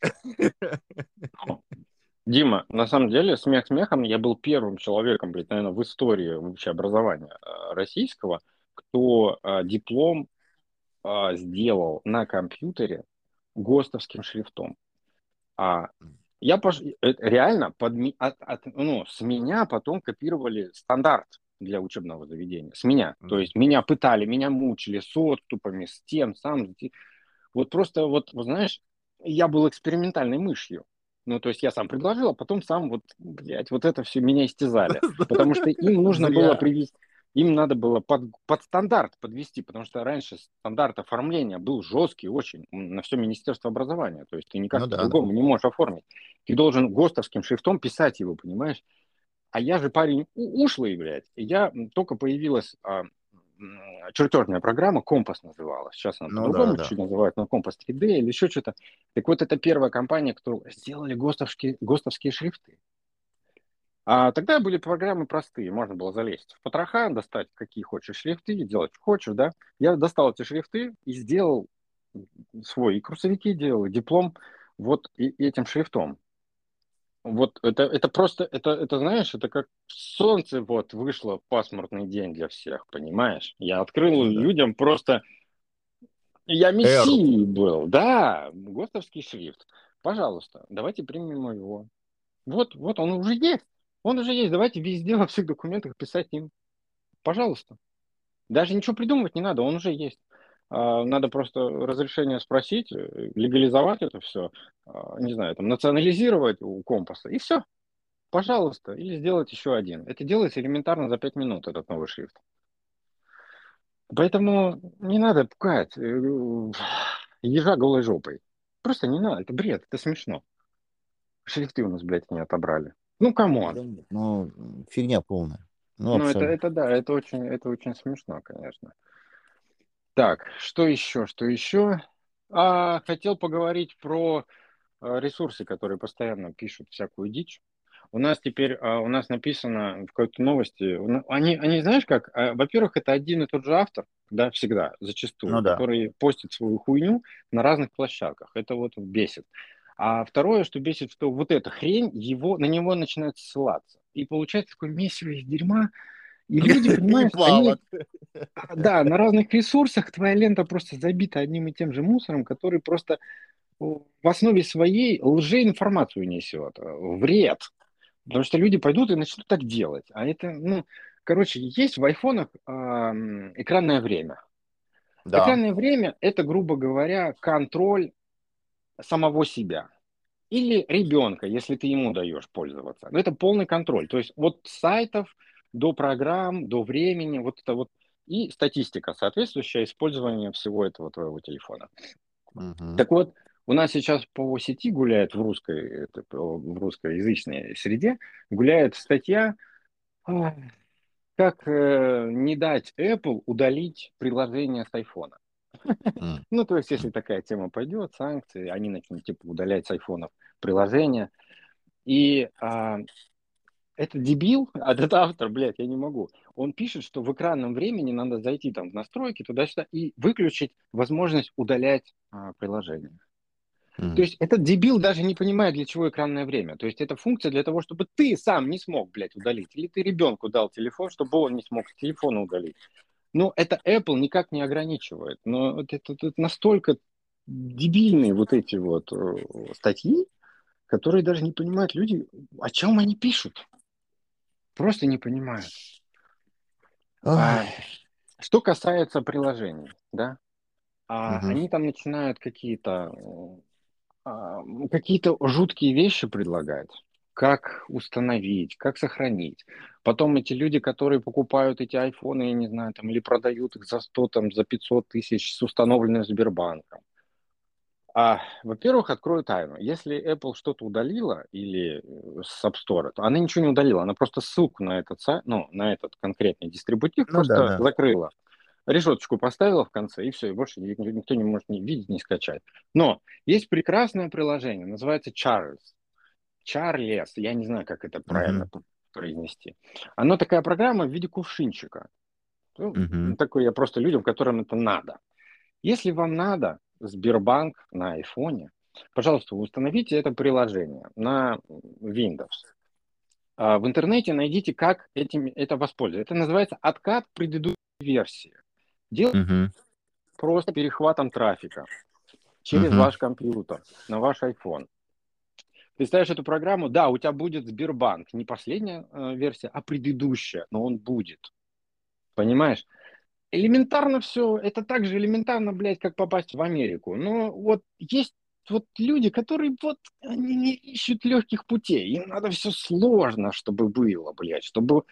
Дима, на самом деле, смех смехом, я был первым человеком, блядь, наверное, в истории вообще образования э, российского, кто э, диплом э, сделал на компьютере ГОСТовским шрифтом. А я пош... э, реально подми... от, от- ну, с меня потом копировали стандарт для учебного заведения. С меня. То Мгм. есть меня пытали, меня мучили с отступами, с тем, сам. Вот просто, вот, вот знаешь, я был экспериментальной мышью. Ну, то есть я сам предложил, а потом сам вот, блядь, вот это все меня истязали. Потому что им нужно было привести, им надо было под, под стандарт подвести, потому что раньше стандарт оформления был жесткий очень на все Министерство образования. То есть ты никак Ну да, по-другому не можешь оформить. Ты должен ГОСТовским шрифтом писать его, понимаешь? А я же парень ушлый, блядь. И я только появилась а, чертежная программа, Компас называлась. Сейчас она Ну по-другому да, да. называют, но Компас 3D или еще что-то. Так вот, это первая компания, кто сделали ГОСТовские, ГОСТовские шрифты. А тогда были программы простые. Можно было залезть в потроха, достать какие хочешь шрифты, делать что хочешь, да. Я достал эти шрифты и сделал свой, и курсовики делал, и диплом вот и- этим шрифтом. Вот это, это просто, это, это, знаешь, это как солнце вот вышло пасмурный день для всех, понимаешь? Я открыл Ну да. людям просто... Я мессией был, да, ГОСТовский шрифт. Пожалуйста, давайте примем его. Вот, вот он уже есть. Он уже есть. Давайте везде во всех документах писать им. Пожалуйста. Даже ничего придумывать не надо, он уже есть. А, Надо просто разрешение спросить, легализовать это все, не знаю, там, национализировать у компаса, и все. Пожалуйста. Или сделать еще один. Это делается элементарно за 5 минут, этот новый шрифт. Поэтому не надо пугать э, ежа голой жопой. Просто не надо, это бред, это смешно. Шрифты у нас, блядь, не отобрали. Ну, come on. Ну, фигня полная. Ну, Ну, это, это да, это очень, это очень смешно, конечно. Так, что еще, что еще? А, хотел поговорить про а, ресурсы, которые постоянно пишут всякую дичь. У нас теперь, а, у нас написано в какой-то новости, у на- они, они знаешь как, А, во-первых, это один и тот же автор, да, всегда, зачастую, Ну да. который постит свою хуйню на разных площадках. Это вот бесит. А второе, что бесит, что вот эта хрень, его, на него начинают ссылаться. И получается такое месиво из дерьма, и люди, понимаешь, они, а, да, на разных ресурсах твоя лента просто забита одним и тем же мусором, который просто в основе своей лжеинформацию несет, э, вред. Потому что люди пойдут и начнут так делать. А это, ну, короче, есть в айфонах экранное время. Да. Экранное время – это, грубо говоря, контроль самого себя. Или ребенка, если ты ему даешь пользоваться. Но это полный контроль. То есть от сайтов до программ, до времени, вот это вот. И статистика, соответствующая использованию всего этого твоего телефона. Мгм. Так вот, у нас сейчас по сети гуляет в русской, в русскоязычной среде, гуляет статья, а, как э, не дать Apple удалить приложение с айфона. Ну, то есть, если такая тема пойдет, санкции, они начнут типа удалять с айфонов приложения. И а, это дебил, а этот автор, блядь, я не могу. Он пишет, что в экранном времени надо зайти там в настройки туда-сюда и выключить возможность удалять а, приложение. Мгм. То есть этот дебил даже не понимает, для чего экранное время. То есть это функция для того, чтобы ты сам не смог, блядь, удалить. Или ты ребенку дал телефон, чтобы он не смог с телефона удалить. Но это Apple никак не ограничивает. Но вот это, это настолько дебильные вот эти вот э, статьи, которые даже не понимают люди, о чем они пишут. Просто не понимают. Ай. что касается приложений, да, а, Мгм. они там начинают какие-то э, а, какие-то жуткие вещи предлагать. Как установить, как сохранить. Потом эти люди, которые покупают эти айфоны, я не знаю, там, или продают их за 100, там, за 500 тысяч с установленным Сбербанком. А, во-первых, открою тайну. Если Apple что-то удалила или э, с App Store, то она ничего не удалила. Она просто ссылку на этот сайт, ну, на этот конкретный дистрибутив Ну просто да, да. закрыла. Решеточку поставила в конце, и все, и больше ни- никто не может ни видеть, ни скачать. Но есть прекрасное приложение, называется Charles. Charles, я не знаю, как это правильно Мгм. произнести. Оно такая программа в виде кувшинчика. Ну, Мгм. такой я просто людям, которым это надо. Если вам надо Сбербанк на айфоне, пожалуйста, установите это приложение на Windows. А В интернете найдите, как этим это воспользоваться. Это называется откат предыдущей версии. Делать Мгм. просто перехватом трафика через Мгм. ваш компьютер на ваш iPhone. Ты ставишь эту программу, да, у тебя будет Сбербанк, не последняя э, версия, а предыдущая, но он будет. Понимаешь? Элементарно все, это так же элементарно, блядь, как попасть в Америку. Но вот есть вот люди, которые вот, они не ищут легких путей. Им надо все сложно, чтобы было, блядь, чтобы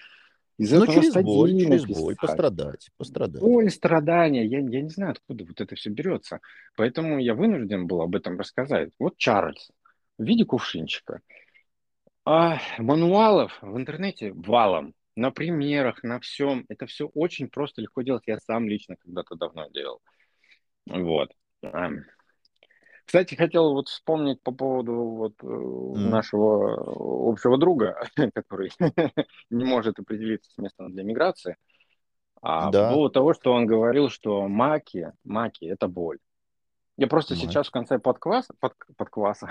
из Ну, этого через боль, через боль, пострадать, пострадать. Боль, страдания, я, я не знаю, откуда вот это все берется. Поэтому я вынужден был об этом рассказать. Вот Чарльз в виде кувшинчика. А мануалов в интернете валом. На примерах, на всем. Это все очень просто, легко делать. Я сам лично когда-то давно делал. Вот. Кстати, хотел вот вспомнить по поводу вот М. нашего общего друга, который не может определиться с местом для миграции. А по Да. поводу того, что он говорил, что маки, маки это боль. Я просто Маки. сейчас в конце подкваса, под, подкваса,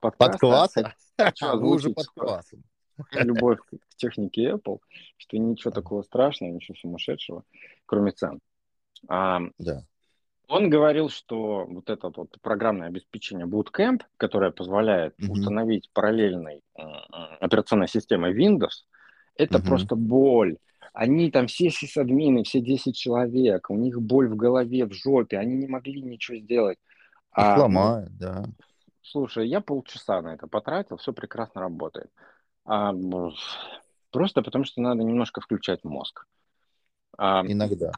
подкаста Подкваса? А вы уже под квасом. любовь к технике Apple, что ничего такого страшного, ничего сумасшедшего, кроме цен. А, Да. он говорил, что вот это вот программное обеспечение Bootcamp, которое позволяет Мгм. установить параллельной э, операционной системой Windows, это Мгм. просто боль. Они там все сисадмины, все 10 человек, у них боль в голове, в жопе, они не могли ничего сделать. А, ну, ломает, да. слушай, я полчаса на это потратил, все прекрасно работает. А, просто потому что надо немножко включать мозг. А, Иногда.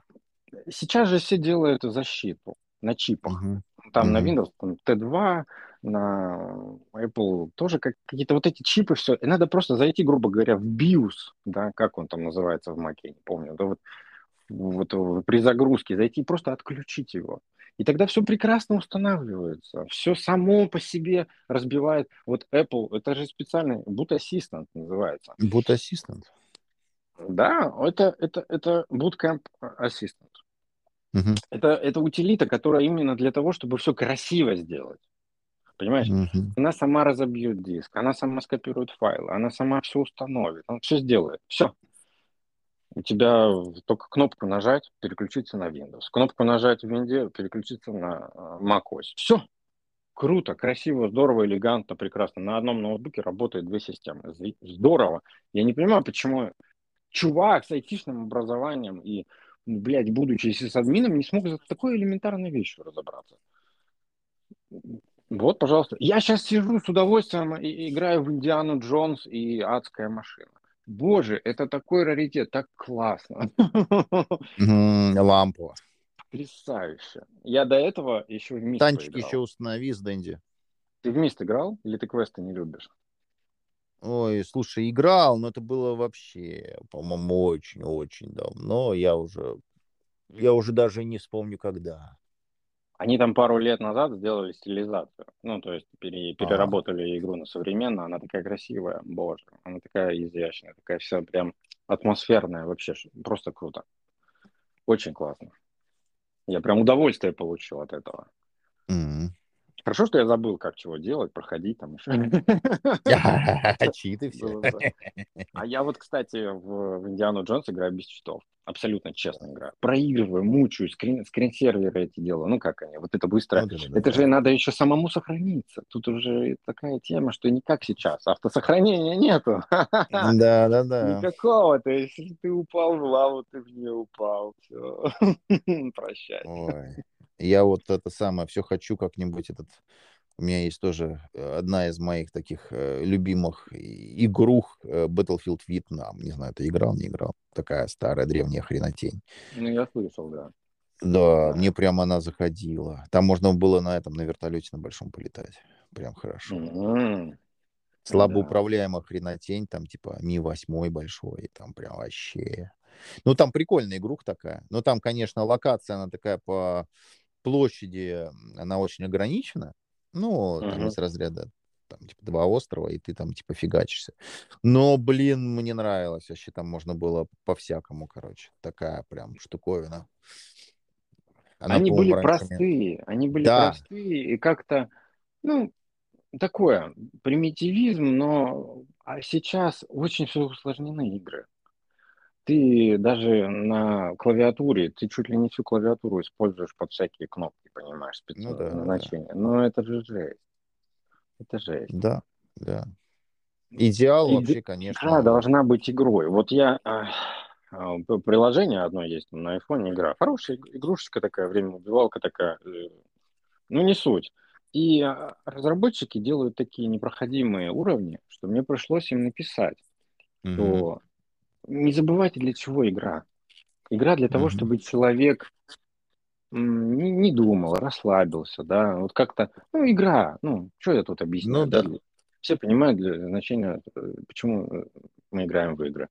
сейчас же все делают защиту на чипах. Мгм. Там на Мгм. Windows там, T2, на Apple тоже как, какие-то вот эти чипы, все. И надо просто зайти, грубо говоря, в BIOS, да, как он там называется в я не помню. Да, вот, вот при загрузке зайти и просто отключить его. И тогда все прекрасно устанавливается. Все само по себе разбивает. Вот Apple, это же специальный Boot Assistant называется. Boot Assistant. Да, это, это, это Bootcamp Assistant. Мгм. Это, это утилита, которая именно для того, чтобы все красиво сделать. Понимаешь? Мгм. Она сама разобьет диск, она сама скопирует файлы, она сама все установит, она все сделает. Все. У тебя только кнопку нажать, переключиться на Windows. Кнопку нажать в Windows, переключиться на э, macOS. Все. Круто, красиво, здорово, элегантно, прекрасно. На одном ноутбуке работает две системы. Зд- Здорово. Я не понимаю, почему чувак с айтишным образованием и, ну, блядь, будучи сисадмином, не смог за такой элементарной вещью разобраться. Вот, пожалуйста. Я сейчас сижу с удовольствием и играю в Индиану Джонс и адская машина. Боже, это такой раритет, так классно. Лампу. Потрясающе. Я до этого еще в Мист Танчик поиграл. еще установи с Дэнди. Ты в Мист играл или ты квесты не любишь? Ой, слушай, играл, но это было вообще, по-моему, очень-очень давно. Я уже, я уже даже не вспомню, когда. Они там пару лет назад сделали стилизацию. Ну, то есть пере- Ага. переработали игру на современную. Она такая красивая, боже. Она такая изящная, такая вся прям атмосферная. Вообще просто круто. Очень классно. Я прям удовольствие получил от этого. М. Хорошо, что я забыл, как чего делать, проходить там еще. Читы все. А я вот, кстати, в, Индиану Джонс играю без читов. Абсолютно честно играю. Проигрываю, мучаюсь, скрин, скринсерверы эти делаю. Ну, как они, вот это быстро. Это же надо еще самому сохраниться. Тут уже такая тема, что не как сейчас. Автосохранения нету. Да, да, да. Никакого. То есть, если ты упал в лаву, ты в нее упал. Все. Прощай. Я вот это самое все хочу как-нибудь этот. У меня есть тоже э, одна из моих таких э, любимых игрух э, Battlefield Vietnam. Не знаю, ты играл, не играл. Такая старая древняя хренотень. Ну, я слышал, да. Да, Да. мне прям она заходила. Там можно было на этом, на вертолете на большом полетать. Прям хорошо. М. Слабо Да. управляемая хренотень, там типа Ми-8 большой, там прям вообще. Ну, там прикольная игруха такая. Но там, конечно, локация, она такая по площади, она очень ограничена. Ну, там Мгм. из разряда там, типа, два острова, и ты там, типа, фигачишься. Но, блин, мне нравилось. Вообще там можно было по-всякому, короче. Такая прям штуковина. Она, Они были раньше простые, они были Да. простые и как-то, ну, такое, примитивизм, но а сейчас очень все усложнены игры. Ты даже на клавиатуре, ты чуть ли не всю клавиатуру используешь под всякие кнопки, понимаешь, Ну да, да, да. спецназначения. Но это же жесть. Это жесть. Да, да. Идеал Иг- вообще, конечно. Игра должна быть игрой. Вот я... а, а, Приложение одно есть на iPhone, игра. Хорошая иг- игрушечка такая, время убивалка такая. э, Ну, не суть. И а, разработчики делают такие непроходимые уровни, что мне пришлось им написать, что не забывайте, для чего игра. Игра для того, Мгм. чтобы человек не, не думал, расслабился, да, вот как-то, ну, игра, ну, что я тут объясняю, Ну да. все понимают для значения, э, почему э, мы играем в игры.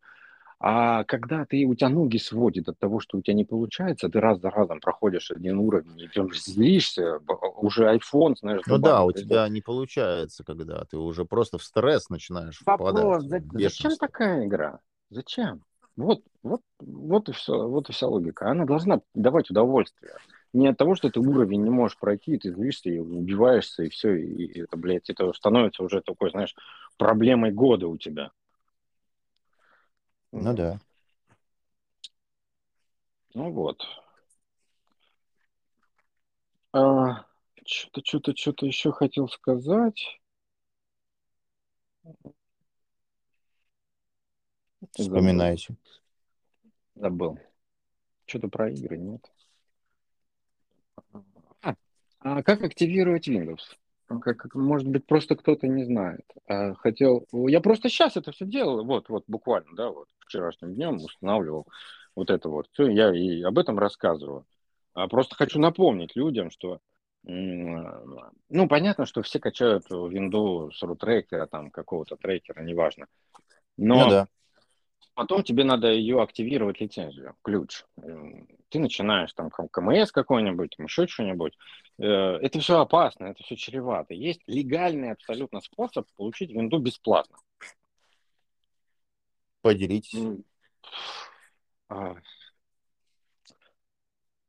А когда ты, у тебя ноги сводит от того, что у тебя не получается, ты раз за разом проходишь один уровень и прям злишься, б- уже iPhone, знаешь, Ну да, у тебя не получается, когда ты уже просто в стресс начинаешь Вопрос, впадать. за- в зачем такая игра? Зачем? Вот, вот, вот и все, вот и вся логика. Она должна давать удовольствие. Не от того, что ты уровень не можешь пройти, и ты злишься и убиваешься, и все, и, и это, блядь, это становится уже такой, знаешь, проблемой года у тебя. Ну да. Ну вот. А, что-то, что-то, что-то еще хотел сказать. Вспоминайте. Забыл. Что-то про игры, нет? А, а как активировать Windows? Ну, Как, как- может быть, просто кто-то не знает. А, хотел... Я просто сейчас это все делал. Вот, вот, буквально, да, вот вчерашним днем устанавливал вот это вот. Все, я и об этом рассказываю. А просто хочу напомнить людям, что ну, понятно, что все качают винду с рутрекера, там, какого-то трекера, неважно. Но ну, да. Потом тебе надо ее активировать, лицензию, ключ. Ты начинаешь там КМС какой-нибудь, еще что-нибудь. Э, это все опасно, это все чревато. Есть легальный абсолютно способ получить винду бесплатно. Поделитесь. А,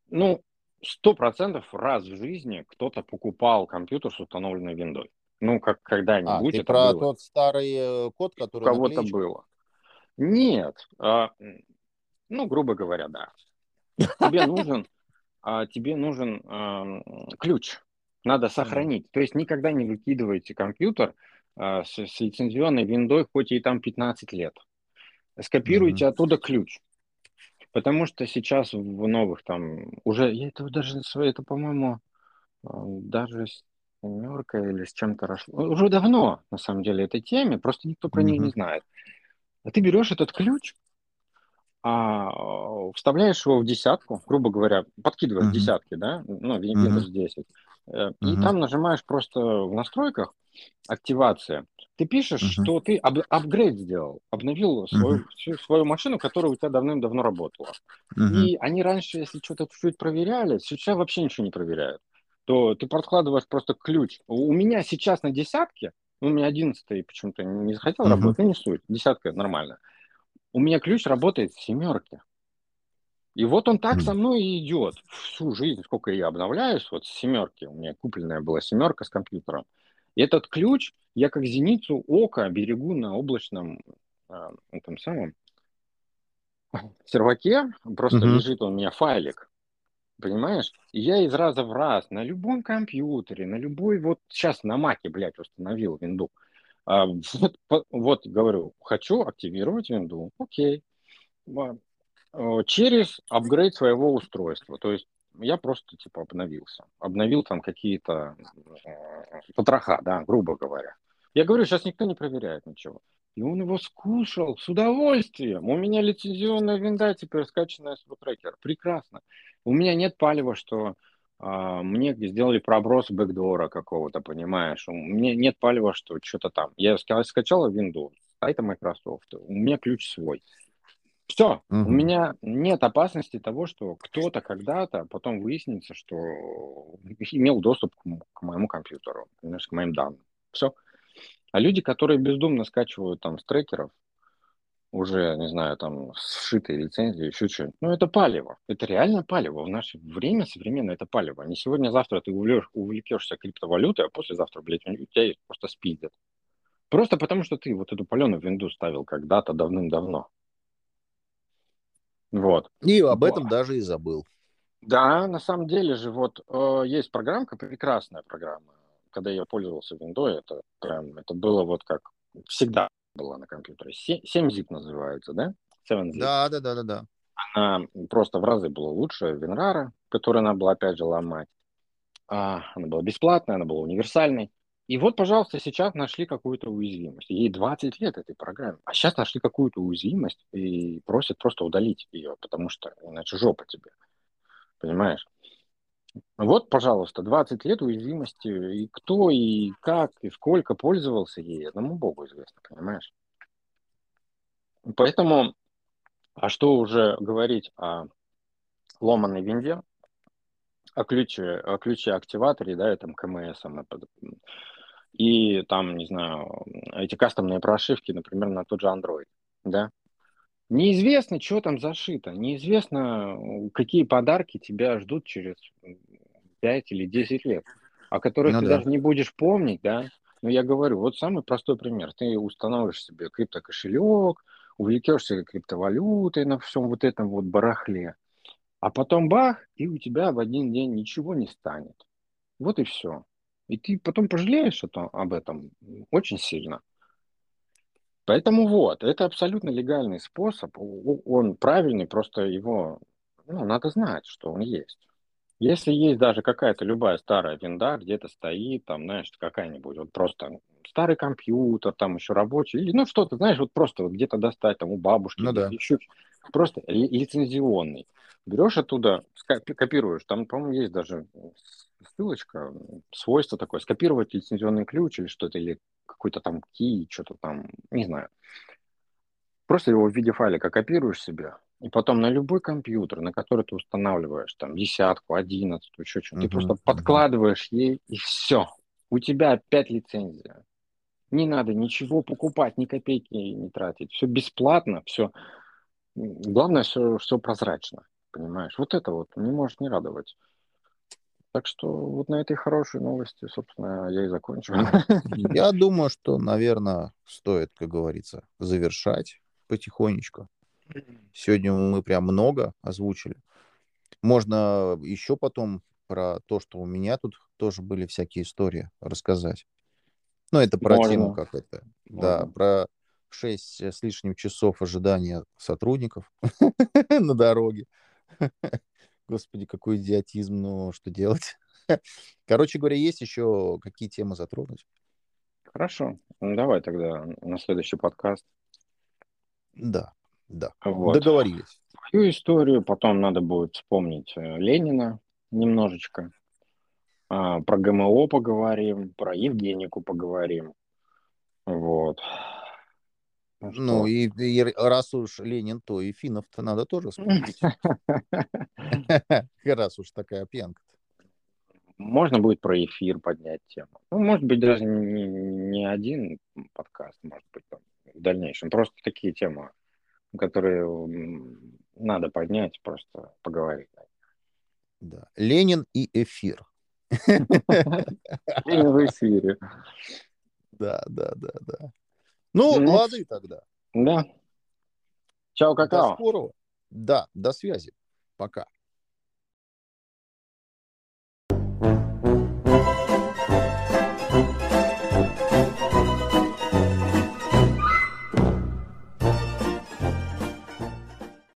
ну, сто процентов раз в жизни кто-то покупал компьютер с установленной виндой. Ну, как когда-нибудь. А, ты про было. тот старый э, код, который... У кого-то было. Нет. А, ну, грубо говоря, да. Тебе нужен, а, тебе нужен а, ключ. Надо сохранить. То есть никогда не выкидывайте компьютер а, с, с лицензионной виндой, хоть и там 15 лет. Скопируйте mm-hmm. оттуда ключ. Потому что сейчас в новых там уже, я это даже, это, по-моему, даже с семерка или с чем-то росло. Уже давно, на самом деле, этой теме, просто никто про mm-hmm. нее не знает. А ты берешь этот ключ, а, вставляешь его в десятку, грубо говоря, подкидываешь mm-hmm. десятки, да, ну, Windows mm-hmm. 10, mm-hmm. и там нажимаешь просто в настройках активация, ты пишешь, uh-huh. что ты ап- апгрейд сделал, обновил свою, uh-huh. всю свою машину, которая у тебя давным-давно работала. Uh-huh. И они раньше, если что-то чуть-чуть проверяли, сейчас вообще ничего не проверяют. То ты подкладываешь просто ключ. У меня сейчас на десятке, у меня одиннадцатый почему-то не захотел uh-huh. работать, ну не суть, десятка нормально. У меня ключ работает с семерки. И вот он так со мной и идет всю жизнь, сколько я обновляюсь, вот с семерки. У меня купленная была семерка с компьютером. И этот ключ я как зеницу ока берегу на облачном а, этом самом серваке, просто uh-huh. лежит у меня файлик, понимаешь? Я из раза в раз на любом компьютере, на любой, вот сейчас на маке, блядь, установил винду. А, вот, вот, говорю, хочу активировать винду, окей. Через апгрейд своего устройства. То есть я просто типа обновился. Обновил там какие-то потроха, да, грубо говоря. Я говорю, сейчас никто не проверяет ничего. И он его скушал с удовольствием. У меня лицензионная винда теперь скачанная с трекер. Прекрасно. У меня нет палева, что а, мне сделали проброс бэкдора какого-то, понимаешь? У меня нет палева, что что-то там. Я скачал винду, сайта Microsoft. У меня ключ свой. Все, угу. у меня нет опасности того, что кто-то когда-то потом выяснится, что имел доступ к, к моему компьютеру, понимаешь, к моим данным. Все. А люди, которые бездумно скачивают там с трекеров, уже, не знаю, там, сшитые лицензии, еще что-нибудь. Ну, это палево. Это реально палево. В наше время современное это палево. Не сегодня-завтра ты увлекешься криптовалютой, а послезавтра, блядь, у тебя просто спиздят. Просто потому, что ты вот эту паленую винду ставил когда-то давным-давно. Вот. И об этом вот. даже и забыл. Да, на самом деле же вот э, есть программка, прекрасная программа. Когда я пользовался Windows, это прям, это было вот как всегда было на компьютере. 7-zip называется, да? 7-zip. Да, да, да, да, да. Она просто в разы была лучше Винрара, которую надо было опять же ломать. А, она была бесплатная, она была универсальной. И вот, пожалуйста, сейчас нашли какую-то уязвимость. Ей 20 лет этой программе. А сейчас нашли какую-то уязвимость и просят просто удалить ее, потому что иначе жопа тебе. Понимаешь? Вот, пожалуйста, 20 лет уязвимости. И кто, и как, и сколько пользовался ей, одному богу известно, понимаешь? Поэтому, а что уже говорить о ломаной винде, о ключе, о ключе активаторе, да, этом КМС, и там, не знаю, эти кастомные прошивки, например, на тот же Android, да. Неизвестно, что там зашито, неизвестно, какие подарки тебя ждут через 5 или 10 лет, о которых ну, ты да. даже не будешь помнить, да. Но я говорю, вот самый простой пример. Ты установишь себе криптокошелек, увлекешься криптовалютой на всем вот этом вот барахле, а потом бах, и у тебя в один день ничего не станет. Вот и все. И ты потом пожалеешь об этом очень сильно. Поэтому вот, это абсолютно легальный способ, он правильный, просто его, ну, надо знать, что он есть. Если есть даже какая-то любая старая винда, где-то стоит, там, знаешь, какая-нибудь, вот просто старый компьютер, там еще рабочий, или ну что-то, знаешь, вот просто вот где-то достать там у бабушки, Ну да. еще просто ли- лицензионный. Берешь оттуда, копируешь, там, по-моему, есть даже ссылочка, свойство такое, скопировать лицензионный ключ или что-то, или какой-то там key, что-то там, не знаю. Просто его в виде файлика копируешь себе, и потом на любой компьютер, на который ты устанавливаешь, там, десятку, одиннадцатую, еще что-то, ты Мгм, просто мгм. подкладываешь ей, и все. У тебя опять лицензия. Не надо ничего покупать, ни копейки не тратить. Все бесплатно, все. Главное, все, все прозрачно. Понимаешь? Вот это вот не может не радовать. Так что вот на этой хорошей новости, собственно, я и закончу. Я думаю, что, наверное, стоит, как говорится, завершать потихонечку. Сегодня мы прям много озвучили. Можно еще потом про то, что у меня тут тоже были всякие истории рассказать. Ну, это про Можно. как это. Да, Можно. про 6 с лишним часов ожидания сотрудников на дороге. Господи, какой идиотизм, ну что делать? Короче говоря, есть еще какие темы затронуть? Хорошо. Ну, давай тогда на следующий подкаст. Да, да. Вот. Договорились. Свою историю, потом надо будет вспомнить э, Ленина немножечко. А, Про ГМО поговорим, про Евгенику поговорим. Вот. Ну Ну, и, и раз уж Ленин, то и финнов-то надо тоже вспомнить. Раз уж такая пьянка. Можно будет про эфир поднять тему. Ну, может быть, даже не, не один подкаст, может быть, там, в дальнейшем. Просто такие темы, которые надо поднять, просто поговорить. Да. Ленин и эфир. В эфире. Да, да, да, да. Ну, Ну, лады тогда. Да. Чао, До какао. скорого. Да, до связи. Пока.